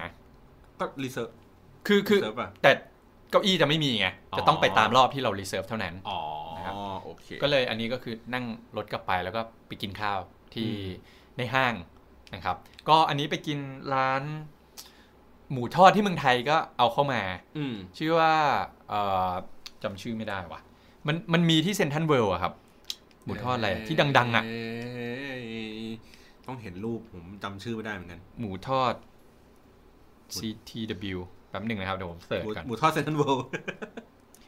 ก็ reserve คือคือเซิร์ฟป่ะแต่เก้าอี้จะไม่มีไงอ๋อจะต้องไปตามรอบที่เรา reserve เท่านั้น อ๋อนะครับโอเค ก็เลยอันนี้ก็คือนั่งรถกลับไปแล้วก็ไปกินข้าวที่อืมในห้างนะครับ ก็อันนี้ไปกินร้าน หมูทอดที่เมืองไทยก็เอาเข้ามาอืมชื่อว่าเอ่อจำชื่อไม่ได้ว่ะมันมันมีที่ Central World อะครับ หมูทอดอะไรที่ดัง ๆอะเยต้องเห็นรูปผมจำชื่อไม่ได้เหมือนกัน หมูทอด CTW แป๊บหนึ่งนะครับ เดี๋ยวผม search หมูก่อนหมูทอด Central World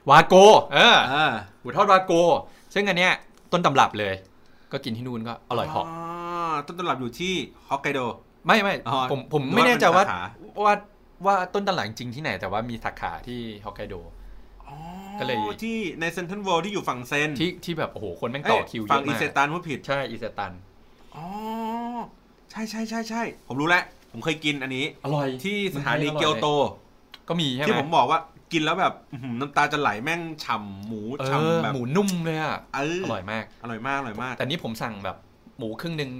วาโก เอออ่าหมูทอดวาโก ซึ่งอันเนี้ยต้นตำรับเลย ก็กินที่นู่นก็อร่อยเหอกต้นตำรับอยู่ที่ฮอกไกโด ไม่ไม่อ๋อผมผมหรือว่าไม่แน่ใจว่าเป็นสาขาว่าว่าต้นตำรับจริงๆที่ไหน แต่ว่ามีสาขาที่ฮอกไกโดก็เลยที่ใน Central World ที่อยู่ฝั่งเซนที่ที่แบบโอ้โหคนแม่งเอ้ยต่อคิวเยฝั่งอะอีมาเซกตันพูดผิดใช่อีเซตันอ๋อใช่ใช่ใช่ใช่ผมรู้แล้ว ผมเคยกินอันนี้ อร่อยที่สถานีมันให้อร่อยเกียวโต ก็มีใช่ไหมที่ผมบอกว่ากินแล้วแบบอื้อหือน้ำตาจะไหลแม่งฉ่ำหมูเออฉ่ำแบบหมูนุ่มเลยอะเอออร่อยมากอร่อยมากอร่อยมาก แต่นี่ผมสั่งแบบหมูครึ่งหนึ่ง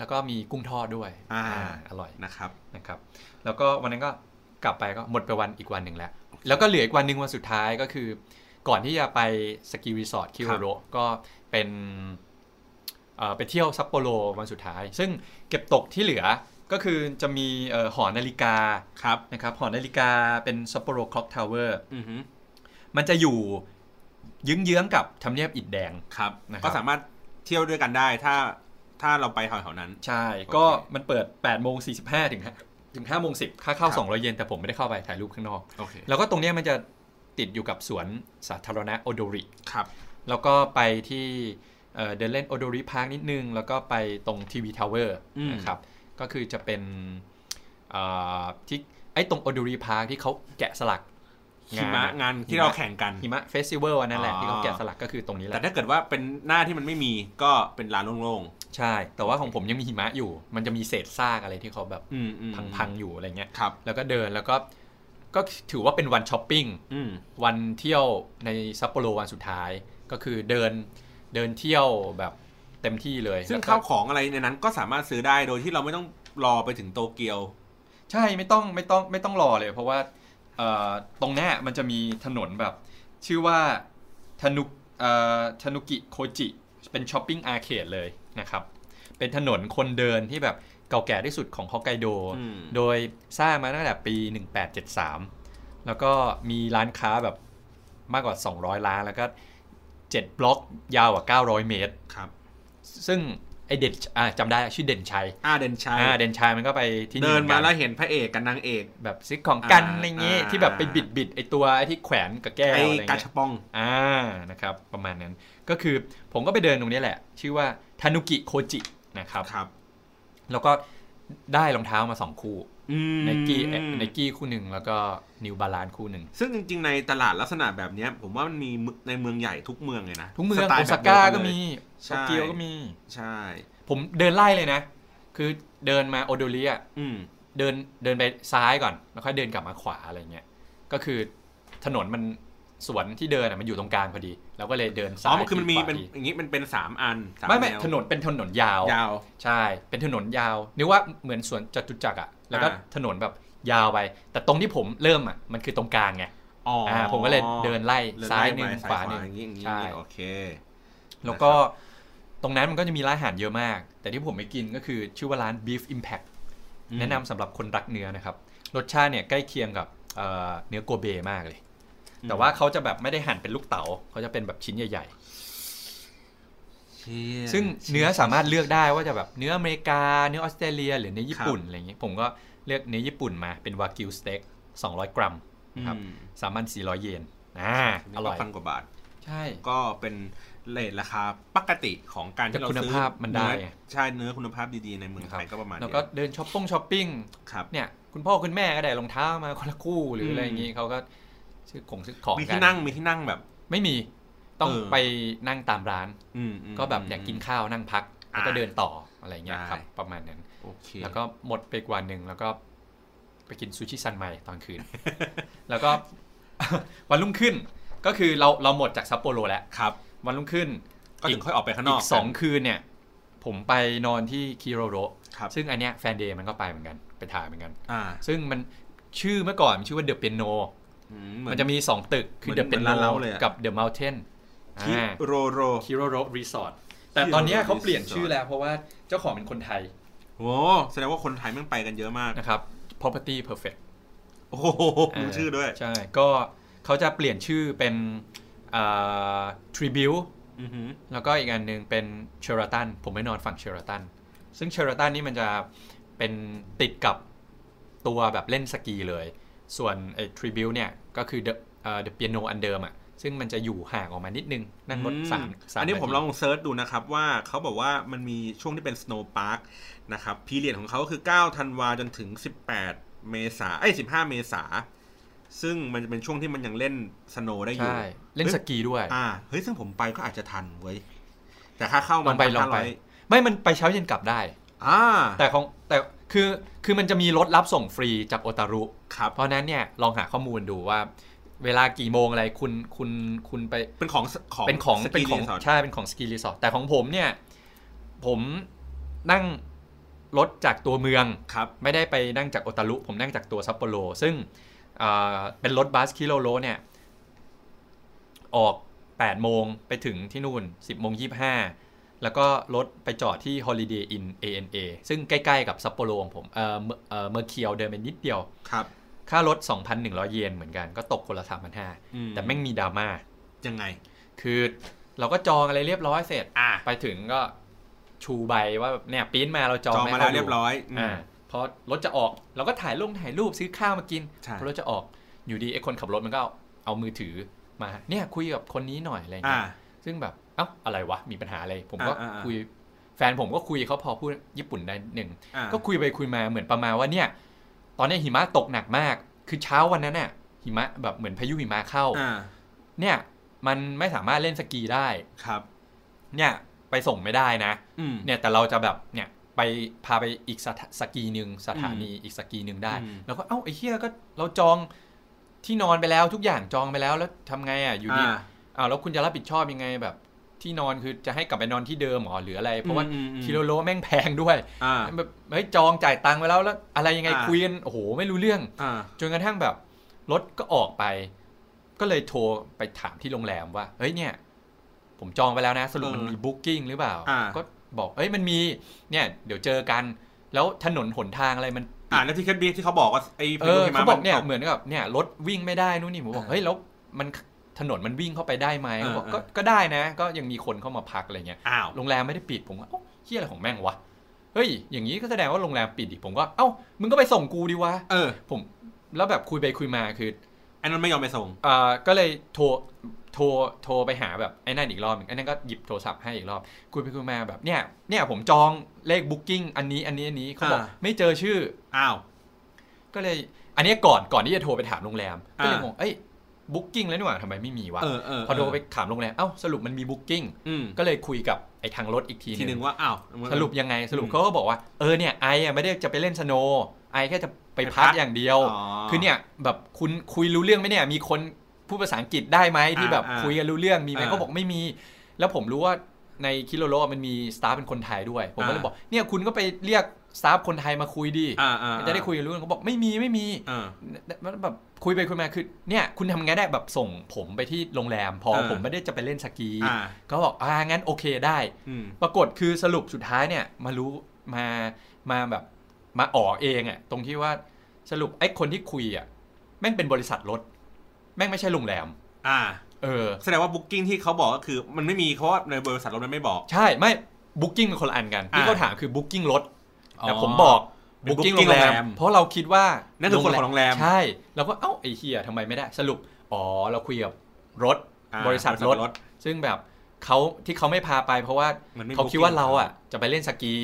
แล้วก็มีกุ้งทอดด้วยอ่าอร่อยนะครับนะครับ แล้วก็วันนั้นก็กลับไปก็หมดไปวันอีกวันหนึ่งแล้ว แล้วก็เหลืออีกวันหนึ่งวันสุดท้ายก็คือ ก่อนที่จะไปสกีรีสอร์ทคิโรโรก็เป็นเอ่อไปเที่ยวซัปโปโรวันสุดท้าย ซึ่งเก็บตกที่เหลือก็คือจะมีเอ่อหอนาฬิกาครับนะครับหอนาฬิกาเป็นซัปโปโร Clock Tower อือฮึมันจะอยู่เยื้องๆกับทำเนียบอิฐแดงครับนะครับก็สามารถเที่ยวด้วยกันได้ถ้า ถ้าเราไปแถวๆนั้น ใช่โอเคก็มันเปิด8โมง45ถึง5ถึง5โมง10ค่าเข้าครับ200เยนแต่ผมไม่ได้เข้าไปถ่ายรูปข้างนอกโอเคแล้วก็ตรงเนี้ยมันจะติดอยู่กับสวนสาธารณะโอโดริครับ แล้วก็ไปที่เอ่อเดินเล่นโอโดริ Park นิดนึง แล้วก็ไปตรง TV Tower อืมนะครับ ก็คือจะเป็นเอ่อที่ไอ้ตรงโอโดริ Park ที่เขาแกะสลัก หิมะอะงานที่เราแข่งกันหิมะ festival อันนั้นแหละอ๋อที่เขาแกะสลักก็คือตรงนี้แหแต่ละถ้าเกิดว่าเป็นหน้าที่มันไม่มีก็เป็นร้านโล่งใช่ แต่ว่าของผมยังมีหิมะอยู่ มันจะมีเศษซากอะไรที่เขาแบบๆอืมอืมพังๆอยู่อะไรเงี้ยครับแล้วก็เดินแล้วก็ก็ถือว่าเป็นวันช้อปปิ้งอืมวันเที่ยวในซัปโปโรวันสุดท้ายก็คือเดินเดินเที่ยวแบบเต็มที่เลย ซึ่งแล้วก็ข้าวของอะไรในนั้นก็สามารถซื้อได้โดยที่เราไม่ต้องรอไปถึงโตเกียว ใช่ไม่ต้องไม่ต้องไม่ต้องรอเลย เพราะว่าเอ่อ ตรงเนี้ยมันจะมีถนนแบบ ชื่อว่าทนุเอ่อทนุกิโคจิ เป็นช้อปปิ้งอาร์เคดเลยนะครับ เป็นถนนคนเดินที่แบบเก่าแก่ที่สุดของฮอกไกโดอืมโดยสร้างมาตั้งแต่ปี 1873 แล้วก็มีร้านค้าแบบมากกว่า 200 ร้านแล้วก็ 7 บล็อกยาวกว่า 900 เมตรครับ ซึ่ง ไอเด่นอ่าจำได้ชื่อเด่นชัยอาเดนชัยอ่าเด่นชัยมันก็ไปที่นี่เดินหอกัมาแล้วเห็นพระเอกกับนางเอก แบบซื้อของกันอ่าอะไรเงี้ยอ่าที่แบบไปบิดบิดไอตัวไอที่แขวนกับแก้วไอ้อะไรกาเงี้ชยปองอ่านะครับประมาณนั้น ก็คือผมก็ไปเดินตรงนี้แหละ ชื่อว่าทานุกิโคจินะครับครับ แล้วก็ได้รองเท้ามาสองคู่อืม Nike Nike คู่หนึ่งแล้วก็ New Balance คู่หนึ่ง ซึ่งจริง ๆ ในตลาดลักษณะแบบเนี้ยผมว่ามันมีในเมืองใหญ่ทุกเมืองเลยนะ ทุกเมืองสไตโอล์แบซาบเดียวก้ากันก็เลยมีใช่โตเกียวก็มี ใช่ ผมเดินไล่เลยนะ คือเดินมาโอโดริอะอืมเดินเดินไปซ้ายก่อน แล้วค่อยเดินกลับมาขวาอะไรเงี้ย ก็คือถนนมันสวนที่เดินอะมันอยู่ตรงกลางพอดีเราก็เลยเดินอ๋ซ้าอยมันคือมันมีทีขวาเป็นทีอย่างนี้มันเป็นสามอันสามไม่ไม่แวถนนเป็นถนนยาวยาว ใช่ เป็นถนนยาวนึกว่าเหมือนสวนจตุจักรอะ แล้วก็อ่าถนนแบบยาวไป แต่ตรงที่ผมเริ่มอะมันคือตรงกลางไงอ๋ออ่อ่าผมก็เลยเดินไล่เดิซ้ายไล่หนึ่งไปขวาหนึ่งอย่างนี้อย่างนี้ใช่โอเค แล้วก็ตรงนั้นมันก็จะมีร้านอาหารเยอะมาก แต่ที่ผมไปกินก็คือชื่อว่าร้าน Beef Impact อืมแนะนำสำหรับคนรักเนื้อนะครับ รสชาติเนี่ยใกล้เคียงกับเอ่อเนื้อโกเบมากเลย แต่ว่าเขาจะแบบไม่ได้หั่นเป็นลูกเต๋าเขาจะเป็นแบบชิ้นใหญ่เชี่ยๆ ซึ่งเนื้อสามารถเลือกได้ว่าจะแบบเนื้ออเมริกา เนื้อออสเตรเลีย หรือเนื้อญี่ปุ่นอะไรอย่างเงี้ยผมก็เลือกเนื้อญี่ปุ่นมาเป็นวากิวสเต็ก200 กรัมครับอืมสามพันสี่ร้อยเยนอ่าอร่อยพันกว่าบาท ใช่ ก็เป็น rate ราคาปกติของการที่เราแต่คุณซื้อภาพมันได้เนื้อใช่เนื้อคุณภาพดีๆในเมืองไทยก็ประมาณแล้วนี้ก็เดินช้อปปิ้งช้อปปิ้งครับเนี่ยคุณพ่อคุณแม่ก็ได้รองเท้ามาคนละคู่หรือมอะไรอย่างงี้เขาก็ซื้อของซื้อของมีกัที่นั่งมีที่นั่งแบบ ไม่มี ต้องเออไปนั่งตามร้านอืมมก็แบบอยากกินข้าวนั่งพัก แล้วก็อ่าเดินต่ออะไรเงี้ยได้ครับ ประมาณนั้นโอเคแล้วก็หมดไปกว่าหนึ่งแล้วก็ไปกินซูชิซันใหม่ตอนคืน แล้วก็วันรุ่งขึ้นก็คือเราเราหมดจากซัปโปโรแล้วครับ วันรุ่งขึ้นก็ถึงค่อยออกไปข้างนอีอกกสองคืนเนี่ย ผมไปนอนที่คิโรโรครับซึ่งอันเนี้ยแฟนเดย์มันก็ไปเหมือนกันไปถ่ายเหมือนกันอ่าซึ่งมันชื่อเมื่อก่อนมันชื่อว่า The Piano อืมมันจะมี2ตึกคือเหมือน The Piano เหมืโนอนร้านเหล้าเลยอะกับเดอะม u ลเทน คิโรโรคิโรโรรีสอร์ทแต่ตอนเนี้ย Kiroro เขาเปลี่ยน Resort ชื่อแล้วเพราะว่าเจ้าของเป็นคนไทยโอ้แสดงว่าคนไทยแม่งไปกันเยอะมากนะครับ Property Perfect โอ้โหรู้ชื่อด้วย ใช่ ก็เขาจะเปลี่ยนชื่อเป็นอ่า Tribute อือหือแล้วก็อีกอันหนึ่งเป็น Sheraton ผมไม่นอนฝั่ง Sheraton ซึ่ง Sheraton นี่มันจะเป็นติดกับตัวแบบเล่นสกีเลย ส่วนไอ้ Tribute เนี่ย ก็คือ The เอ่อ The Piano อันเดิมอะ ซึ่งมันจะอยู่ห่างออกมานิดนึง นั่งรถสามสามอันนี้ผมลอง search ดูนะครับว่าเขาบอกว่ามันมีช่วงที่เป็น Snow Park นะครับ period ของเขาคือ9ธันวาจนถึง 18 เมษาเอ้ย15 เมษาซึ่งมันจะเป็นช่วงที่มันยังเล่น snow ได้อยู่ใช่เล่นสกีด้วยอ่าเฮ้ยซึ่งผมไปก็อาจจะทันเว้ยแต่ค่าเข้าลมัอนงไปลองไป500ไม่มันไปเช้าเย็นกลับได้อ่าแต่ของแต่คือคือมันจะมีรถรับส่งฟรีจากโอตารุครับเพราะฉะนั้นเนี่ยลองหาข้อมูลดูว่า เวลากี่โมงอะไรคุณคุณคุณไปเป็นของของเป็นของเป็นของสกีรีสอร์ทใช่เป็นของสกีรีสอร์ทแต่ของผมเนี่ย ผมนั่งรถจากตัวเมืองครับไม่ได้ไปนั่งจากโอตารุผมนั่งจากตัวซัปโปโรซึ่งเอ่อเป็นรถบัสคิโรโรเนี่ย ออก 8 โมงไปถึงที่นู่น 10 โมง 25 แล้วก็รถไปจอดที่ Holiday Inn ANA ซึ่งใกล้ ๆ กับซัปโปโรของผมเอ่อเมเอ่อ Mercure เดินไปนิดเดียวครับ ค่ารถ 2,100 เยนเหมือนกันก็ตกคนละอืม3,500แต่แม่งมีดราม่ายังไง คือเราก็จองอะไรเรียบร้อยเสร็จอ่าไปถึงก็ชูใบว่าแบบเนี่ยปริ้นมาเราจองจองให้มาแล้วขดูเรียบร้อยอืมอ่าพอรถจะออกเราก็ถ่ายลงถ่ายรูปซื้อข้าวมากินใช่พอรถจะออกอยู่ดีไอ้คนขับรถมันก็เอาเอามือถือมาเนี่ยคุยกับคนนี้หน่อยอะไรอ่าเงี้ยซึ่งแบบเอ้าอะไรวะมีปัญหาอะไร ผมก็อ่าอ่าอ่าคุยแฟนผมก็คุยเขาพอพูดญี่ปุ่นได้หนึ่งอ่าก็คุยไปคุยมาเหมือนประมาณว่าเนี่ย ตอนนี้หิมะตกหนักมาก คือเช้าวันนั้นน่ะหิมะแบบเหมือนพายุหิมะเข้าอ่าเนี่ยมันไม่สามารถเล่นสกีได้ครับ เนี่ยไปส่งไม่ได้นะอืมเนี่ยแต่เราจะแบบเนี่ยไปพาไปอีกสถาสกีหนึ่งสถานีอีกสกีหนึ่งได้อืมแล้วก็เอ้าไอ้เฮียก็เราจองที่นอนไปแล้วทุกอย่างจองไปแล้วแล้วทำไงอะอยู่ดีอ่าอ้าวแล้วคุณจะรับผิดชอบยังไงแบบ ที่นอนคือจะให้กลับไปนอนที่เดิมหรอหรืออะไร เพราะว่าอืมอืมคิโลโลแม่งแพงด้วยอ่าแบบเฮ้ยจองจ่ายตังค์ไปแล้วแล้ว อะไรยังไงอ่าคุยกันโอ้โหไม่รู้เรื่องอ่าจนกระทั่งแบบรถก็ออกไป ก็เลยโทรไปถามที่โรงแรมว่าเฮ้ยเนี่ย ผมจองไปแล้วนะ สรุปมันมีบุ๊กิ้งหรือเปล่าอ่าก็บอกเอ้ยมันมีเนี่ย เดี๋ยวเจอกัน แล้วถนนหนทางอะไรมันอ่าแล้วที่แคทบีที่เขาบอกว่าไอ้เออพายุหิมะเขาบอกมัเนี่ยตกเหมือนกับเนี่ยรถวิ่งไม่ได้นู่นนี่ผมบอกอ่าเฮ้ยแล้วมัน ถนนมันวิ่งเข้าไปได้ไหมเออเขาบอกเออก็ก็ได้นะ ก็ยังมีคนเข้ามาพักอะไรเงี้ยอ้าวโรงแรมไม่ได้ปิดผมว่าเอ้าเฮียอะไรของแม่งวะเฮ้ยอย่างนี้ก็แสดงว่าโรงแรมปิดอีกผมก็เอ้ามึงก็ไปส่งกูดีวะเออ ผมแล้วแบบคุยไปคุยมาคือไอ้นั้นไม่ยอมไปส่งอ่าก็เลยโทรโทรโทรไปหาแบบไอ้นั่นอีกรอบหนึ่งไอ้นั่นก็หยิบโทรศัพท์ให้อีกรอบคุยไปคุยมาแบบเนี่ยเนี่ยผมจองเลข booking อันนี้อันนี้อันนี้เขาบอกอ่าไม่เจอชื่ออ้าวก็เลย อันนี้ก่อนก่อนที่จะโทรไปถามโรงแรมก็เลยอ่างงเอ้ย booking แล้วนี่หว่าทำไมไม่มีวะเออเออพอโทรไปถามโรงแรมเอ้าสรุปมันมี bookingอืมก็เลยคุยกับไอ้ทางรถอีกทีทีหนึ่งว่าอ้าวสรุปยังไงสรุปอืมเขาก็บอกว่าเออเนี่ยไออะไม่ได้จะไปเล่นสโนว์ไอแค่จะไปไปพัพักกอย่างเดียวอ๋อคือเนี่ยแบบคุณคุยรู้เรื่องไหมเนี่ยมีคนพูดภาษาอังกฤษได้ไหมที่แบบอ่าคุยกันรู้เรื่องมีไหมอ่าเขาบอกไม่มี แล้วผมรู้ว่าในคิโลโลมันมีสตาฟเป็นคนไทยด้วย ผมก็เลยอ่าบอกเนี่ยคุณก็ไปเรียก สตาฟคนไทยมาคุยดีอ่าอ่าจะได้คุยกันรู้เรื่องเขาบอกไม่มีไม่มีอ่ามันแบบคุยไปคุยมาคือเนี่ยคุณทำไงได้แบบส่งผมไปที่โรงแรม พออ่าผมไม่ได้จะไปเล่นสกีอ่าเขาบอกอ่างั้นโอเคได้อืมปรากฏคือสรุปสุดท้ายเนี่ยมารู้มามาแบบมาออกเองอะตรงที่ว่าสรุปไอ้คนที่คุยอะแม่งเป็นบริษัทรถ แม่งไม่ใช่โรงแรม อ่า เออ แสดงว่า booking ที่เขาบอกก็คือ มันไม่มีเพราะว่าในบริษัทรถมันไม่บอก ใช่ไม่ booking เป็นคนละอันกันที่อ่าเขาถามคือ booking รถอ๋อ แต่ผมบอกเป็นบุ๊กิ้ง booking โรงแรโรงแรมมเพราะเราคิดว่านั่นคือคนของโรงแรม ใช่เราก็เอ้าไอ้เฮียทำไมไม่ได้สรุป อ๋อ เราคุยกับรถอ่าบริษัทรถ ซึ่งแบบเขาที่เขาไม่พาไปเพราะว่ามันไม่เขาคิดว่าเราอะจะไปเล่นสกี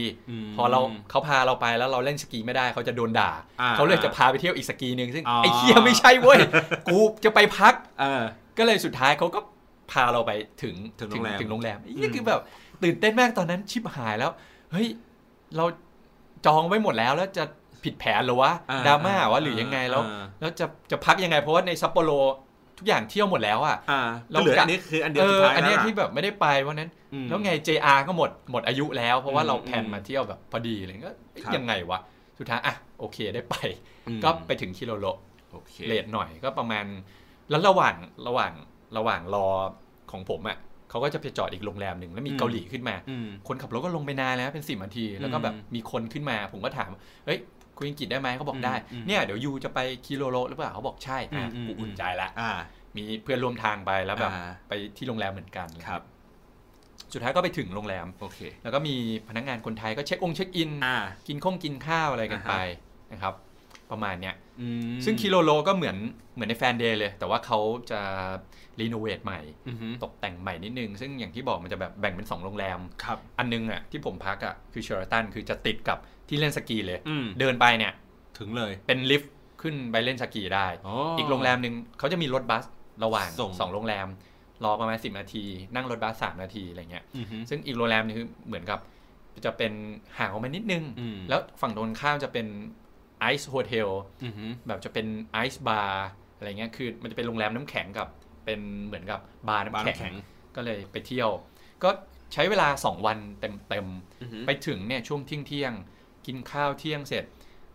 มพอเราเขาพาเราไปแล้วเราเล่นสกีไม่ได้เขาจะโดนด่าอ่าเขาเลยจะพาไปเที่ยวอีกสกีหนึ่งซึ่งอ๋อไอ้เคียไม่ใช่เว้ยกูจะไปพักเออก็เลยสุดท้ายเขาก็พาเราไปถึงถึงโรงแรมถึงโรงแรมอืมนี่คือแบบตื่นเต้นมากตอนนั้นชิบหายแล้ว เฮ้ย เรา จองไว้หมดแล้วแล้วจะผิดแผนเหรือวะอ่ดราม่าวะหรือยังไงแล้วอ่าแล้วจะจะพักยังไงเพราะว่าในซัปโปโรทุกอย่างเที่ยวหมดแล้วอะอ่าเราก็เหลือจะอันนี้คืออันเดียวเอสุดอท้ายอันเนี้ยแล้วที่แบบไม่ได้ไปวันนั้นอืมแล้วไง JR ก็หมดหมดอายุแล้ว เพราะว่าอืมเรา plan อืมมาเที่ยวแบบพอดีอะไรเลยก็เอ๊ะครับยังไงวะสุดท้ายอะโอเคได้ไปอืมก็ไปถึงคิโรโรโอเค late หน่อยก็ประมาณ แล้วระหว่างระหว่างระหว่างรอของผมอะ เขาก็จะไปจอดอีกโรงแรมหนึ่งแล้วมีอืมเกาหลีขึ้นมาอืมคนขับรถก็ลงไปนานแล้วเป็นสิบนาที แล้วก็แบบอืมมีคนขึ้นมา ผมก็ถามเฮ้ยคุยอังกฤษได้ไหมเขาบอกได้อืมเนี่ยเดี๋ยวยูจะไปคิโลโลหรือเปล่าเขาบอกใช่อะอืมอืมกูอุ่นใจละอ่ามีเพื่อนร่วมทางไปแล้วแบบอ่าไปที่โรงแรมเหมือนกันครับ สุดท้ายก็ไปถึงโรงแรมโอเค แล้วก็มีพนักงานคนไทยก็เช็คองค์เช็คอินอ่ากินข้องกินข้าวอะไรกันอ่าฮะไปนะครับ ประมาณเนี้ยอืมซึ่งคิโลโลก็เหมือนเหมือนในแฟนเดย์เลย แต่ว่าเขาจะ renovate ใหม่อือฮึตกแต่งใหม่นิดนึง ซึ่งอย่างที่บอกมันจะแบบแบ่งเป็น 2 โรงแรมครับอันนึงอะที่ผมพักอะคือเชอราตันคือจะติดกับที่เล่นสกีเลยอืมเดินไปเนี่ย ถึงเลยเป็นลิฟต์ขึ้นไปเล่นสกีได้ อีกโรงแรมหนึ่งเขาจะมีรถบัสระหว่างส่งสองโรงแรม รอประมาณ 10 นาที นั่งรถบัส3นาทีอะไรเงี้ยอือฮึซึ่งอีกโรงแรมนึงคือเหมือนกับ จะเป็นห่างออกมานิดนึงอืมแล้วฝั่งตรงข้ามจะเป็นไอซ์โฮเทลอือฮึแบบจะเป็นไอซ์บาร์อะไรเงี้ยคือมันจะเป็นโรงแรมน้ำแข็งกับ เป็นเหมือนกับบาร์บาร์น้ำน้ำแข็แข็งก็เลยไปเที่ยว ก็ใช้เวลา 2 วันเต็มอือฮึๆไปถึงเนี่ยช่วงเที่ยงเที่ยงๆกินข้าวเที่ยงเสร็จ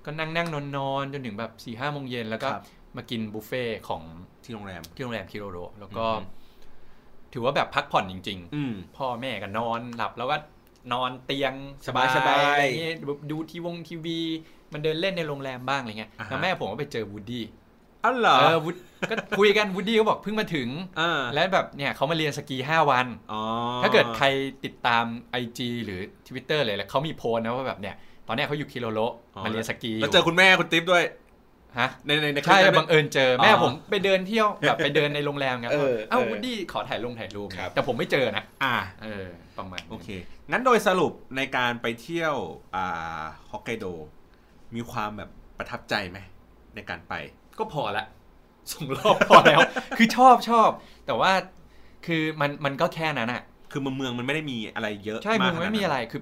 ก็นั่งนั่งนอนนอนๆจนถึงแบบ4-5 โมงเย็นแล้วก็ครับมากินบุฟเฟ่ต์ของที่โรงแรมที่โรงแรมคิโรโรแล้วก็อือฮึถือว่าแบบพักผ่อนจริงๆอืมพ่อแม่ก็นอนหลับแล้วก็นอนเตียงสบายๆอะไรเงี้ยดูดูทีวงทีวี มันเดินเล่นในโรงแรมบ้างอะไรเงี้ยอ่าฮะแล้วแม่ผมก็ไปเจอวูดดี้ อ๋อเหรอ เออวูดก็คุยกันวูดดี้ก็บอกเพิ่งมาถึง อ่า แล้วแบบเนี่ยเขามาเรียนสกี 5 วัน อ๋อถ้าเกิดใครติดตาม IG หรือ Twitter เลยแล้วเขามีโพสต์นะว่าแบบเนี่ย ตอนเนี้ยเขาอยู่คิโลโลมาเรียนสกีอยู่แล้วเจอคุณแม่คุณติ๊บด้วย ฮะ ในในในคลิปใช่นั้น บังเอิญเจอแม่อ๋อผมไปเดินเที่ยวแบบไปเดินในโรงแรมไงเออเอ้าเออวูดดี้ขอถ่ายลงถ่ายรูปครับ แต่ผมไม่เจอนะอ่า เออประมาณนั้นโอเค งั้นโดยสรุปในการไปเที่ยวอ่าฮอกไกโด มีความแบบประทับใจไหมในการไป ก็พอละส่งรอบพอแล้ว คือชอบชอบ แต่ว่าคือมันมันก็แค่นั้นอะคือเมืองเมืองมันไม่ได้มีอะไรเยอะใช่มึงขนาดไม่นั้นมีอะไรคือ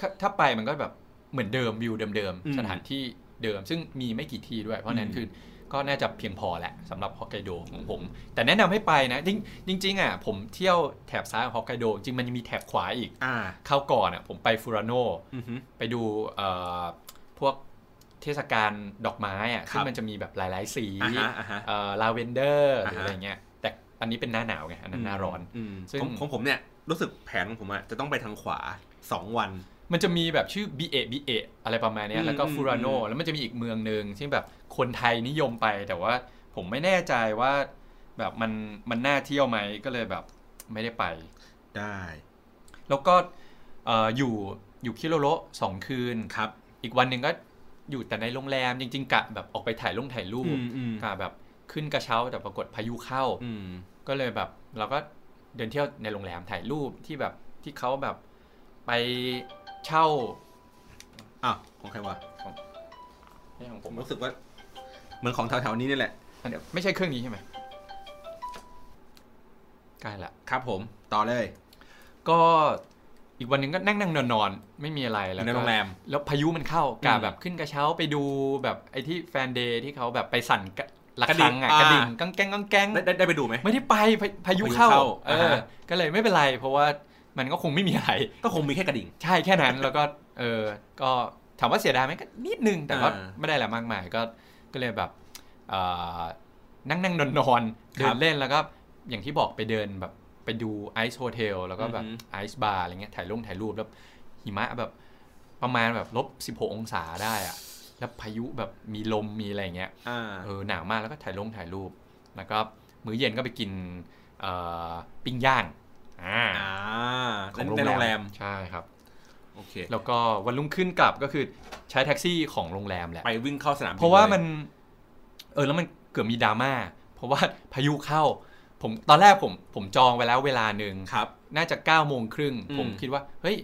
ถ้าถ้าไปมันก็แบบเหมือนเดิมวิวเดิมอืมๆสถานที่เดิม ซึ่งมีไม่กี่ที่ด้วย เพราะฉะนั้นอืมคือก็น่าจะเพียงพอแหละสำหรับฮอกไกโดของผม แต่แนะนำให้ไปนะ จริงจริงๆอะผมเที่ยวแถบซ้ายของฮอกไกโดจริงมันยังมีแถบขวาอีกอ่าคราวก่อนอะผมไปฟูรานโนอือฮึไปดูเอ่อพวก เทศกาลดอกไม้อะครับซึ่งมันจะมีแบบหลาย ๆ สีอ่าฮะอ่าฮะเอ่อลาเวนเดอร์หรืออ่าฮะอะไรเงี้ย แต่อันนี้เป็นหน้าหนาวไงอันนั้นหน้าร้อนอืมซึ่งของของผมเนี่ยรู้สึกแผนของผมอะจะต้องไปทางขวาสองวัน มันจะมีแบบชื่อบิเอะบิเอะอะไรประมาณเนี้ยอืมแล้วก็อืมฟูรานโนอืมแล้วมันจะมีอีกเมืองหนึ่งที่แบบคนไทยนิยมไป แต่ว่าผมไม่แน่ใจว่าแบบมันมันน่าเที่ยวไหมก็เลยแบบไม่ได้ไปได้ แล้วก็เอ่ออยู่อยู่คิโรโรสองคืนครับ อีกวันหนึ่งก็ อยู่แต่ในโรงแรมจริง ๆกะแบบออกไปถ่ายลงถ่ายรูอืปมอืมกะแบบขึ้นกระเช้าแต่ปรากฏพายุเข้าอืมก็เลยแบบเราก็เดินเที่ยวในโรงแรมถ่ายรูปที่แบบที่เขาแบบไปเช่าอ้าวของใครวะไม่ของผผมมรู้สึกว่า เหมือนของแถวๆนี้นี่แหละอันเดี๋ยวไม่ใช่เครื่องนี้ใช่ไหมใกล้ละครับผมต่อเลย ก็ อีกวันหนึ่งก็นั่งนั่งนอนนอนๆไม่มีอะไรอแล้วยู่ในก็โรงแรมแล้วพายุมันเข้ากะอืมแบบขึ้นกระเช้าไปดูแบบไอ้ที่แฟนเดย์ที่เขาแบบไปสั่นกะระกระดิ่ฆังงอะอ่ากระดิ่งกังแกงกังแกงได้ได้ได้ไปดูไหมไม่ได้ไปพาพายุพายุเข้าเข้าเออ่าอฮะก็เลยไม่เป็นไร เพราะว่ามันก็คงไม่มีอะไรก็คงมีแค่กระดิ่ง ใช่แค่นั้นแล้วก็เออก็ถามว่าเสียดายไหมก็นิดนึงแต่ก็อ่าไม่ได้อะไรมากมายก็ก็เลยแบบเอ่อนั่งนั่งนอนนอนๆคเดิรันบเล่นแล้วก็อย่างที่บอกไปเดินแบบ ไปดูไอซ์โฮเทลแล้วก็แบบอือฮึไอซ์บาร์อะไรเงี้ยถ่ายลงถ่ายรูปแล้วหิมะแบบประมาณแบบลบ16องศาได้อะแล้วพายุแบบมีลมมีอะไรเงี้ยอ่าเออหนาวมากแล้วก็ถ่ายลงถ่ายรูป แล้วก็มื้อเย็นก็ไปกินเอ่อปิ้งย่างอ่าอ่าของในโรงแรมใช่ครับโอเคแล้วก็วันรุ่งขึ้นกลับก็คือใช้แท็กซี่ของโรงแรมแหละ ไปวิ่งเข้าสนามบินเพราะว่าลยมัน เออแล้วมันเกือบมีดราม่า เพราะว่าพายุเข้า ผมตอนแรกผมผมจองไว้แล้วเวลาหนึ่งครับ น่าจะ9ก้าโมงครึ่งอืมผมคิดว่า เฮ้ย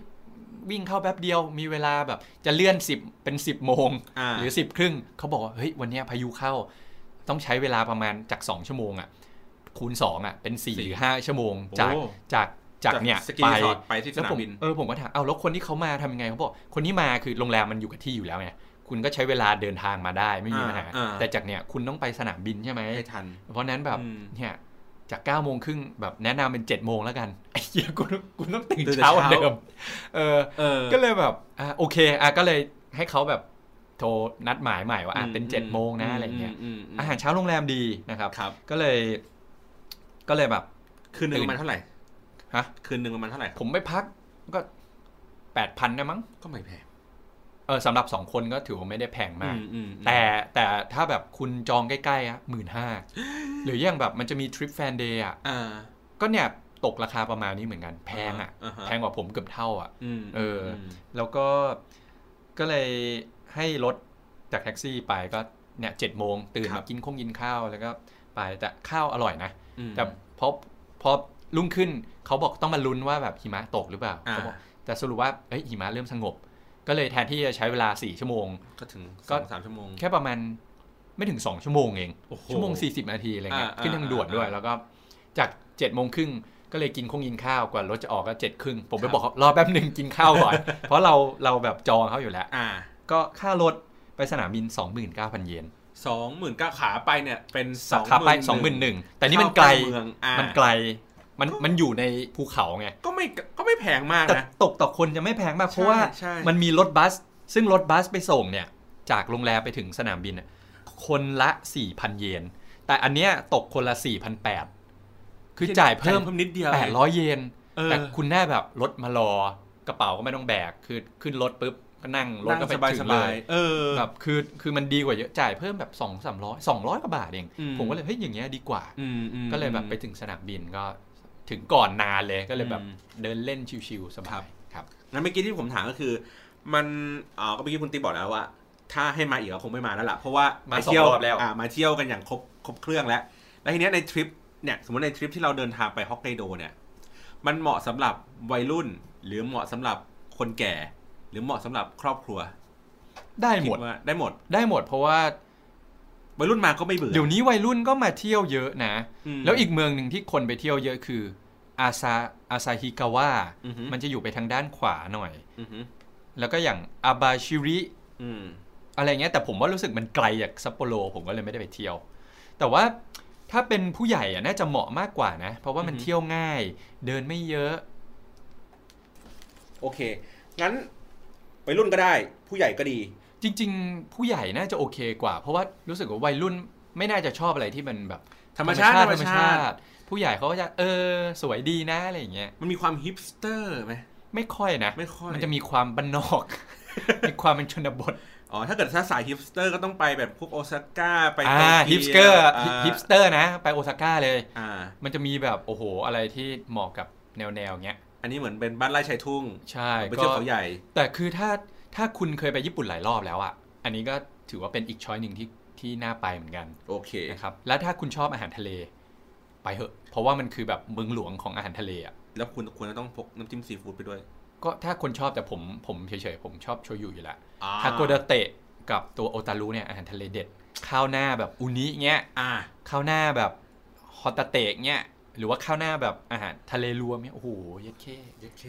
วิ่งเข้าแป๊บเดียวมีเวลาแบบจะเลื่อน 10 เป็น 10 โมงอ่าหรือ 10 ครึ่งเขาบอกว่า เฮ้ย วันเนี้ยพายุเข้า ต้องใช้เวลาประมาณจาก 2 ชั่วโมงอะคูณ 2อะเป็น4หรือ5ชั่วโมงจากโอ้จากจากเนี่ยสกีไปรีสอร์ทไปที่สนามบินแล้วผมเออผมก็ถามเอาแล้วคนที่เขามาทำยังไงเขาบอกคนที่มาคือโรงแรมมันอยู่กับที่อยู่แล้วไงคุณก็ใช้เวลาเดินทางมาได้ไม่มีปัญหาอ่าอ่าแต่จากเนี่ยคุณต้องไปสนามบินใช่ไหมให้ทัน เพราะฉะนั้นแบบอืมเนี่ย จาก9ก้าโมงครึ่งแบบแนะนำเป็น7จ็ดโมงแล้วกันไอ้เหี้ยกูต้องกูต้องตื่นตื่นแต่เช้ากว่าเช้าเดิมเออเออก็เลยแบบอะโอเคอะก็เลยให้เขาแบบโทรนัดหมายใหม่ว่าอะเป็น7จ็ดโมงนะอะไรเงี้ยมมอาหารเช้าโรงแรมดีนะครับครับก็เลย ก็เลยแบบคืนหนึ่งประมาณเท่าไหร่ฮะคืนหนึ่งประมาณเท่าไหร่ครับผมไปพักก็แปดพันนะมั้งก็ไม่แพง เออสำหรับสองคนก็ถือว่าไม่ได้แพงมากอือืมแต่แต่ถ้าแบบคุณจองใกล้ๆอะหมื่นห้าหรืออย่างแบบมันจะมีทริปแฟนเดย์อะอ่าก็เนี่ยตกราคาประมาณนี้เหมือนกัน แพงอะอ่าฮะแพงกว่าผมเกือบเท่าอะอืมเออ แล้วก็ก็เลยให้รถจากแท็กซี่ไปก็เนี่ยเจ็ดโมงตื่นมากินข้งกินข้าวแล้วก็ไปแต่ข้าวอร่อยนะอืมแต่พอพอรุ่งขึ้นเขาบอกต้องมาลุ้นว่าแบบหิมะตกหรือเปล่าอ่าเขาบอกแต่สรุปว่าเอ้ยหิมะเริ่มสงบ ก็เลยแทนที่จะใช้เวลาสี่ชั่วโมง ก็ถึงก็สองสามชั่วโมง แค่ประมาณไม่ถึงสองชั่วโมงเองโอ้โหชั่วโมง 40 นาทีอะไรเงี้ยอ่าขึ้นทางด่วนด้วยอ่าแล้วก็จาก7จ็ดโมงครึ่งก็เลยกินคงกินข้าวกว่ารถจะออกก็เจ็ดครึ่งผมไปครับบอกเขารอแป๊บหนึ่งกินข้าวก่อน เพราะเราเราแบบจองเขาอยู่แล้วอ่าก็ค่ารถไปสนามบิน 29,000 เยนสองหมื่นเก้าขาไปเนี่ยเป็นสองขาไป21,000แต่นี่มันไกลเมืองอ่ามันไกล มันมันอยู่ในภูเขาไงก็ไม่ก็ไม่แพงมากแต่นะตกต่อคนจะไม่แพงมากเพราะว่าใช่มันมีรถบัส ซึ่งรถบัสไปส่งเนี่ย จากโรงแรมไปถึงสนามบินน่ะคนละ4,000เยนแต่อันเนี้ยตกคนละ4,800คือจ่ายเพิ่มเพิ่มนิดเดียว800เยนเออแต่คุณแน่แบบรถมารอกระเป๋าก็ไม่ต้องแบกคือขึ้นรถปุ๊บก็นั่งรถนั่งก็ไปสบายถึสงเลบายยเออแบบคือคือมันดีกว่าเยอะจ่ายเพิ่มแบบ2 3 0 0 200กว่าบาทเองอืมผมก็เลยเฮ้ยอย่างเงี้ยดีกว่าอืมอืมก็เลยแบบไปถึงสนามบินก็ ถึงก่อนนานเลยก็เลยแบบอืมเดินเล่นชิวๆสบายครับงั้นเมื่อกี้ที่ผมถามก็คือ มันอ๋อก็เมื่อกี้คุณตีบอกแล้วว่า ถ้าให้มาอีกก็คงไม่มาแล้วล่ะเพราะว่ามาไปเที่ยวสองรอบแล้วอ่ามาเที่ยวกันอย่างครบครบเครื่องแล้วแล้วทีเนี้ยในทริปเนี่ยสมมติในทริปที่เราเดินทางไปฮอกไกโดเนี่ย มันเหมาะสำหรับวัยรุ่น หรือเหมาะสำหรับคนแก่ หรือเหมาะสำหรับครอบครัว ได้หมดคิว่าได้หมดได้หมด เพราะว่า วัยรุ่นมาก็ไม่เบื่อเดี๋ยวนี้วัยรุ่นก็มาเที่ยวเยอะนะมแล้วอีกเมืองหนึ่งที่คนไปเที่ยวเยอะคืออาซาอาซาฮิกาวะอือฮึมันจะอยู่ไปทางด้านขวาหน่อยอือฮึแล้วก็อย่างอาบาชิริอืมอะไรเงี้ยแต่ผมว่ารู้สึกมันไกลจากซัปโปโรผมก็เลยไม่ได้ไปเที่ยว แต่ว่าถ้าเป็นผู้ใหญ่อะน่าจะเหมาะมากกว่านะ เพราะว่ามันอือฮึเที่ยวง่าย เดินไม่เยอะ โอเค งั้นไปรุ่นก็ได้ ผู้ใหญ่ก็ดี จริง ๆ ผู้ใหญ่น่าจะโอเคกว่า เพราะว่ารู้สึกว่าวัยรุ่นไม่น่าจะชอบอะไรที่มันแบบธรรมชาติธรรมชาติธรรมชาติ ผู้ใหญ่เขาก็จะเออสวยดีนะอะไรอย่างเงี้ยมันมีความฮิปสเตอร์ไหมไม่ค่อยนะไม่ค่อยมันจะมีความบ้านนอก มีความเป็นชนบทอ๋อถ้าเกิดถ้าสายฮิปสเตอร์ก็ต้องไปแบบพวกโอซาก้าไปอ่าโตกียวฮิปสเกอ่าฮิปสเตอร์นะ ไปโอซาก้าเลยอ่ามันจะมีแบบโอ้โหอะไรที่เหมาะกับแนวแนวๆเงี้ยอันนี้เหมือนเป็นบ้านไร่ชายทุ่ง ใช่ไปเที่ยวเขาใหญ่ แต่คือถ้า ถ้าคุณเคยไปญี่ปุ่นหลายรอบแล้วอะ อันนี้ก็ถือว่าเป็นอีกช้อยหนึ่งที่ที่น่าไปเหมือนกัน โอเคนะครับ แล้วถ้าคุณชอบอาหารทะเล ไปเถอะ เพราะว่ามันคือแบบเมืองหลวงของอาหารทะเลอะ แล้วคุณควรจะต้องพกน้ำจิ้มซีฟู้ดไปด้วย ก็ถ้าคนชอบแต่ผมผมเฉยๆผมชอบโชยุอยู่แล้วอ่าฮาโกดาเตะกับตัวโอตารุเนี่ยอาหารทะเลเด็ด ข้าวหน้าแบบอูนิเงี้ย อ่า ข้าวหน้าแบบฮอตาเตะเงี้ย หรือว่าข้าวหน้าแบบอาหารทะเลรวมเนี่ยโอ้โหเยัดเข้โอเค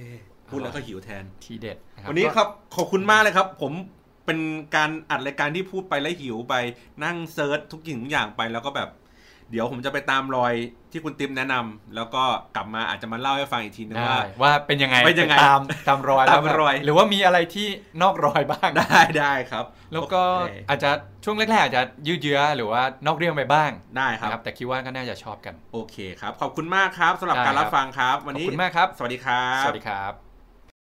พูดแล้วก็หิวแทนทีเด็ดะวันนี้ครับขอบคุณมากเลยครับ ผมเป็นการอัดรายการที่พูดไปแล้วหิวไปนั่งเซิร์ชทุกสิ่งทุกอย่างไปแล้วก็แบบ เดี๋ยวผมจะไปตามรอยที่คุณติ๊มแนะนำแล้วก็กลับมาอาจจะมาเล่าให้ฟังอีกทีนึงได้ว่าว่าเป็นยังไงเป็นยังไงตามตามรอยตามแล้วแบบรอย หรือว่ามีอะไรที่นอกรอยบ้างได้ได้ครับ แล้วก็โอเคอาจจะช่วงแรกๆอาจจะยืดเยื้อหรือว่านอกเรื่องไปบ้างได้ครับนะครับแต่คิดว่าก็น่าจะชอบกัน โอเคครับ ขอบคุณมากครับสำหรับได้การรับครับฟังครับ วันขอบนี้คุณมากครับ สวัสดีครับ สวัสดีครับ